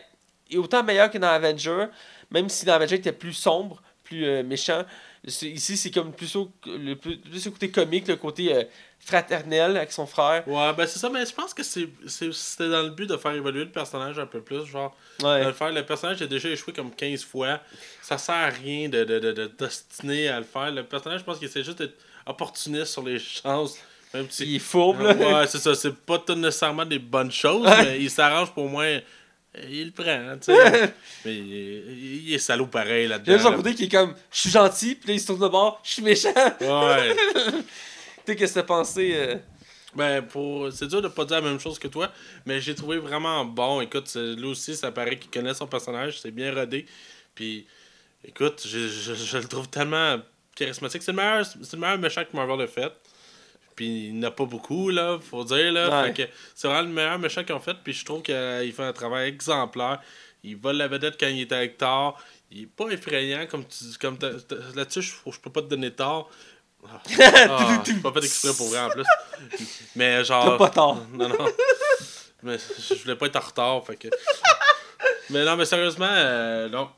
il est autant meilleur que dans Avenger, même si dans Avenger il était plus sombre, plus euh, méchant. Ici, c'est comme plus au, le, plus, plus au côté comique, le côté euh, fraternel avec son frère. Ouais, ben c'est ça, mais je pense que c'était dans le but de faire évoluer le personnage un peu plus. Genre, Ouais. de le faire. Le personnage a déjà échoué comme 15 fois. Ça sert à rien de, de, de, de destiner à le faire. Le personnage, je pense qu'il essaie juste d'être opportuniste sur les chances. Même si. Il est fourbe, là. Ouais, c'est ça. C'est pas tout nécessairement des bonnes choses, mais il s'arrange pour moi. Il le prend, tu sais. mais il, est- il est salaud pareil Il y là-dedans. là. côté qui est comme je suis gentil, puis là il se tourne de bord, je suis méchant. Ouais. tu sais, qu'est-ce que t'as pensé euh, Ben, pour... c'est dur de pas dire la même chose que toi, mais j'ai trouvé vraiment bon. Écoute, lui aussi, ça paraît qu'il connaît son personnage, c'est bien rodé. Puis, écoute, je, je, je le trouve tellement charismatique. C'est le meilleur, c'est le meilleur méchant que Marvel a fait. Puis, il n'y en a pas beaucoup, là, faut dire, là. Ouais. Fait que c'est vraiment le meilleur méchant qu'ils ont fait. Puis, je trouve qu'il fait un travail exemplaire. Il vole la vedette quand il est avec Thor. Il est pas effrayant, comme tu comme Là-dessus, je, je peux pas te donner tort. Ah, ah, c'est pas fait exprès pour vrai en plus. Mais genre. Pas tort. Non, non. Mais je voulais pas être en retard, fait que. mais non, mais sérieusement, euh, non.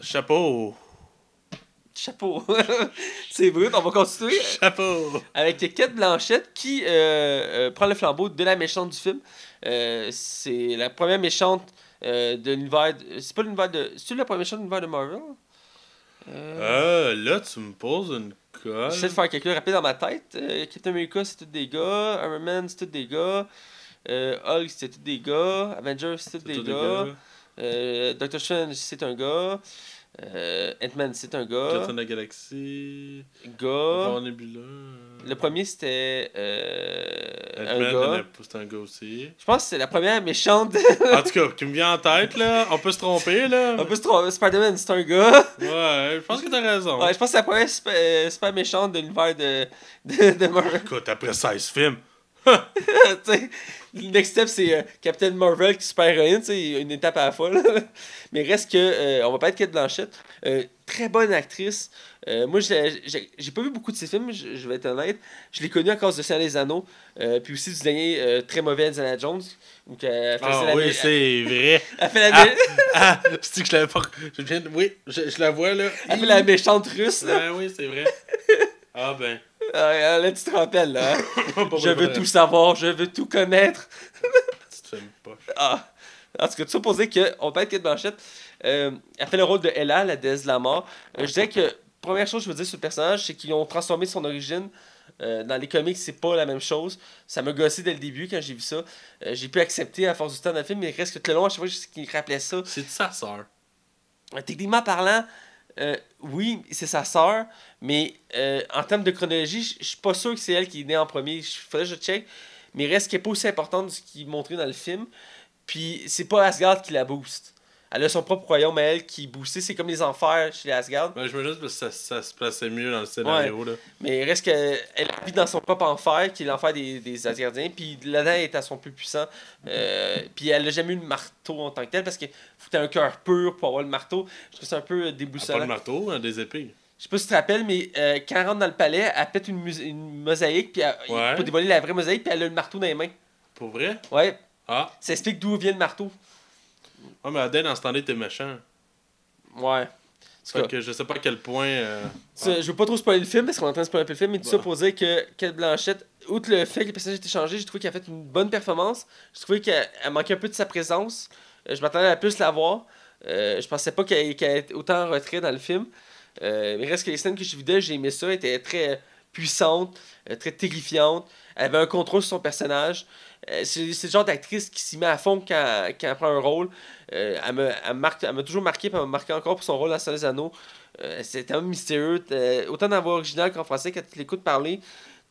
Chapeau. Chapeau. c'est brut, on va continuer. Chapeau. Avec Kate Blanchette qui euh, euh, prend le flambeau de la méchante du film. Euh, c'est la première méchante de l'univers. de- C'est pas l'univers de. C'est la première méchante de l'univers de Marvel? Là, tu me poses une colle. J'essaie de faire un calcul rapide dans ma tête. Captain America, c'est tous des gars. Iron Man, c'est tous des gars. Hulk, c'est tous des gars. Avengers, c'est tous C'est des, gars. Doctor Strange, c'est un gars. Euh, Ant-Man, c'est un gars. Captain la Galaxie. Gars. Nebula. Le premier, c'était euh, un Ant-Man, c'est un gars aussi. Je pense que c'est la première méchante. En tout cas, qui me vient en tête, là. On peut se tromper, là. Un peu se tromper. Spider-Man, c'est un gars. Ouais, je pense que t'as raison. Ouais, je pense que c'est la première super, euh, super méchante de l'univers de, de, de Marvel. Écoute, après 16 films. Le next step, c'est euh, Captain Marvel qui est super héroïne, tu sais, une étape à la fois. là. Mais reste que, euh, on va pas être Kate Blanchette. Euh, très bonne actrice. Euh, moi, j'ai pas vu beaucoup de ses films, je, je vais être honnête. Je l'ai connue à cause de Seigneur des Anneaux, puis aussi du dernier très mauvais Indiana Jones. Elle Ah oui, c'est vrai. elle fait la, Ah, ah, c'est que je l'avais pas. Je viens Oui, je, je la vois, là. elle fait la méchante russe. Là. Ouais, oui, c'est vrai. Ah ben. Euh, là, tu te rappelles, là. hein? Pas je veux pas tout savoir, je veux tout connaître. Tu poche. Ah. En tout cas, pour dire qu'on peut être Kate Blanchett. Euh, elle fait le rôle de Ella, la déesse de la mort. Euh, je dirais que, première chose que je veux dire sur le personnage, c'est qu'ils ont transformé son origine. Euh, dans les comics, c'est pas la même chose. Ça m'a gossé dès le début quand j'ai vu ça. Euh, j'ai pu accepter à force du temps dans le film, mais il reste que tout le long, à chaque fois qu'il rappelait ça, C'est de sa sœur. Techniquement parlant, euh, oui, c'est sa sœur, mais euh, en termes de chronologie, je je suis pas sûr que c'est elle qui est née en premier. Il faudrait que je check. Mais reste qu'elle est pas aussi importante de ce qui est montré dans le film. Puis c'est pas Asgard qui la booste. Elle a son propre royaume à elle qui est boosté. C'est comme les enfers chez les Asgard. Ben, je me dis que ça, ça se plaçait mieux dans le scénario, là. Mais il reste qu'elle elle vit dans son propre enfer, qui est l'enfer des, des Asgardiens. Puis là-dedans, elle est à son plus puissant. Euh, puis elle a jamais eu le marteau en tant que tel parce que faut que un cœur pur pour avoir le marteau. Je trouve ça un peu Elle a pas déboussolant. de marteau, hein, des épées. Je sais pas si tu te rappelles, mais euh, quand elle rentre dans le palais, elle pète une, mosaïque, puis elle, Ouais. pour dévoiler la vraie mosaïque, puis elle a le marteau dans les mains. Pour vrai? Ouais, Ah. ça explique d'où vient le marteau. Ah, mais Adèle, en ce temps-là, était méchant. Ouais. Fait que je sais pas à quel point. euh, ça, je veux pas trop spoiler le film, parce qu'on est en train de spoiler un peu le film, mais tout ça Bah. pour dire que Kate Blanchett, outre le fait que le personnage a été changé, j'ai trouvé qu'elle a fait une bonne performance. J'ai trouvé qu'elle elle manquait un peu de sa présence. Euh, je m'attendais à plus la voir. Euh, je pensais pas qu'elle qu'elle était autant en retrait dans le film. Euh, mais reste que les scènes que vues d'elle, j'ai aimé ça. Elle était très puissante, très terrifiante. Elle avait un contrôle sur son personnage. Euh, c'est le genre d'actrice qui s'y met à fond quand, quand elle prend un rôle. Euh, elle me- elle marque- elle m'a toujours marqué, puis elle m'a marqué encore pour son rôle dans Seigneur des Anneaux. Euh, c'est tellement mystérieux. t'as- Autant dans la voix originale qu'en français, quand tu l'écoutes parler,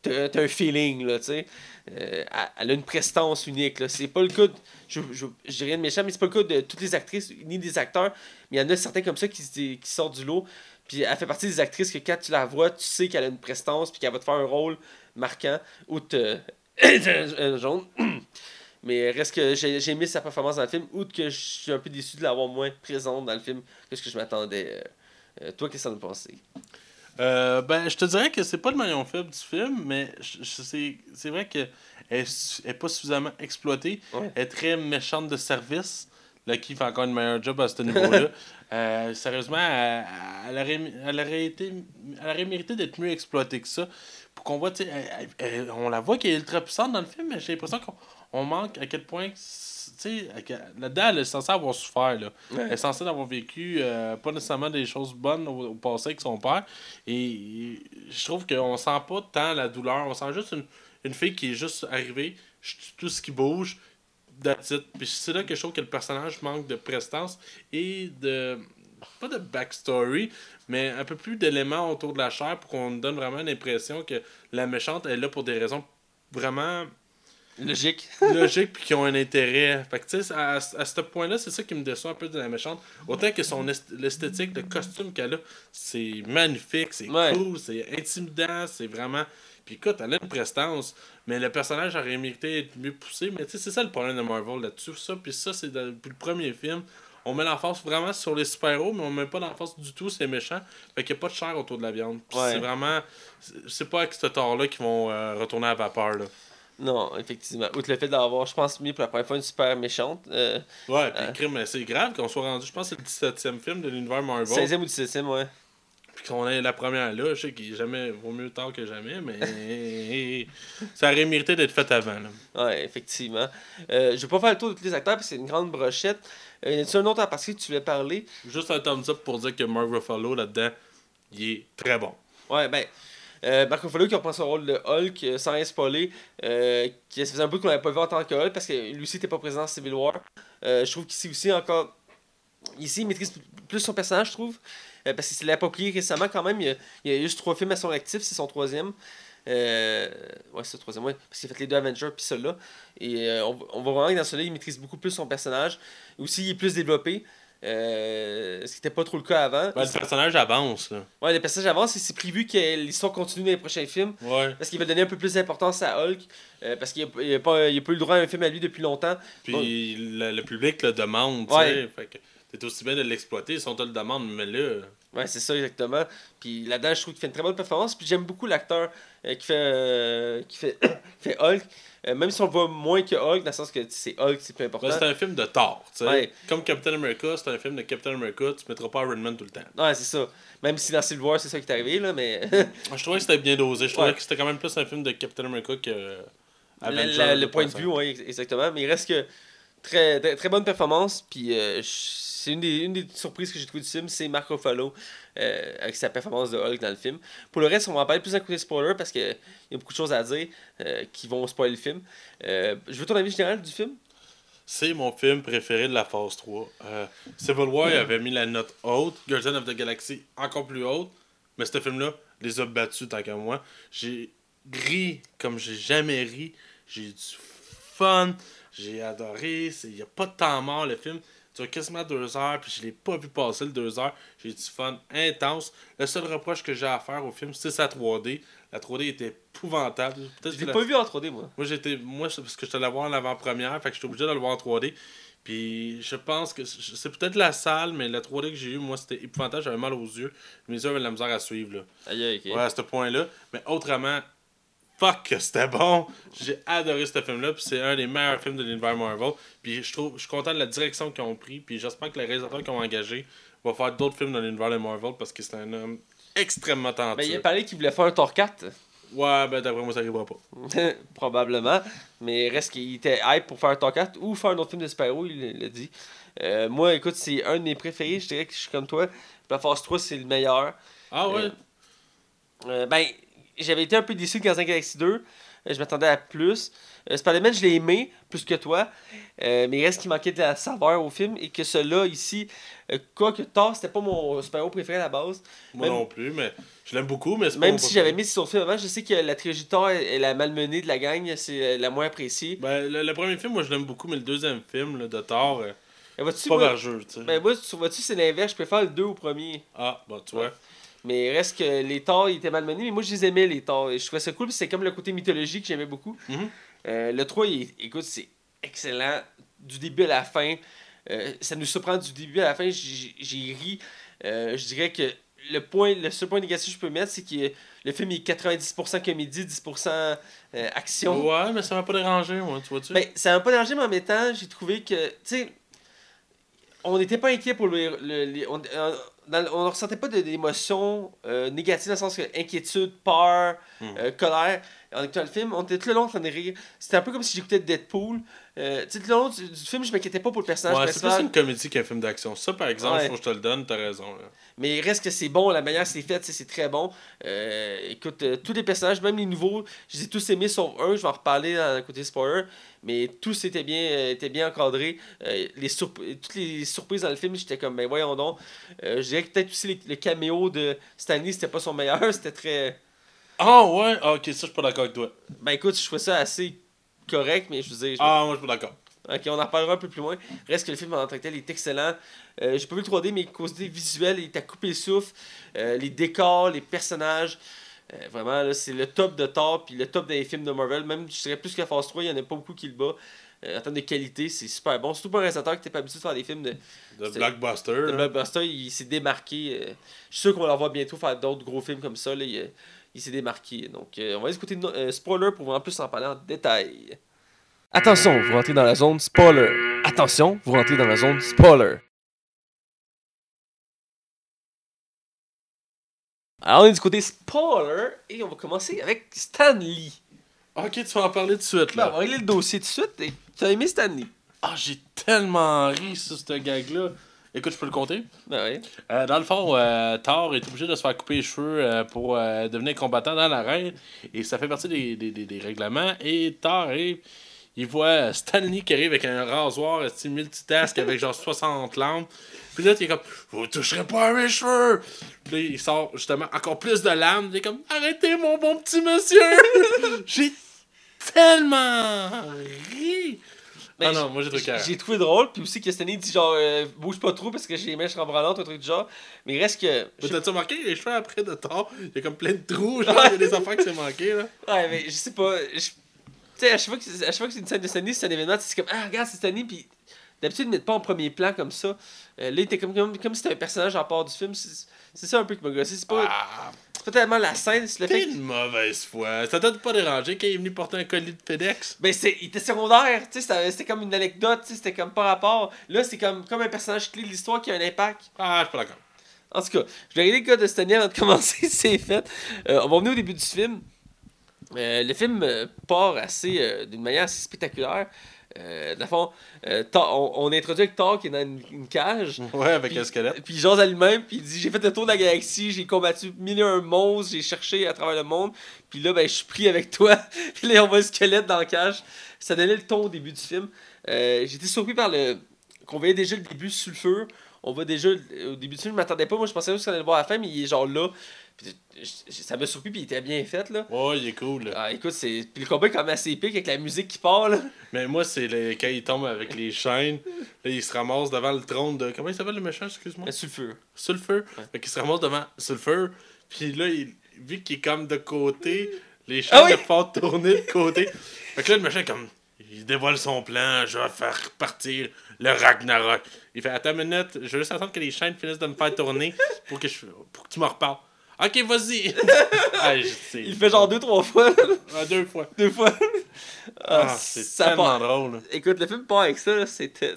t'as un feeling, là, tu sais. Euh, elle- a une prestance unique, là. C'est pas le cas, de, je, je, rien de méchant, mais c'est pas le cas de toutes les actrices, ni des acteurs, mais il y en a certains comme ça qui, qui sortent du lot. Puis elle fait partie des actrices que quand tu la vois, tu sais qu'elle a une prestance, puis qu'elle va te faire un rôle marquant, euh, un jaune. Mais reste que j'ai j'ai aimé sa performance dans le film, outre que je suis un peu déçu de l'avoir moins présente dans le film que ce que je m'attendais. Euh, euh, toi, qu'est-ce que t'en as pensé? Euh, ben, je te dirais que c'est pas le maillon faible du film, mais c'est vrai qu'elle est, su- elle est pas suffisamment exploitée. Ouais. Elle est très méchante de service. Là, qui fait encore une meilleure job à ce niveau-là. Euh, sérieusement, elle, elle aurait, elle aurait été, elle aurait mérité d'être mieux exploitée que ça. Pour qu'on voit, elle- elle- elle- on la voit qu'elle est ultra puissante dans le film, mais j'ai l'impression qu'on on manque à quel point, là-dedans, elle est censée avoir souffert, là. Elle est censée avoir vécu euh, pas nécessairement des choses bonnes au, au passé avec son père. Et je trouve qu'on sent pas tant la douleur. On sent juste une, une fille qui est juste arrivée, tout ce qui bouge, that's it. Puis c'est là que je trouve que le personnage manque de prestance et de. Pas de backstory, mais un peu plus d'éléments autour de la chair pour qu'on donne vraiment l'impression que la méchante est là pour des raisons vraiment Logique. logiques puis qui ont un intérêt. Fait que tu sais, à, à ce point-là, c'est ça qui me déçoit un peu de la méchante. Autant que son est- l'esthétique, le costume qu'elle a, c'est magnifique, c'est Ouais. cool, c'est intimidant, c'est vraiment. Puis écoute, elle a une prestance, mais le personnage aurait mérité d'être mieux poussé. Mais tu sais, c'est ça le problème de Marvel là-dessus. Ça, puis ça, c'est le premier film. On met l'emphase vraiment sur les super-héros, mais on met pas l'emphase du tout sur les méchants. Fait qu'il n'y a pas de chair autour de la viande. Ouais. c'est vraiment. c'est- C'est pas avec ce tort-là qu'ils vont euh, retourner à la vapeur. Là. Non, effectivement. Outre le fait d'avoir, je pense, mis pour la première fois une super méchante. Euh, ouais, puis crime, mais c'est grave qu'on soit rendu, je pense que c'est le 17e film de l'univers Marvel. 16e ou 17e, ouais. Puis qu'on ait la première là, je sais qu'il jamais vaut mieux tard que jamais, mais ça aurait mérité d'être fait avant. Là. Ouais, effectivement. Euh, je vais pas faire le tour de tous les acteurs parce que c'est une grande brochette. Euh, y a un autre à partir que tu voulais parler? Juste un thumbs up pour dire que Mark Ruffalo là-dedans, il est très bon. Ouais, ben. Euh, Mark Ruffalo qui reprend son rôle de Hulk euh, sans rien spoiler, euh, qui ça faisait un peu qu'on l'avait pas vu en tant que Hulk parce que lui aussi n'était pas présent dans Civil War. Euh, je trouve qu'ici aussi encore. Ici, il maîtrise plus son personnage, je trouve. Euh, parce qu'il s'est approprié récemment quand même. Il y, a, il a juste trois films à son actif, c'est son troisième. Euh, ouais, c'est le troisième, ouais. Parce qu'il a fait les deux Avengers puis celui-là. Et euh, on, on voit vraiment que dans celui-là, il maîtrise beaucoup plus son personnage. Aussi, il est plus développé. Ce qui n'était pas trop le cas avant. Ben, le personnage avance. Là. Ouais, le personnage avance et c'est prévu que l'histoire continue dans les prochains films. Ouais. Parce qu'il va donner un peu plus d'importance à Hulk. euh, parce qu'il n'a pas, pas eu le droit à un film à lui depuis longtemps. Puis le, le public le demande, tu Ouais. sais. Fait que t'es aussi bien de l'exploiter si on te le demande, mais là. Ouais, c'est ça exactement. Puis là-dedans, je trouve qu'il fait une très bonne performance. Puis j'aime beaucoup l'acteur euh, qui fait euh, qui fait, qui fait Hulk. Euh, même si on le voit moins que Hulk, dans le sens que c'est Hulk, c'est plus important. Ben, c'est un film de Thor, tu sais. Ouais. Comme Captain America, c'est un film de Captain America, tu mettras pas Iron Man tout le temps. Ouais, c'est ça. Même si dans Civil War, c'est ça qui est arrivé, là, mais. Je trouvais que c'était bien dosé. Je trouvais Ouais. que c'était quand même plus un film de Captain America que. le, point de vue, oui, exactement. Mais il reste que très, très, très bonne performance. Puis je- c'est une des, une des surprises que j'ai trouvé du film, c'est Mark Ruffalo euh, avec sa performance de Hulk dans le film. Pour le reste, on va en parler plus d'un côté spoiler parce qu'il y a beaucoup de choses à dire euh, qui vont spoiler le film. Euh, je veux ton avis général du film? C'est mon film préféré de la phase 3. Euh, Civil War avait mis la note haute, Guardians of the Galaxy encore plus haute, mais ce film-là les a battus tant qu'à moi. J'ai ri comme j'ai jamais ri. J'ai eu du fun, j'ai adoré. Il n'y a pas de temps mort le film. Tu as quasiment deux heures, puis je l'ai pas vu passer le deux heures. J'ai eu du fun intense. Le seul reproche que j'ai à faire au film, c'est sa 3D. La 3D était épouvantable. Je l'ai la- pas vu en 3D, moi. moi, j'étais. Moi, c'est parce que je te la voir en avant-première, fait que j'étais obligé de le voir en 3D. Puis je pense que c'est peut-être la salle, mais la 3D que j'ai eue, moi, c'était épouvantable, j'avais mal aux yeux. Mes yeux avaient de la misère à suivre, là. Aïe, aïe, ok. Ouais, à ce point-là. Mais autrement, fuck que c'était bon. J'ai adoré ce film-là, puis c'est un des meilleurs films de l'univers Marvel. Puis je trouve, je suis content de la direction qu'ils ont pris, puis j'espère que les réalisateurs qu'ils ont engagés vont faire d'autres films dans l'univers de Marvel, parce que c'est un homme extrêmement Ben, il a talentueux. parlé qu'il voulait faire un Thor 4. Ouais, ben d'après moi, ça arrivera pas. Probablement. Mais reste qu'il était hype pour faire un Thor 4 ou faire un autre film de super-héros, il l'a dit. Euh, moi, écoute, c'est un de mes préférés. Je dirais que je suis comme toi. La Phase 3, c'est le meilleur. Ah ouais? Euh, Euh, ben, j'avais été un peu déçu de the Galaxy 2. Euh, je m'attendais à plus. Euh, Spider-Man, je l'ai aimé plus que toi. Euh, mais il reste qu'il manquait de la saveur au film. Et que celui-là, ici, euh, quoi que Thor, c'était pas mon super-héros préféré à la base. Moi Même- non plus, mais je l'aime beaucoup, mais Même si j'avais mis sur le film avant, je sais que la trilogie Thor est la malmenée de la gang. C'est la moins appréciée. Ben, le, le premier film, moi, je l'aime beaucoup, mais le deuxième film là, de Thor, vois-tu, c'est pas vergeux, tu sais. Ben, moi, tu vois-tu, c'est l'inverse. Je préfère le 2 au premier. Ah, bon, tu vois. Mais il reste que les Thor, ils étaient malmenés. Mais moi, je les aimais, les Thor. Je trouvais ça cool. C'est comme le côté mythologique que j'aimais beaucoup. Mhm. Euh, le 3, il est- écoute, c'est excellent. Du début à la fin. Euh, ça nous surprend du début à la fin. J'ai ri. Euh, je dirais que le point le seul point négatif que je peux mettre, c'est que le film est 90% comédie, 10% euh, action. Ouais, mais ça m'a pas dérangé, moi, tu vois-tu? Ben, ça m'a pas dérangé, mais en même temps, j'ai trouvé que, tu sais, on n'était pas inquiet pour le. le- les- on, dans- on ne ressentait pas d'émotions euh, négatives, dans le sens que inquiétude, peur, Hmm. euh, colère. En écoutant le film, on était tout le long en train de rire. C'était un peu comme si j'écoutais Deadpool. Euh, tu sais, tout le long du, du film, je m'inquiétais pas pour le personnage ouais, c'est plus principal. une comédie qu'un film d'action. Ça, par exemple, Ouais. faut que je te le donne, t'as raison. Là. Mais il reste que c'est bon, la manière que c'est fait, c'est très bon. Euh, écoute, euh, tous les personnages, même les nouveaux, je les ai tous aimés sauf un, je vais en reparler dans le côté spoiler, mais tous étaient bien, euh, étaient bien encadrés. Les toutes les surprises dans le film, j'étais comme, ben voyons donc. Je dirais que peut-être aussi les- le caméo de Stanley, c'était pas son meilleur, c'était très. Ah, ouais? Ah, ok, ça, je suis pas d'accord avec toi. Ben écoute, je trouvais ça assez correct, mais je veux dire. je- Ah, moi, je suis pas d'accord. Ok, on en reparlera un peu plus loin. Reste que le film en tant que tel est excellent. Euh, J'ai pas vu le 3D, mais côté visuel, il est à couper le souffle. Euh, les décors, les personnages. euh, vraiment, là, c'est le top de Thor, puis le top des films de Marvel. Même, je dirais plus que Phase 3, il y en a pas beaucoup qui le bat. En termes de qualité, c'est super bon. Surtout pour un réalisateur qui n'était pas habitué de faire des films de, De blockbuster. de blockbuster, il s'est démarqué. je suis sûr qu'on va le voir bientôt faire d'autres gros films comme ça. là. Il, s'est démarqué. Donc, on va aller euh, spoiler pour vraiment plus en parler en détail. Attention, vous rentrez dans la zone spoiler. Attention, vous rentrez dans la zone spoiler. Alors, on est du côté spoiler et on va commencer avec Stanley. Ok, tu vas en parler tout de suite, Là, on va régler le dossier tout de suite. Et tu as aimé Stanley? Ah, j'ai tellement ri sur ce gag-là. Écoute, je peux le compter. Ben oui. Euh, dans le fond, euh, Thor est obligé de se faire couper les cheveux euh, pour euh, devenir combattant dans l'arène. Et ça fait partie des, des, des, des règlements. Et Thor arrive, il voit Stanley qui arrive avec un rasoir multitask avec genre 60 lampes. Puis là, il est comme Vous toucherez pas à mes cheveux! Puis là, il sort justement encore plus de lames. Il est comme Arrêtez mon bon petit monsieur! J'ai tellement ri! Ben, ah non, moi j'ai trouvé J'ai trouvé drôle, puis aussi que Stanley dit genre euh, bouge pas trop parce que j'ai les mèches rembranlantes, un truc du genre. Mais il reste que. Mais t'as-tu remarqué les cheveux après de Thor? Il y a comme plein de trous, genre, il y a des affaires qui s'est manqué, là. Ouais, mais je sais pas. je- Tu sais, à chaque fois que c'est une scène de Stanley, c'est un événement, c'est comme Ah, regarde, c'est Stanley, puis d'habitude, ils ne mettent pas en premier plan comme ça. Euh, là, il était comme, comme, comme si c'était un personnage en part du film. C'est ça un peu qui m'a gossé. C'est pas, Ah, c'est pas tellement la scène, c'est le t'es que. une mauvaise foi. Ça t'a pas dérangé quand il est venu porter un colis de FedEx? Ben, c'est, il était secondaire, tu sais, c'était comme une anecdote, tu sais, c'était comme par rapport. Là, c'est comme, comme un personnage clé de l'histoire qui a un impact. Ah, je suis pas d'accord. En tout cas, je vais regarder le cas de Stanley avant de commencer, c'est fait. Euh, on va revenir au début du film. Euh, le film euh, part assez euh, d'une manière assez spectaculaire. Euh, dans le fond, Thor- on, on introduit avec Thor qui est dans une, une cage. Ouais, avec un squelette. Puis il jase à lui-même, puis il dit J'ai fait le tour de la galaxie, j'ai combattu mille et un monstres, j'ai cherché à travers le monde, puis là, ben, je suis pris avec toi. puis là, on voit le squelette dans la cage. Ça donnait le ton au début du film. J'étais surpris par le. qu'on voyait déjà le début sulfure. On voit déjà au début du film, je m'attendais pas. Moi, je pensais juste qu'on allait le voir à la fin, mais il est genre là. Ça m'a surpris, puis il était bien fait, là. Ouais, il est cool, là. Ah, écoute, c'est. Puis le combat est même assez épique avec la musique qui part, là. Mais moi, c'est le... quand il tombe avec les chaînes, là, il se ramasse devant le trône de. Comment il s'appelle le méchant, excuse-moi? Sulfur. Ouais. Fait qu'il se ramasse devant Sulfur. Puis là, il... vu qu'il est comme de côté, les chaînes Ah oui! le font tourner de côté. Fait que là, le méchant est comme. Il dévoile son plan, je vais faire partir le Ragnarok. Il fait Attends une minute, je veux juste attendre que les chaînes finissent de me faire tourner pour que, je... pour que tu me reparles. Ok, vas-y. ah. Il fait genre deux, trois fois. Ah, deux fois. deux fois. Ah, Ah, c'est ça tellement part. drôle. là. Écoute, le film part avec ça, c'était.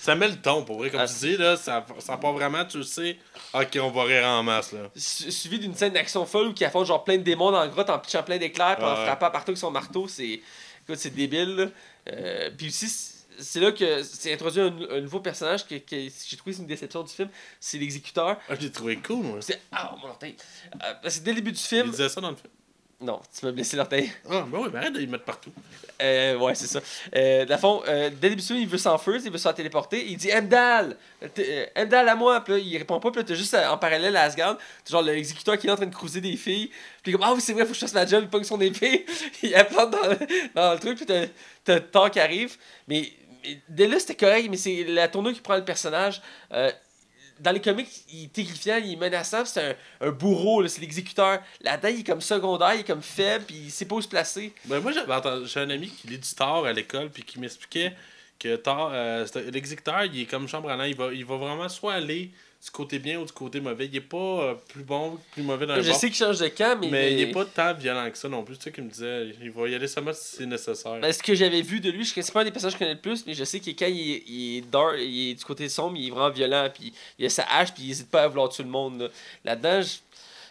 Ça met le ton, pour vrai. Comme Ah, tu dis, là, ça, ça part vraiment, tu le sais. Ok, on va rire en masse, là. Su- suivi d'une scène d'action folle où il affronte genre plein de démons dans la grotte en pitchant plein d'éclairs puis en frappant partout avec son marteau c'est écoute c'est débile là. Euh, puis aussi c'est- là que c'est introduit un, un nouveau personnage que, que j'ai trouvé c'est une déception du film c'est l'exécuteur Ah, j'ai trouvé cool, moi. c'est ah mon orteil Euh, parce que dès le début du Il film disait ça dans le film. non tu m'as blessé l'orteil Ah, ben oui, ben arrête de les mettre partout. Euh, ouais, c'est ça. Euh, le fond, euh, dès le début du film, il veut s'enfuir, il veut se faire téléporter. Il dit Emdal T- euh, à moi Puis là, il répond pas. Puis là, t'as juste euh, en parallèle à Asgard, genre l'exécuteur qui est en train de cruiser des filles. Puis il comme Ah oui, c'est vrai, faut que je fasse ma job. Il pogne son épée. il la plante dans, dans le truc. Puis t'as- t'as Thor qui arrive. Mais, mais dès là, c'était correct. Mais c'est la tournure qui prend le personnage. Euh, dans les comics, il est terrifiant, il est menaçant, c'est un, bourreau, c'est l'exécuteur. Là-dedans, il est comme secondaire, il est comme faible, puis il sait pas où se placer. Ben moi, j'ai un ami qui lit du Thor à l'école, puis qui m'expliquait que Thor, euh, l'exécuteur, il est comme chambre à il va, il va vraiment soit aller du côté bien ou du côté mauvais. Il est pas euh, plus bon, plus mauvais dans le Je bord. sais qu'il change de camp, mais. mais, il est pas tant violent que ça non plus. Tu sais, qu'il me disait, il va y aller seulement si c'est nécessaire. Ben, ce que j'avais vu de lui, je c'est pas un des personnages que je connais le plus, mais je sais que quand il est, il est dark, il est du côté sombre, il est vraiment violent, puis il a sa hache, puis il hésite pas à vouloir tuer le monde. là. Là-dedans, je-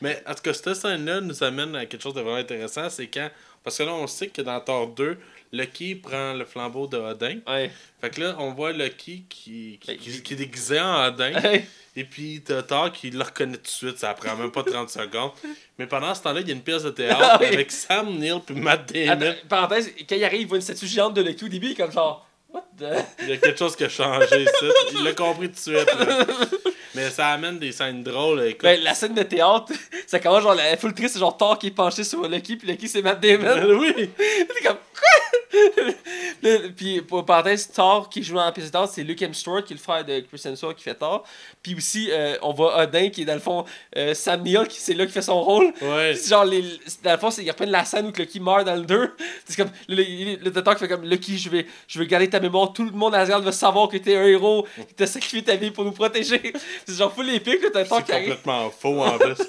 Mais en tout cas, cette scène-là nous amène à quelque chose de vraiment intéressant. C'est quand. Parce que là, on sait que dans Thor 2, Lucky prend le flambeau de Odin. ouais. Fait que là, on voit Lucky qui, qui, Ben, qui, qui est déguisé en Odin. Et puis t'as Thor qui le reconnaît tout de suite, ça prend même pas 30 secondes. Mais pendant ce temps-là, il y a une pièce de théâtre Ah avec Sam Neill puis Matt Damon. Attends, parenthèse, quand il arrive, il voit une statue géante de Lucky au début, comme genre, what the. Il y a quelque chose qui a changé ici. Il l'a compris tout de suite. là. Mais ça amène des scènes drôles. Écoute, Ben, la scène de théâtre, ça commence genre, la full triste, c'est genre Thor qui est penché sur Lucky, puis Lucky c'est Matt Damon. Euh, oui, T'es comme, quoi? Puis pour parenthèse, Thor qui joue dans la pièce de Thor, c'est Luke Hemsworth qui est le frère de Chris Hemsworth qui fait Thor. Puis aussi, euh, on voit Odin qui est dans le fond, euh, Sam Neill qui c'est là qui fait son rôle. Ouais. Puis c'est genre, les, dans le fond, c'est- ils reprennent la scène où Lucky meurt dans le 2. C'est comme, le, le, le docteur qui fait comme, Lucky, je vais, je vais garder ta mémoire, tout le monde à Asgard va savoir que t'es un héros, que t'as sacrifié ta vie pour nous protéger. C'est genre full épique, t'as C'est qui arrive. complètement faux en plus.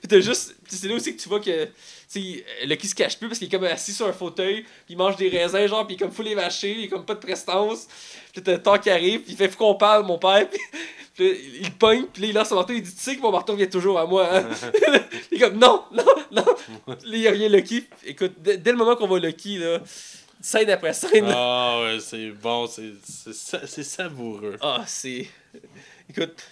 Puis t'as juste. c'est là aussi que tu vois que. Sais, Lucky se cache plus parce qu'il est comme assis sur un fauteuil, puis il mange des raisins, genre, puis il est comme full évaché, il est comme pas de prestance. Puis t'as le temps qui arrive, puis il fait Faut qu'on parle, mon père. Puis, il le pogne, puis là, il lance son marteau, il dit Tu sais que mon marteau vient toujours à moi, hein? il est comme Non, non, non. Là, il rien Lucky. Écoute, dès, le moment qu'on voit Lucky, là, scène après scène, Ah ouais, c'est bon, c'est c'est sa- c'est savoureux. ah, c'est. Écoute,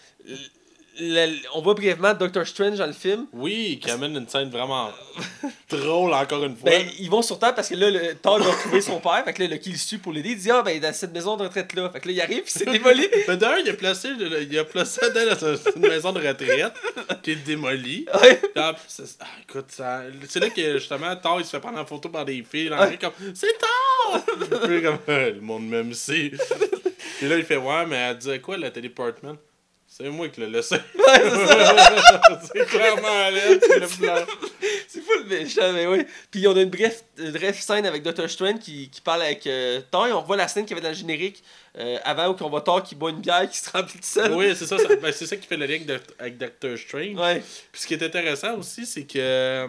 le- on voit brièvement Doctor Strange dans le film. Oui, qui amène une scène vraiment drôle encore une fois. Ben, ils vont sur Terre parce que là, le Thor va retrouver son père. Fait que là, Lucky le suit pour l'aider. Il dit Ah, ben, dans cette maison de retraite-là. Fait que là, il arrive, puis c'est démoli. Mais d'ailleurs, il a placé, il a placé dans une maison de retraite qui est démolie. ouais. Ah, écoute, ça- c'est là que justement, Thor il se fait prendre en photo par des filles. La Ouais. comme C'est Thor! Puis comme euh, le monde m'aime ici. Puis là, il fait Ouais, mais elle disait quoi, la téléportment? C'est moi qui l'ai laissé. C'est clairement elle, c'est le blanc. C'est fou le méchant, mais oui. Puis on a une bref, une bref scène avec Doctor Strange qui, qui parle avec euh, Thor. Et on revoit la scène qu'il y avait dans le générique euh, avant où on voit Thor qui boit une bière qui se remplit de seul. Oui, c'est ça, ça- ben, c'est ça qui fait le lien avec Doctor Strange. Ouais. Puis ce qui est intéressant aussi, c'est que euh,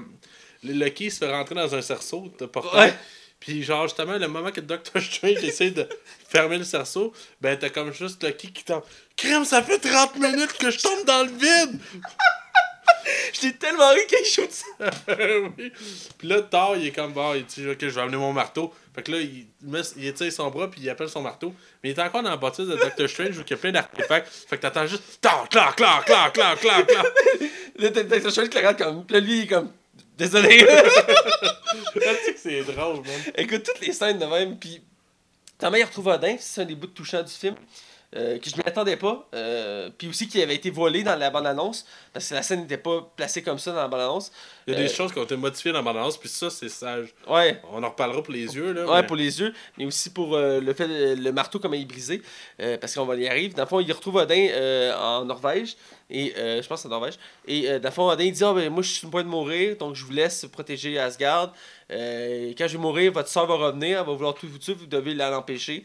Lucky se fait rentrer dans un cerceau de portail. Ouais. Puis genre, justement, le moment que Doctor Strange essaie de fermer le cerceau, ben t'as comme juste Lucky qui tombe. Crème, ça fait 30 minutes que je tombe dans le vide! J'étais tellement ri qu'il shoot ça. oui. Puis là, Thor, il est comme, bon, il dit, ok, je vais amener mon marteau. Fait que là, il, met, il étire son bras, puis il appelle son marteau. Mais il est encore dans la bâtisse de Doctor Strange où il y a plein d'artefacts. Fait que t'entends juste, clac, clac, clac, clac, clac, clac, clac. Là, Doctor Strange qui le regarde comme. Là, lui, il est comme. Désolé. Tu sais que c'est drôle, man. Écoute, toutes les scènes de même, puis ta mère retrouve Odin, c'est un des bouts touchants du film, euh, que je m'y attendais pas, euh, puis aussi qui avait été volé dans la bande-annonce, parce que la scène n'était pas placée comme ça dans la bande-annonce. Il y a des Euh, choses qui ont été modifiées dans la balance, puis ça, c'est sage. Ouais, On en reparlera pour les yeux, là. ouais, mais- pour les yeux, mais aussi pour le fait le marteau comment il est brisé, parce qu'on va y arriver. Dans le fond, il retrouve Odin en Norvège, et je pense en Norvège, et dans le fond, Odin il dit Ah, ben, Moi, je suis sur le point de mourir, donc je vous laisse protéger Asgard. Quand je vais mourir, votre soeur va revenir, elle va vouloir tout vous tuer, vous devez l'en empêcher.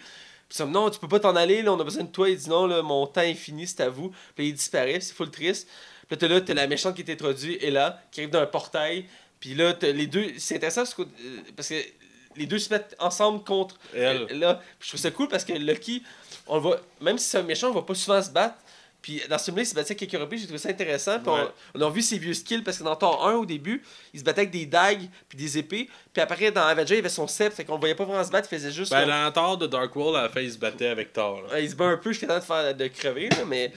Puis ça me non, tu peux pas t'en aller, là, on a besoin de toi. Il dit non, là, mon temps est fini, c'est à vous. Puis il disparaît, c'est full triste. Puis là, t'as là, t'as la méchante qui est introduite, et là, qui arrive d'un portail. Puis là, t'as les deux. C'est intéressant parce que, euh, parce que les deux se mettent ensemble contre Elle. là. Puis je trouve ça cool parce que Lucky, on le voit, même si c'est un méchant, on va pas souvent se battre. Puis dans ce film-là, il se battait avec quelques reprises, j'ai trouvé ça intéressant. Puis Ouais. on, on a vu ses vieux skills parce que dans Thor 1 au début, il se battait avec des dagues puis des épées. Puis après, dans Avenger, il avait son sceptre, fait qu'on voyait pas vraiment se battre, il faisait juste. Ben, comme- dans Thor de Dark World, à la fin, il se battait avec Thor. là. Il se bat un peu, jusqu'à temps de, faire, de crever, là, mais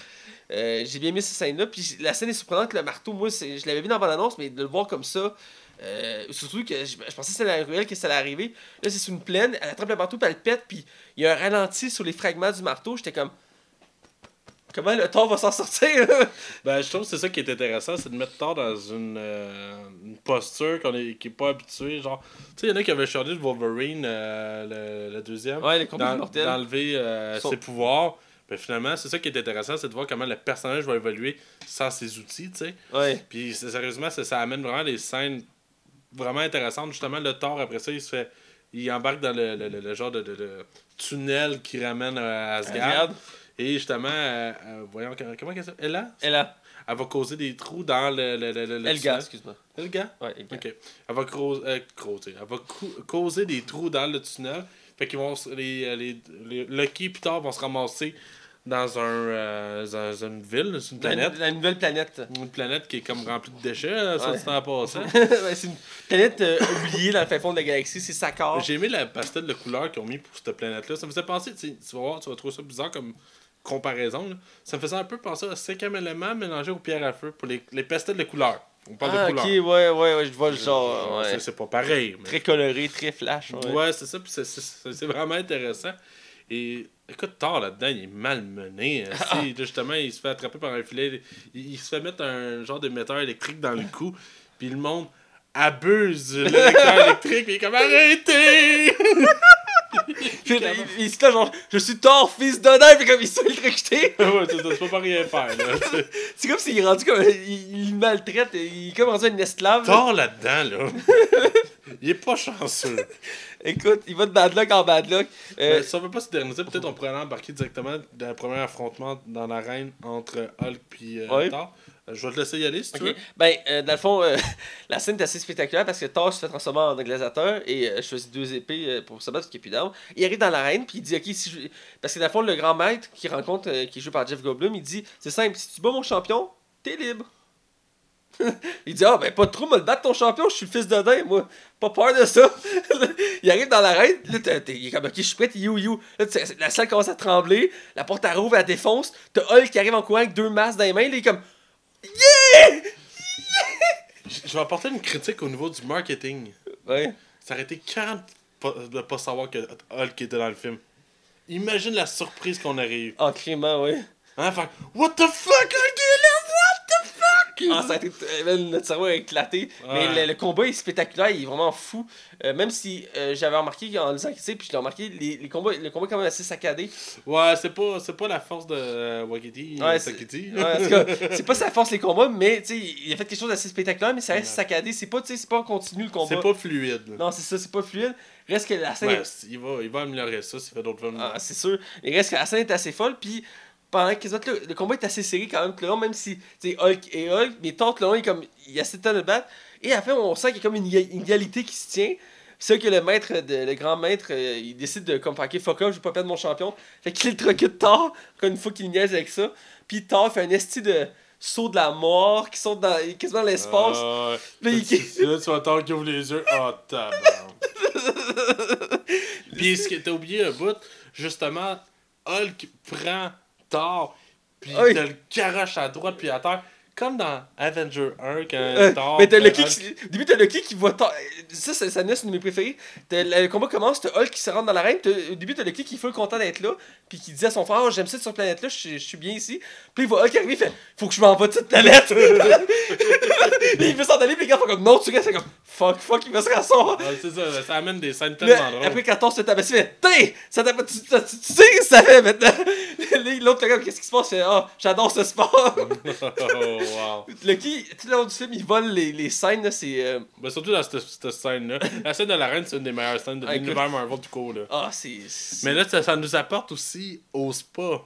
euh, j'ai bien aimé cette scène-là. Puis la scène est surprenante, le marteau, moi, je l'avais vu dans la bande-annonce, mais de le voir comme ça, euh, surtout que je, je pensais que c'était la ruelle que ça allait arriver. Là, c'est sur une plaine, elle attrape le marteau, puis elle le pète, puis il y a un ralenti sur les fragments du marteau. J'étais comme. Comment le Thor va s'en sortir? Ben, je trouve que c'est ça qui est intéressant, c'est de mettre Thor dans une, euh, une posture qu'on est, qui est pas habitué. Genre, tu sais, il y en a qui avaient changé de Wolverine, euh, le, le deuxième, ouais, d'enlever euh, Son- ses pouvoirs. Ben, finalement, c'est ça qui est intéressant, c'est de voir comment le personnage va évoluer sans ses outils, tu sais. Ouais. Puis sérieusement, ça, ça amène vraiment des scènes vraiment intéressantes. Justement, le Thor, après ça, il se fait. Il embarque dans le, le- le- le genre de, de- de tunnel qui ramène à Asgard. Et justement, euh, euh, voyons, comment elle s'appelle? Ella? Elle a. Elle va causer des trous dans le. le, le, Elga, excuse-moi. Elga? Ouais, Elga. Ok. Elle va creuser. euh. Elle va causer des trous dans le tunnel. Fait qu'ils vont. se- Les, les, les Lucky et Thor vont se ramasser dans, un, euh, dans une ville, sur une La, planète. la nouvelle planète. Une planète qui est comme remplie de déchets, là, ça Ouais. du temps en passant. Ouais, c'est une planète euh, oubliée dans le fin fond de la galaxie, c'est Sakar. J'ai aimé la pastel de couleurs qu'ils ont mis pour cette planète-là. Ça me faisait penser, tu vas voir, tu vas trouver ça bizarre comme comparaison. là. Ça me faisait un peu penser à cinquième élément mélangé aux pierres à feu pour les, les pastels de couleurs. On parle Ah, de ok, couleurs. ouais, ouais, ouais, je vois le genre. C'est- Ouais. C'est pas pareil. mais- Très coloré, très flash. Ouais. Ouais, c'est ça, c'est- vraiment intéressant. Et écoute, Thor là-dedans, il est malmené. hein, Ah. justement, il se fait attraper par un filet. Il, il se fait mettre un genre d'émetteur électrique dans le cou. Puis le monde abuse de l'électeur électrique. Puis il est comme arrêtez il, il se là, genre, je suis Thor, fils d'Odin, puis comme il se fait électrocuter. ouais, c'est ça, tu peux pas rien faire, là. C'est- comme s'il est rendu comme. Il, il maltraite, il est comme rendu un esclave. Thor là-dedans, là. Il est pas chanceux. Écoute, il va de bad luck en bad luck. Euh, Euh, si on veut pas se derniser, peut-être on pourrait aller embarquer directement dans le premier affrontement dans l'arène entre Hulk et Ouais. Thor. Euh, je vais te laisser y aller si tu veux. Ben, euh, dans le fond, euh, la scène est assez spectaculaire parce que Thor se fait transformer en gladiateur et euh, choisit deux épées pour se battre parce qu'il n'y a plus d'armes. Il arrive dans l'arène puis il dit Ok, si je... parce que dans le fond, le grand maître qu'il rencontre, qui est joué par Jeff Goldblum, il dit C'est simple, si tu bats mon champion, t'es libre. il dit Ah, ben, pas trop, me le battre ton champion, je suis le fils d'Odin, moi. Pas peur de ça. il arrive dans l'arène, là, t'es- il est comme Ok, je suis prêt, you, you. Là, la salle commence à trembler, la porte elle rouvre, elle défonce. T'as Hulk qui arrive en courant avec deux masses dans les mains, là, il est comme Je je vais apporter une critique au niveau du marketing. Ouais. Ça aurait été 40 pas- de pas savoir que Hulk était dans le film. Imagine la surprise qu'on aurait eue. En crément, ouais. Hein, fait, What the fuck, Hulk est là? Ah, ça a été, euh, man, notre cerveau a éclaté. Mais le, le combat est spectaculaire, il est vraiment fou. Euh, même si euh, j'avais remarqué en lisant sais, puis je l'ai remarqué, les, les combats, le combat est quand même assez saccadé. Ouais, c'est pas, c'est pas la force de euh, Wakiti. Ouais, c'est-. Ouais, pas sa force les combats, mais tu sais, il a fait quelque chose d'assez spectaculaire, mais ça reste saccadé. C'est pas, c'est pas continu le combat. c'est pas fluide. là. Non, c'est ça, c'est pas fluide. Reste que la scène. Va, il va améliorer ça s'il fait d'autres films. Ah, c'est sûr. Il reste que la scène est assez folle, puis pendant que le, le combat est assez serré quand même tout le long, même si sais, Hulk et Hulk, mais tant le long, il, est comme, il y a assez de temps de battre. Et à la fin, on sent qu'il y a comme une, une égalité qui se tient. C'est que le maître, de, le grand maître, euh, il décide de comme fuck off, je vais pas perdre mon champion. Fait qu'il électrocute Thor, encore une fois qu'il niaise avec ça. Puis Thor fait un esti de saut de la mort qui saute dans, quasiment dans l'espace. Là, il- Tu- Là, tu vas attendre qu'il ouvre les yeux. Oh, tabarnak. Puis, ce que t'as oublié un bout, justement, Hulk prend Thor, puis Oui. te le caroche à droite puis à terre, comme dans Avenger 1, quand Euh, Thor. mais t'as Lucky qui... Au début, t'as Lucky qui voit. Ça, c'est ça, c'est une de mes préférées. Le combat commence, t'as Hulk qui se rentre dans l'arène. Au début, t'as Lucky qui est full content d'être là. Puis qui dit à son frère, Oh, j'aime ça sur cette planète-là, je suis- je suis bien ici. Puis il voit Hulk arriver, il fait, faut que je m'en vais de cette planète. Il veut s'en aller, puis les gars font comme, non, tu restes, c'est comme, fuck, fuck, il va se rasseoir. Ah, c'est ça, ça amène des scènes Là, tellement drôles. après, quand Thor se tabasse, il fait T'es ça t'a pas- tu, tu, sais ce que ça fait maintenant Là, L'autre, gars, qu'est-ce qui se passe? Il fait Ah, j'adore ce sport wow. Lucky, tout le long du film, il vole les, les scènes, là, c'est. euh, Ben, surtout dans cette, cette scène-là. La scène de la reine, c'est une des meilleures scènes de Ah, l'univers Marvel du coup, là. Ah, c'est. Mais là, ça, ça nous apporte aussi au spa.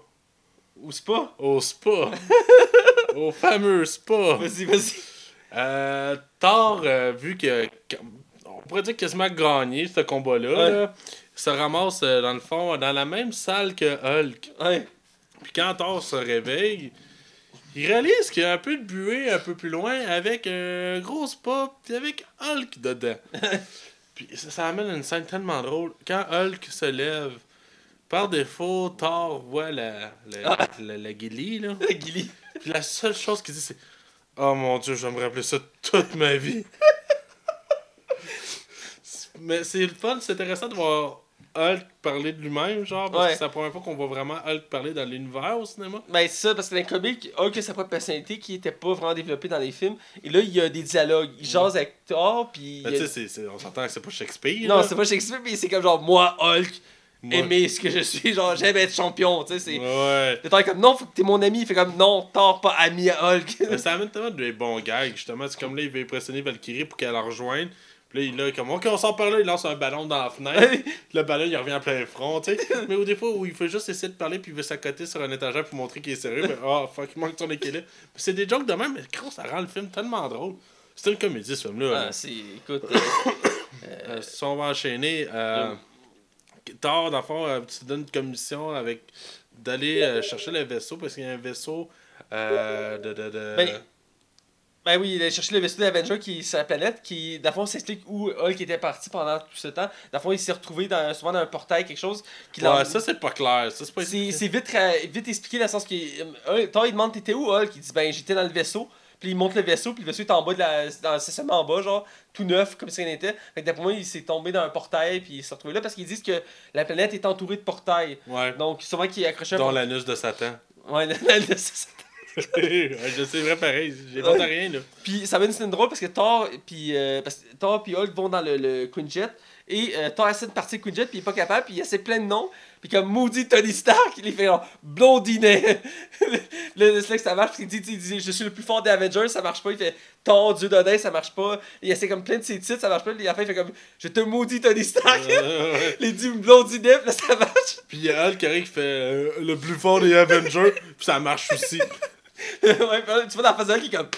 C'est pas Au spa. au fameux spa. Vas-y, vas-y. Euh, Thor, euh, vu que. On pourrait dire quasiment gagné ce combat-là, Ouais. là, se ramasse euh, dans le fond dans la même salle que Hulk. Ouais. Puis quand Thor se réveille, il réalise qu'il y a un peu de buée un peu plus loin avec un gros puis avec Hulk dedans. puis ça, ça amène une scène tellement drôle. Quand Hulk se lève, par défaut, Thor voit la, la, Ah. la, la là. Gilly. Puis la seule chose qu'il dit, c'est Oh mon dieu, je vais me rappeler ça toute ma vie. Mais c'est le fun, c'est intéressant de voir Hulk parler de lui-même, genre, parce Ouais. que c'est la première fois qu'on voit vraiment Hulk parler dans l'univers au cinéma. Ben, c'est ça, parce que dans les comics, Hulk a sa propre personnalité qui était pas vraiment développée dans les films. Et là, il y a des dialogues. Il jase avec Thor, puis. Y tu sais, c'est- c'est- on s'entend que c'est pas Shakespeare. Non, là. c'est pas Shakespeare, mais c'est comme genre, moi, Hulk, Moi- aimer ce que je suis, genre, j'aime être champion, tu sais. c'est Ouais. Le est comme, non, faut que t'es mon ami. Il fait comme, non, Thor, pas ami à Hulk. Mais ça amène tellement de bons gags, justement. C'est comme là, il veut impressionner Valkyrie pour qu'elle la rejoigne. Puis là, il là, comme, ok, on sort par là, il lance un ballon dans la fenêtre. le ballon, il revient en plein front, tu sais. Mais au des fois où il faut juste essayer de parler, puis il veut s'accoter sur un étagère pour montrer qu'il est sérieux. Mais, oh, fuck, il manque son équilibre. C'est des jokes de même, mais gros, ça rend le film tellement drôle. C'est une comédie, ce film-là. Ah, c'est, écoute. euh, Euh, si on va enchaîner, euh, Thor, dans le fond, euh, tu te donnes une commission avec d'aller euh, chercher le vaisseau parce qu'il y a un vaisseau euh, de. de, de... Ben, Ben oui, il a cherché le vaisseau d'Avenger qui est sur la planète, qui, dans le fond, s'explique où Hulk était parti pendant tout ce temps. Dans le fond, il s'est retrouvé dans, souvent dans un portail, quelque chose. Qui ouais, ça c'est pas clair. Ça, c'est pas c'est, c'est vite, vite expliqué dans le sens que euh, Thor, il demande T'étais où, Hulk? Il dit Ben, j'étais dans le vaisseau. Puis il monte le vaisseau, puis le vaisseau est en bas de la. Dans, c'est seulement en bas, genre, tout neuf, comme si rien n'était. Fait que d'après moi, il s'est tombé dans un portail, puis il s'est retrouvé là parce qu'ils disent que la planète est entourée de portails. Ouais. Donc, souvent qu'il est accroché à un l'anus de Satan. Ouais, le- le- le- c'est vrai pareil. J'ai pas Ouais. rien là. Puis ça va une scène drôle parce que Thor puis euh, parce que Thor puis Hulk vont dans le, le Quinjet Et euh, Thor essaie de partir Quinjet, puis il est pas capable, puis il essaie plein de noms. Puis comme maudit Tony Stark, il est fait genre blondinet. le que ça marche, parce qu'il dit, il dit Je suis le plus fort des Avengers, ça marche pas. Il fait Thor, Dieu d'Odin, ça marche pas. Il essaie comme plein de ses titres, ça marche pas. Puis fin, il fait comme Je te maudis Tony Stark. il dit blondinet, puis là ça marche. Puis il y a Hulk qui fait euh, le plus fort des Avengers, puis ça marche aussi. tu vois dans la face de est comme.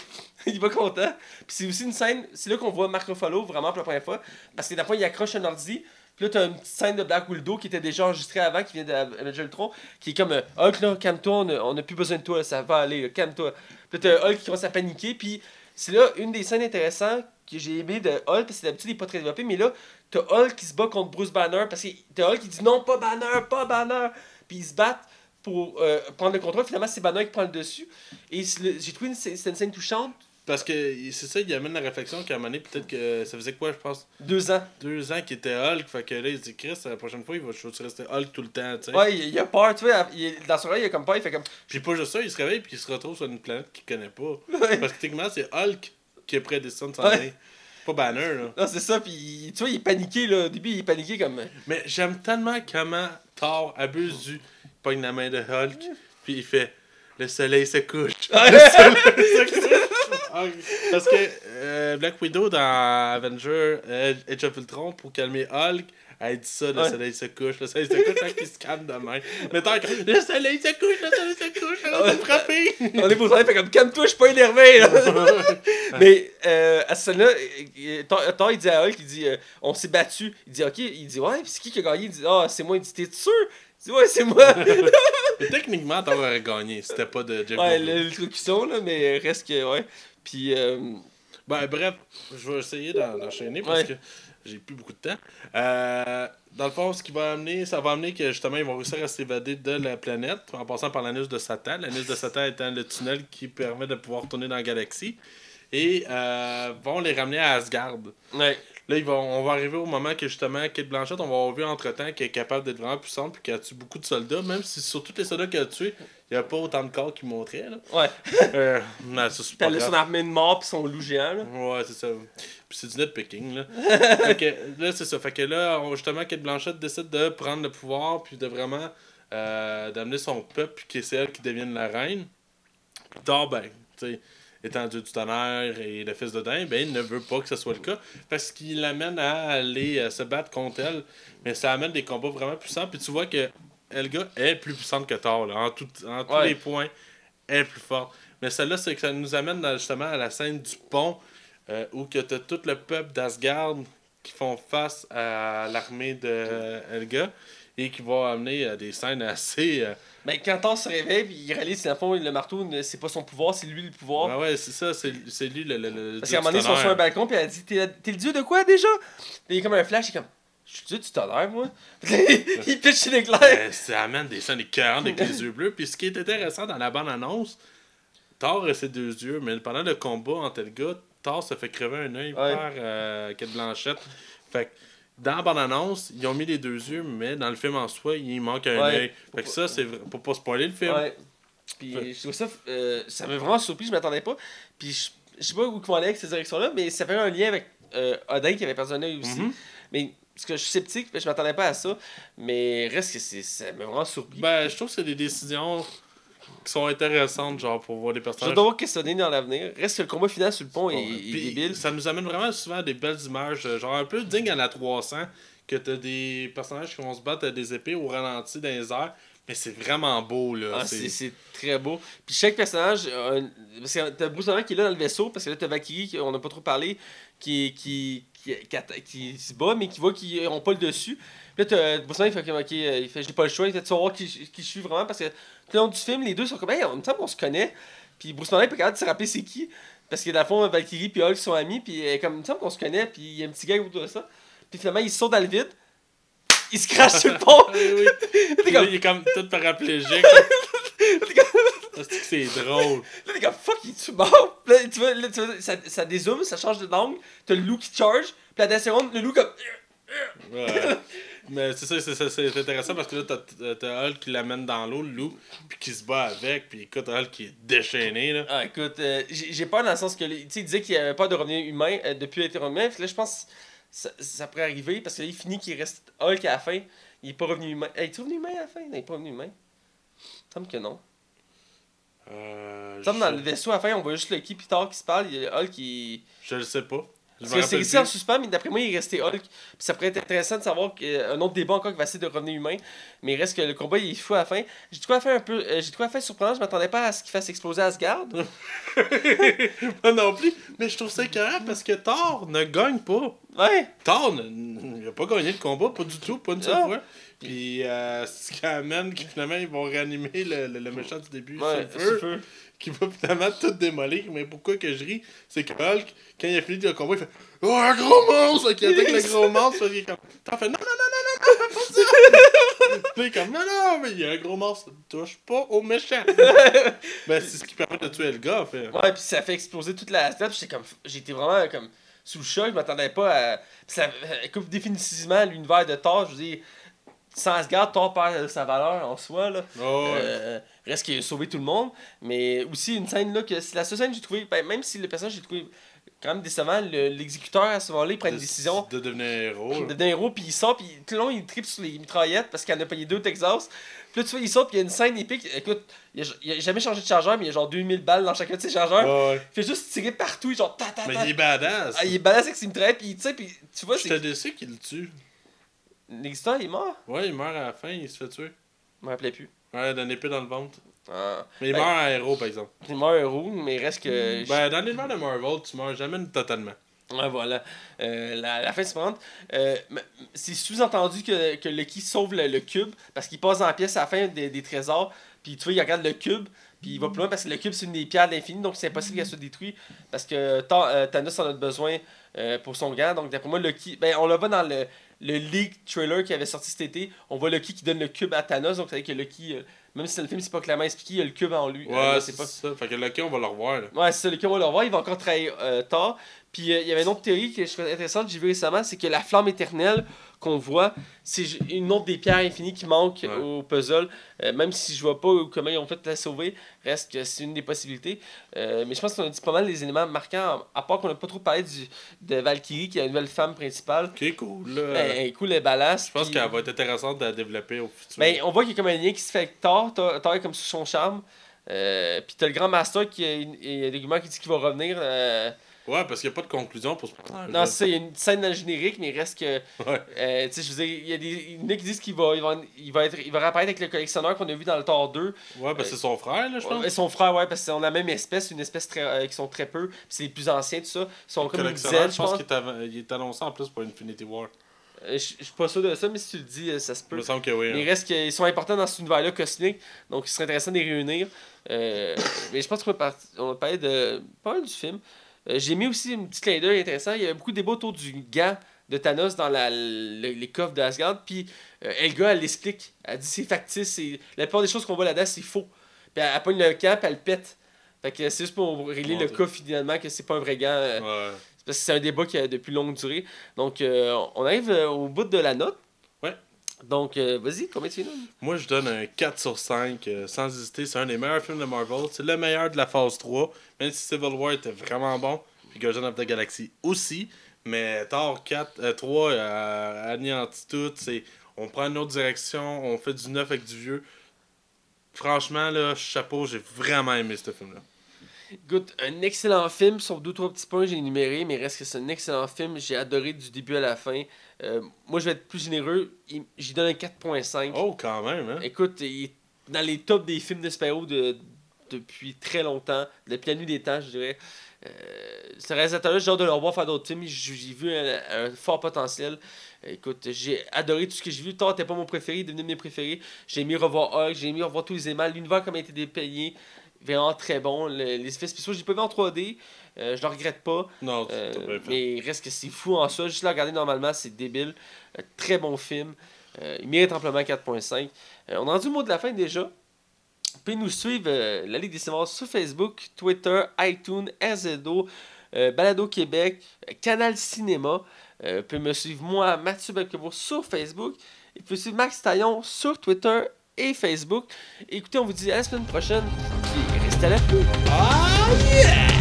il va content. Puis c'est aussi une scène, c'est là qu'on voit Mark Ruffalo vraiment pour la première fois. Parce que fois, il accroche un ordi. Puis là, t'as une petite scène de Black Widow qui était déjà enregistrée avant, qui vient d'Avengers Ultron, qui est comme euh, Hulk, là, calme-toi, on n'a plus besoin de toi, ça va aller, calme-toi. Puis t'as Hulk qui commence à paniquer. Puis c'est là une des scènes intéressantes que j'ai aimé de Hulk, parce que d'habitude, il n'est pas très développé, mais là, t'as Hulk qui se bat contre Bruce Banner, parce que t'as Hulk qui dit non, pas Banner, pas Banner. Puis ils se battent pour euh, prendre le contrôle. Finalement, c'est Banner qui prend le dessus. Et j'ai trouvé une, c'est une scène touchante. Parce que c'est ça, il amène la réflexion qu'à un moment donné, peut-être que ça faisait quoi, je pense, Deux ans. deux ans qu'il était Hulk. Fait que là, il se dit, Chris, la prochaine fois, il va juste rester Hulk tout le temps, tu sais. Ouais, il, il a peur, tu vois. il- dans son oreille, il a comme peur, il fait comme. Puis pas juste ça, il se réveille puis il se retrouve sur une planète qu'il connaît pas. Ouais. Parce que techniquement, c'est Hulk qui est prédestiné de s'en aller. Pas Banner, là. Non, c'est ça, puis tu vois, il est paniqué, là. Au début, il est paniqué comme. Mais j'aime tellement comment Thor abuse du. Pogne la main de Hulk, puis il fait Le soleil se couche. Ouais. Le soleil se couche. Parce que euh, Black Widow dans Avenger euh, Age of Ultron, pour calmer Hulk, elle dit ça, le Ouais. soleil se couche, le soleil se couche, quand il se calme de main. Mais tant que le soleil se couche, le soleil se couche, on va frapper. On est pour ça, il fait comme calme-toi, je suis pas énervé, là. Mais euh, à ce euh, Thor, il dit à Hulk, il dit euh, On s'est battu. Il dit Ok, il dit Ouais, puis c'est qui qui a gagné? Il dit Ah, c'est moi. Il dit T'es sûr? Dit Ouais, c'est moi. Techniquement, Thor aurait gagné, c'était pas de Jeff ouais, Goldblum. l'électrocution, là, mais reste que. Ouais. Puis. euh, Ben, bref, je vais essayer d'en- d'enchaîner parce Ouais. que j'ai plus beaucoup de temps. Euh, dans le fond, ce qui va amener, ça va amener que justement, ils vont réussir à s'évader de la planète en passant par l'anus de Satan. L'anus de Satan étant le tunnel qui permet de pouvoir tourner dans la galaxie. Et euh, vont les ramener à Asgard. ouais. Là, ils vont, on va arriver au moment que justement, Kate Blanchett, on va avoir vu entre-temps qu'elle est capable d'être vraiment puissante puis qu'elle tue beaucoup de soldats, même si sur tous les soldats qu'elle a tués, il n'y a pas autant de corps qui montraient. Là. Ouais. Euh, mais ça, c'est Puis pas elle a grave. son armée de mort, puis son loup géant, là. Ouais, c'est ça. Puis c'est du nitpicking, là. fait que, là, c'est ça. Fait que là, justement, Kate Blanchett décide de prendre le pouvoir, puis de vraiment euh, d'amener son peuple, puis que c'est elle qui devienne la reine. Thor, ben, tu sais, étant dieu du tonnerre et le fils de Dain, ben, il ne veut pas que ce soit le cas, parce qu'il l'amène à aller euh, se battre contre elle. Mais ça amène des combats vraiment puissants, puis tu vois que Helga est plus puissante que Thor, là, en, tout, en tous Ouais. les points. Elle est plus forte. Mais celle-là, c'est que ça nous amène dans- justement à la scène du pont euh, où que t'as tout le peuple d'Asgard qui font face à l'armée de Helga et qui va amener à des scènes assez. Mais quand Thor se réveille, puis il réalise que, le fond, le marteau, c'est pas son pouvoir, c'est lui le pouvoir. Ah ouais, c'est ça, c'est lui le. le, le Parce qu'à un moment donné, ils sont sur un balcon, puis elle dit T'es le dieu de quoi déjà? Puis il est comme un flash, il est comme Je suis dieu du tonnerre, moi. il pitch l'éclair. Euh, ça amène des scènes écœurantes avec les yeux bleus. Puis ce qui est intéressant dans la bande-annonce, Thor a ses deux yeux, mais pendant le combat entre Helga, Thor se fait crever un œil Ouais. par euh, Kate Blanchette. Fait que dans la bande-annonce, ils ont mis les deux yeux, mais dans le film en soi, il manque un Ouais. œil. Fait que ça, c'est pour pas spoiler le film. Ouais. Puis je trouve ça, euh, ça m'a vraiment surpris, je m'attendais pas. Puis je, je sais pas où vont aller avec ces directions-là, mais ça fait un lien avec euh, Odin qui avait perdu un œil aussi. Mhm. Mais parce que je suis sceptique, je m'attendais pas à ça. Mais reste que c'est, ça m'a vraiment surpris. Ben, je trouve que c'est des décisions qui sont intéressantes, genre, pour voir les je personnages. dois devoir questionner dans l'avenir. Reste que le combat final sur le pont est, débile. Ça nous amène vraiment souvent à des belles images, euh, genre un peu digne à la 300, que t'as des personnages qui vont se battre à des épées au ralenti dans les airs, mais c'est vraiment beau, là. Ah, c'est- très beau. Puis chaque personnage, un- parce que t'as Bruce Banner qui est là dans le vaisseau, parce que là t'as Valkyrie, on n'a pas trop parlé, qui, qui, qui, qui, se bat, mais qui voit qu'ils n'ont pas le dessus. Puis là t'as Bruce Banner, il fait, ok, euh, il fait j'ai pas le choix, il fait tu vas voir qui, qui je suis vraiment, parce que tout le long du film, les deux sont comme, hey, on me semble qu'on se connaît. Puis Bruce Banner est pas capable de se rappeler c'est qui, parce que dans le fond, Valkyrie puis Hulk sont amis, puis elle est comme, il me semble qu'on se connaît, puis il y a un petit gars autour de ça. Puis finalement, il saute dans le vide, il se crache sur le pont. Oui, oui. Là, il est comme tout paraplégique. C'est drôle. Là, t'es comme fuck, il est-tu mort? Là, tu vois, là, tu vois, ça, ça dézoome, ça change de langue. T'as le loup qui charge. Puis à la dernière seconde, le loup comme. Ouais. Mais c'est ça, c'est intéressant parce que là, t'as- t'as Hulk qui l'amène dans l'eau, le loup, puis qui se bat avec, puis écoute, Hulk qui est déchaîné, là. Ah, écoute, euh, j'ai j'ai peur dans le sens que. Tu sais, il disait qu'il avait peur de revenir humain, euh, de plus être humain. Puis là, je pense. ça, ça pourrait arriver parce que là, il finit qu'il reste Hulk à la fin. Il est pas revenu humain. Hey, est revenu humain à la fin? Non, il est pas revenu humain. Il semble que non. Euh, dans le vaisseau à la fin, on voit juste Lucky puis Thor qui se parle. Il y a Hulk qui. Je le sais pas. Parce que c'est resté en suspens, mais d'après moi, il est resté Hulk. Puis ça pourrait être intéressant de savoir qu'un autre débat encore qui va essayer de revenir humain. Mais il reste que le combat, il est fou à la fin. J'ai trouvé à faire un peu. euh, J'ai trouvé à faire surprenant. Je m'attendais pas à ce qu'il fasse exploser Asgard. Moi non plus. Mais je trouve ça écœurant parce que Thor ne gagne pas. Ouais. Thor ne- il a pas gagné le combat, pas du tout, pas une seule Ah. fois. Puis euh, ce qui amène que finalement ils vont réanimer le, le, le méchant du début Ouais, sur le sur feu, le feu. qui va finalement tout démolir. Mais pourquoi que je ris, c'est que Hulk, quand il a fini le combat, il fait Oh un gros monstre qui attaque le gros monstre. Puis il est comme Thor fait non non non non non, non, pas ça. Il est comme non non mais il y a un gros monstre, touche pas au méchant. ben c'est ce qui permet de tuer le gars en fait. Ouais, puis ça fait exploser toute la. Puis j'étais comme. J'étais vraiment comme. Sous le choc. Je m'attendais pas à. Ça euh, coupe définitivement l'univers de Thor. Je veux dire. Sans Asgard, Thor perd sa valeur en soi. Là. Oh, ouais. Euh, reste qu'il a sauvé tout le monde. Mais aussi une scène là que c'est la seule scène que j'ai trouvé. Ben, même si le personnage j'ai trouvé quand même décevant, le- l'exécuteur à ce moment-là, il prend une décision De devenir un héros. de d'un héros, puis il sort, puis tout le long, il tripe sur les mitraillettes parce qu'il en a payé deux au Texas. Puis là, tu vois, il sort, puis il y a une scène épique. Écoute, il a, il a jamais changé de chargeur, mais il y a genre 2000 balles dans chacun de ses chargeurs. Ouais, ouais. Il fait juste tirer partout, genre ta ta Mais ta. il est badass. Ah, il est balèze avec ses mitraillettes, puis tu sais, puis tu vois, J'étais c'est. déçu qu'il le tue. L'exécuteur, il est mort? Ouais, il meurt à la fin, il se fait tuer. Je me rappelais plus. Ouais, d'une épée dans le ventre. Ah. Mais il Ben- meurt à héros, par exemple. Il meurt héros, mais reste que. Ben, dans l'univers de Marvel, tu meurs jamais totalement. Ouais, voilà. Euh, la, la fin suivante. Euh, c'est sous-entendu que, que Lucky sauve le, le cube parce qu'il passe dans la pièce à la fin des, des trésors. Puis tu vois, il regarde le cube. Puis il va plus loin parce que le cube, c'est une des pierres de l'infini. Donc c'est impossible qu'elle soit détruite. Parce que euh, Thanos en a besoin euh, pour son gant. Donc d'après moi, Lucky. Ben, on le voit dans le, le leak trailer qui avait sorti cet été. On voit Lucky qui donne le cube à Thanos. Donc dire que Lucky. euh, même si dans le film, c'est pas clairement expliqué, il y a le cube en lui. Ouais, Euh, là, c'est pas ça. Fait que Loki, on va le revoir, là. Ouais, c'est ça, le cas, on va le revoir. Il va encore trahir euh, Thor. Puis euh, il y avait une autre théorie que je trouvais intéressante, j'ai vu récemment, c'est que la flamme éternelle qu'on voit, c'est une autre des pierres infinies qui manque Ouais. au puzzle. Euh, même si je vois pas comment ils ont fait la sauver, reste que c'est une des possibilités. Euh, mais je pense qu'on a dit pas mal les éléments marquants, à part qu'on n'a pas trop parlé du, de Valkyrie, qui est la nouvelle femme principale. Ok, cool, là. Ben, cool, les ballasts. je pense qu'elle va être intéressante à développer au futur. ben, on voit qu'il y a comme un lien qui se fait avec Thor. Thor, est comme sous son charme. Euh, puis t'as le grand master qui a, il y a des rumeurs qui dit qu'il va revenir. euh, Ouais, parce qu'il n'y a pas de conclusion pour ce personnage. Non, c'est il y a une scène dans le générique, mais il reste que. Ouais. euh, tu sais, je veux dire, il y a des. Il y en a qui disent qu'il va, il va, il va, être, il va réapparaître avec le collectionneur qu'on a vu dans le Thor 2. Ouais, parce que c'est son frère, là, je pense. Et son frère, ouais, parce qu'ils sont la même espèce, une espèce très, euh, qui sont très peu. Puis c'est les plus anciens, tout ça. Ils sont comme une dizaine, je je pense qu'il est, il annoncé en plus pour Infinity War. Euh, Je suis pas sûr de ça, mais si tu le dis, ça se Il peut. me semble que oui. Il hein. reste qu'ils sont importants dans cet univers-là cosmique, donc il serait intéressant de les réunir. Mais je pense qu'on va, par- on va parler de pas mal du film. Euh, J'ai mis aussi un petit clin d'œil intéressant. Il y avait beaucoup de débats autour du gant de Thanos dans la, le- les coffres d'Asgard. Puis euh, Elga, elle l'explique. Elle dit c'est factice. La plupart des choses qu'on voit là-dedans, c'est faux. Puis elle, elle pogne le camp, puis elle le pète. Fait que c'est juste pour régler le cas finalement que c'est pas un vrai gant. euh, Ouais. parce que c'est un débat qui a depuis longue durée. Donc, euh, on arrive au bout de la note. Donc, euh, vas-y, combien tu donnes Moi, je donne un 4 sur 5, euh, sans hésiter. C'est un des meilleurs films de Marvel. C'est le meilleur de la phase 3. Même si Civil War était vraiment bon, puis Guardians of the Galaxy aussi. Mais Thor 4, euh, 3 euh, anéantit tout. On prend une autre direction, on fait du neuf avec du vieux. Franchement, là, chapeau, j'ai vraiment aimé ce film-là. Écoute, un excellent film, sauf deux, trois petits points j'ai énumérés, mais reste que c'est un excellent film. J'ai adoré du début à la fin. Euh, moi, je vais être plus généreux. J'y donne un 4.5. Oh, quand même, hein? Écoute, il est dans les tops des films de super-héros de, depuis très longtemps, depuis la nuit des temps, je dirais. Euh, ce réalisateur-là, j'ai hâte de le revoir faire d'autres films. J'ai vu un, un fort potentiel. Écoute, j'ai adoré tout ce que j'ai vu. Thor n'était pas mon préféré, il est devenu mes préférés. J'ai aimé revoir Hulk, j'ai aimé revoir tous les aimants. L'univers, comme a été dépayé, vraiment très bon. Le- les effets spéciaux, j'ai pas vu en 3D. Euh, je le regrette pas. Non, tu Euh, t'as bien fait. mais il reste que c'est fou en soi. Juste le regarder normalement, c'est débile. Un très bon film. Euh, il mérite amplement 4.5. Euh, on a rendu le mot de la fin déjà. Vous pouvez nous suivre, euh, la Ligue des Cinémas, sur Facebook, Twitter, iTunes, RZO, euh, Balado Québec, euh, Canal Cinéma. Euh, vous pouvez me suivre moi, Mathieu Belkebo, sur Facebook. Et vous pouvez suivre Max Taillon sur Twitter et Facebook. Écoutez, on vous dit à la semaine prochaine. Puis restez à la pluie. Ah, yeah!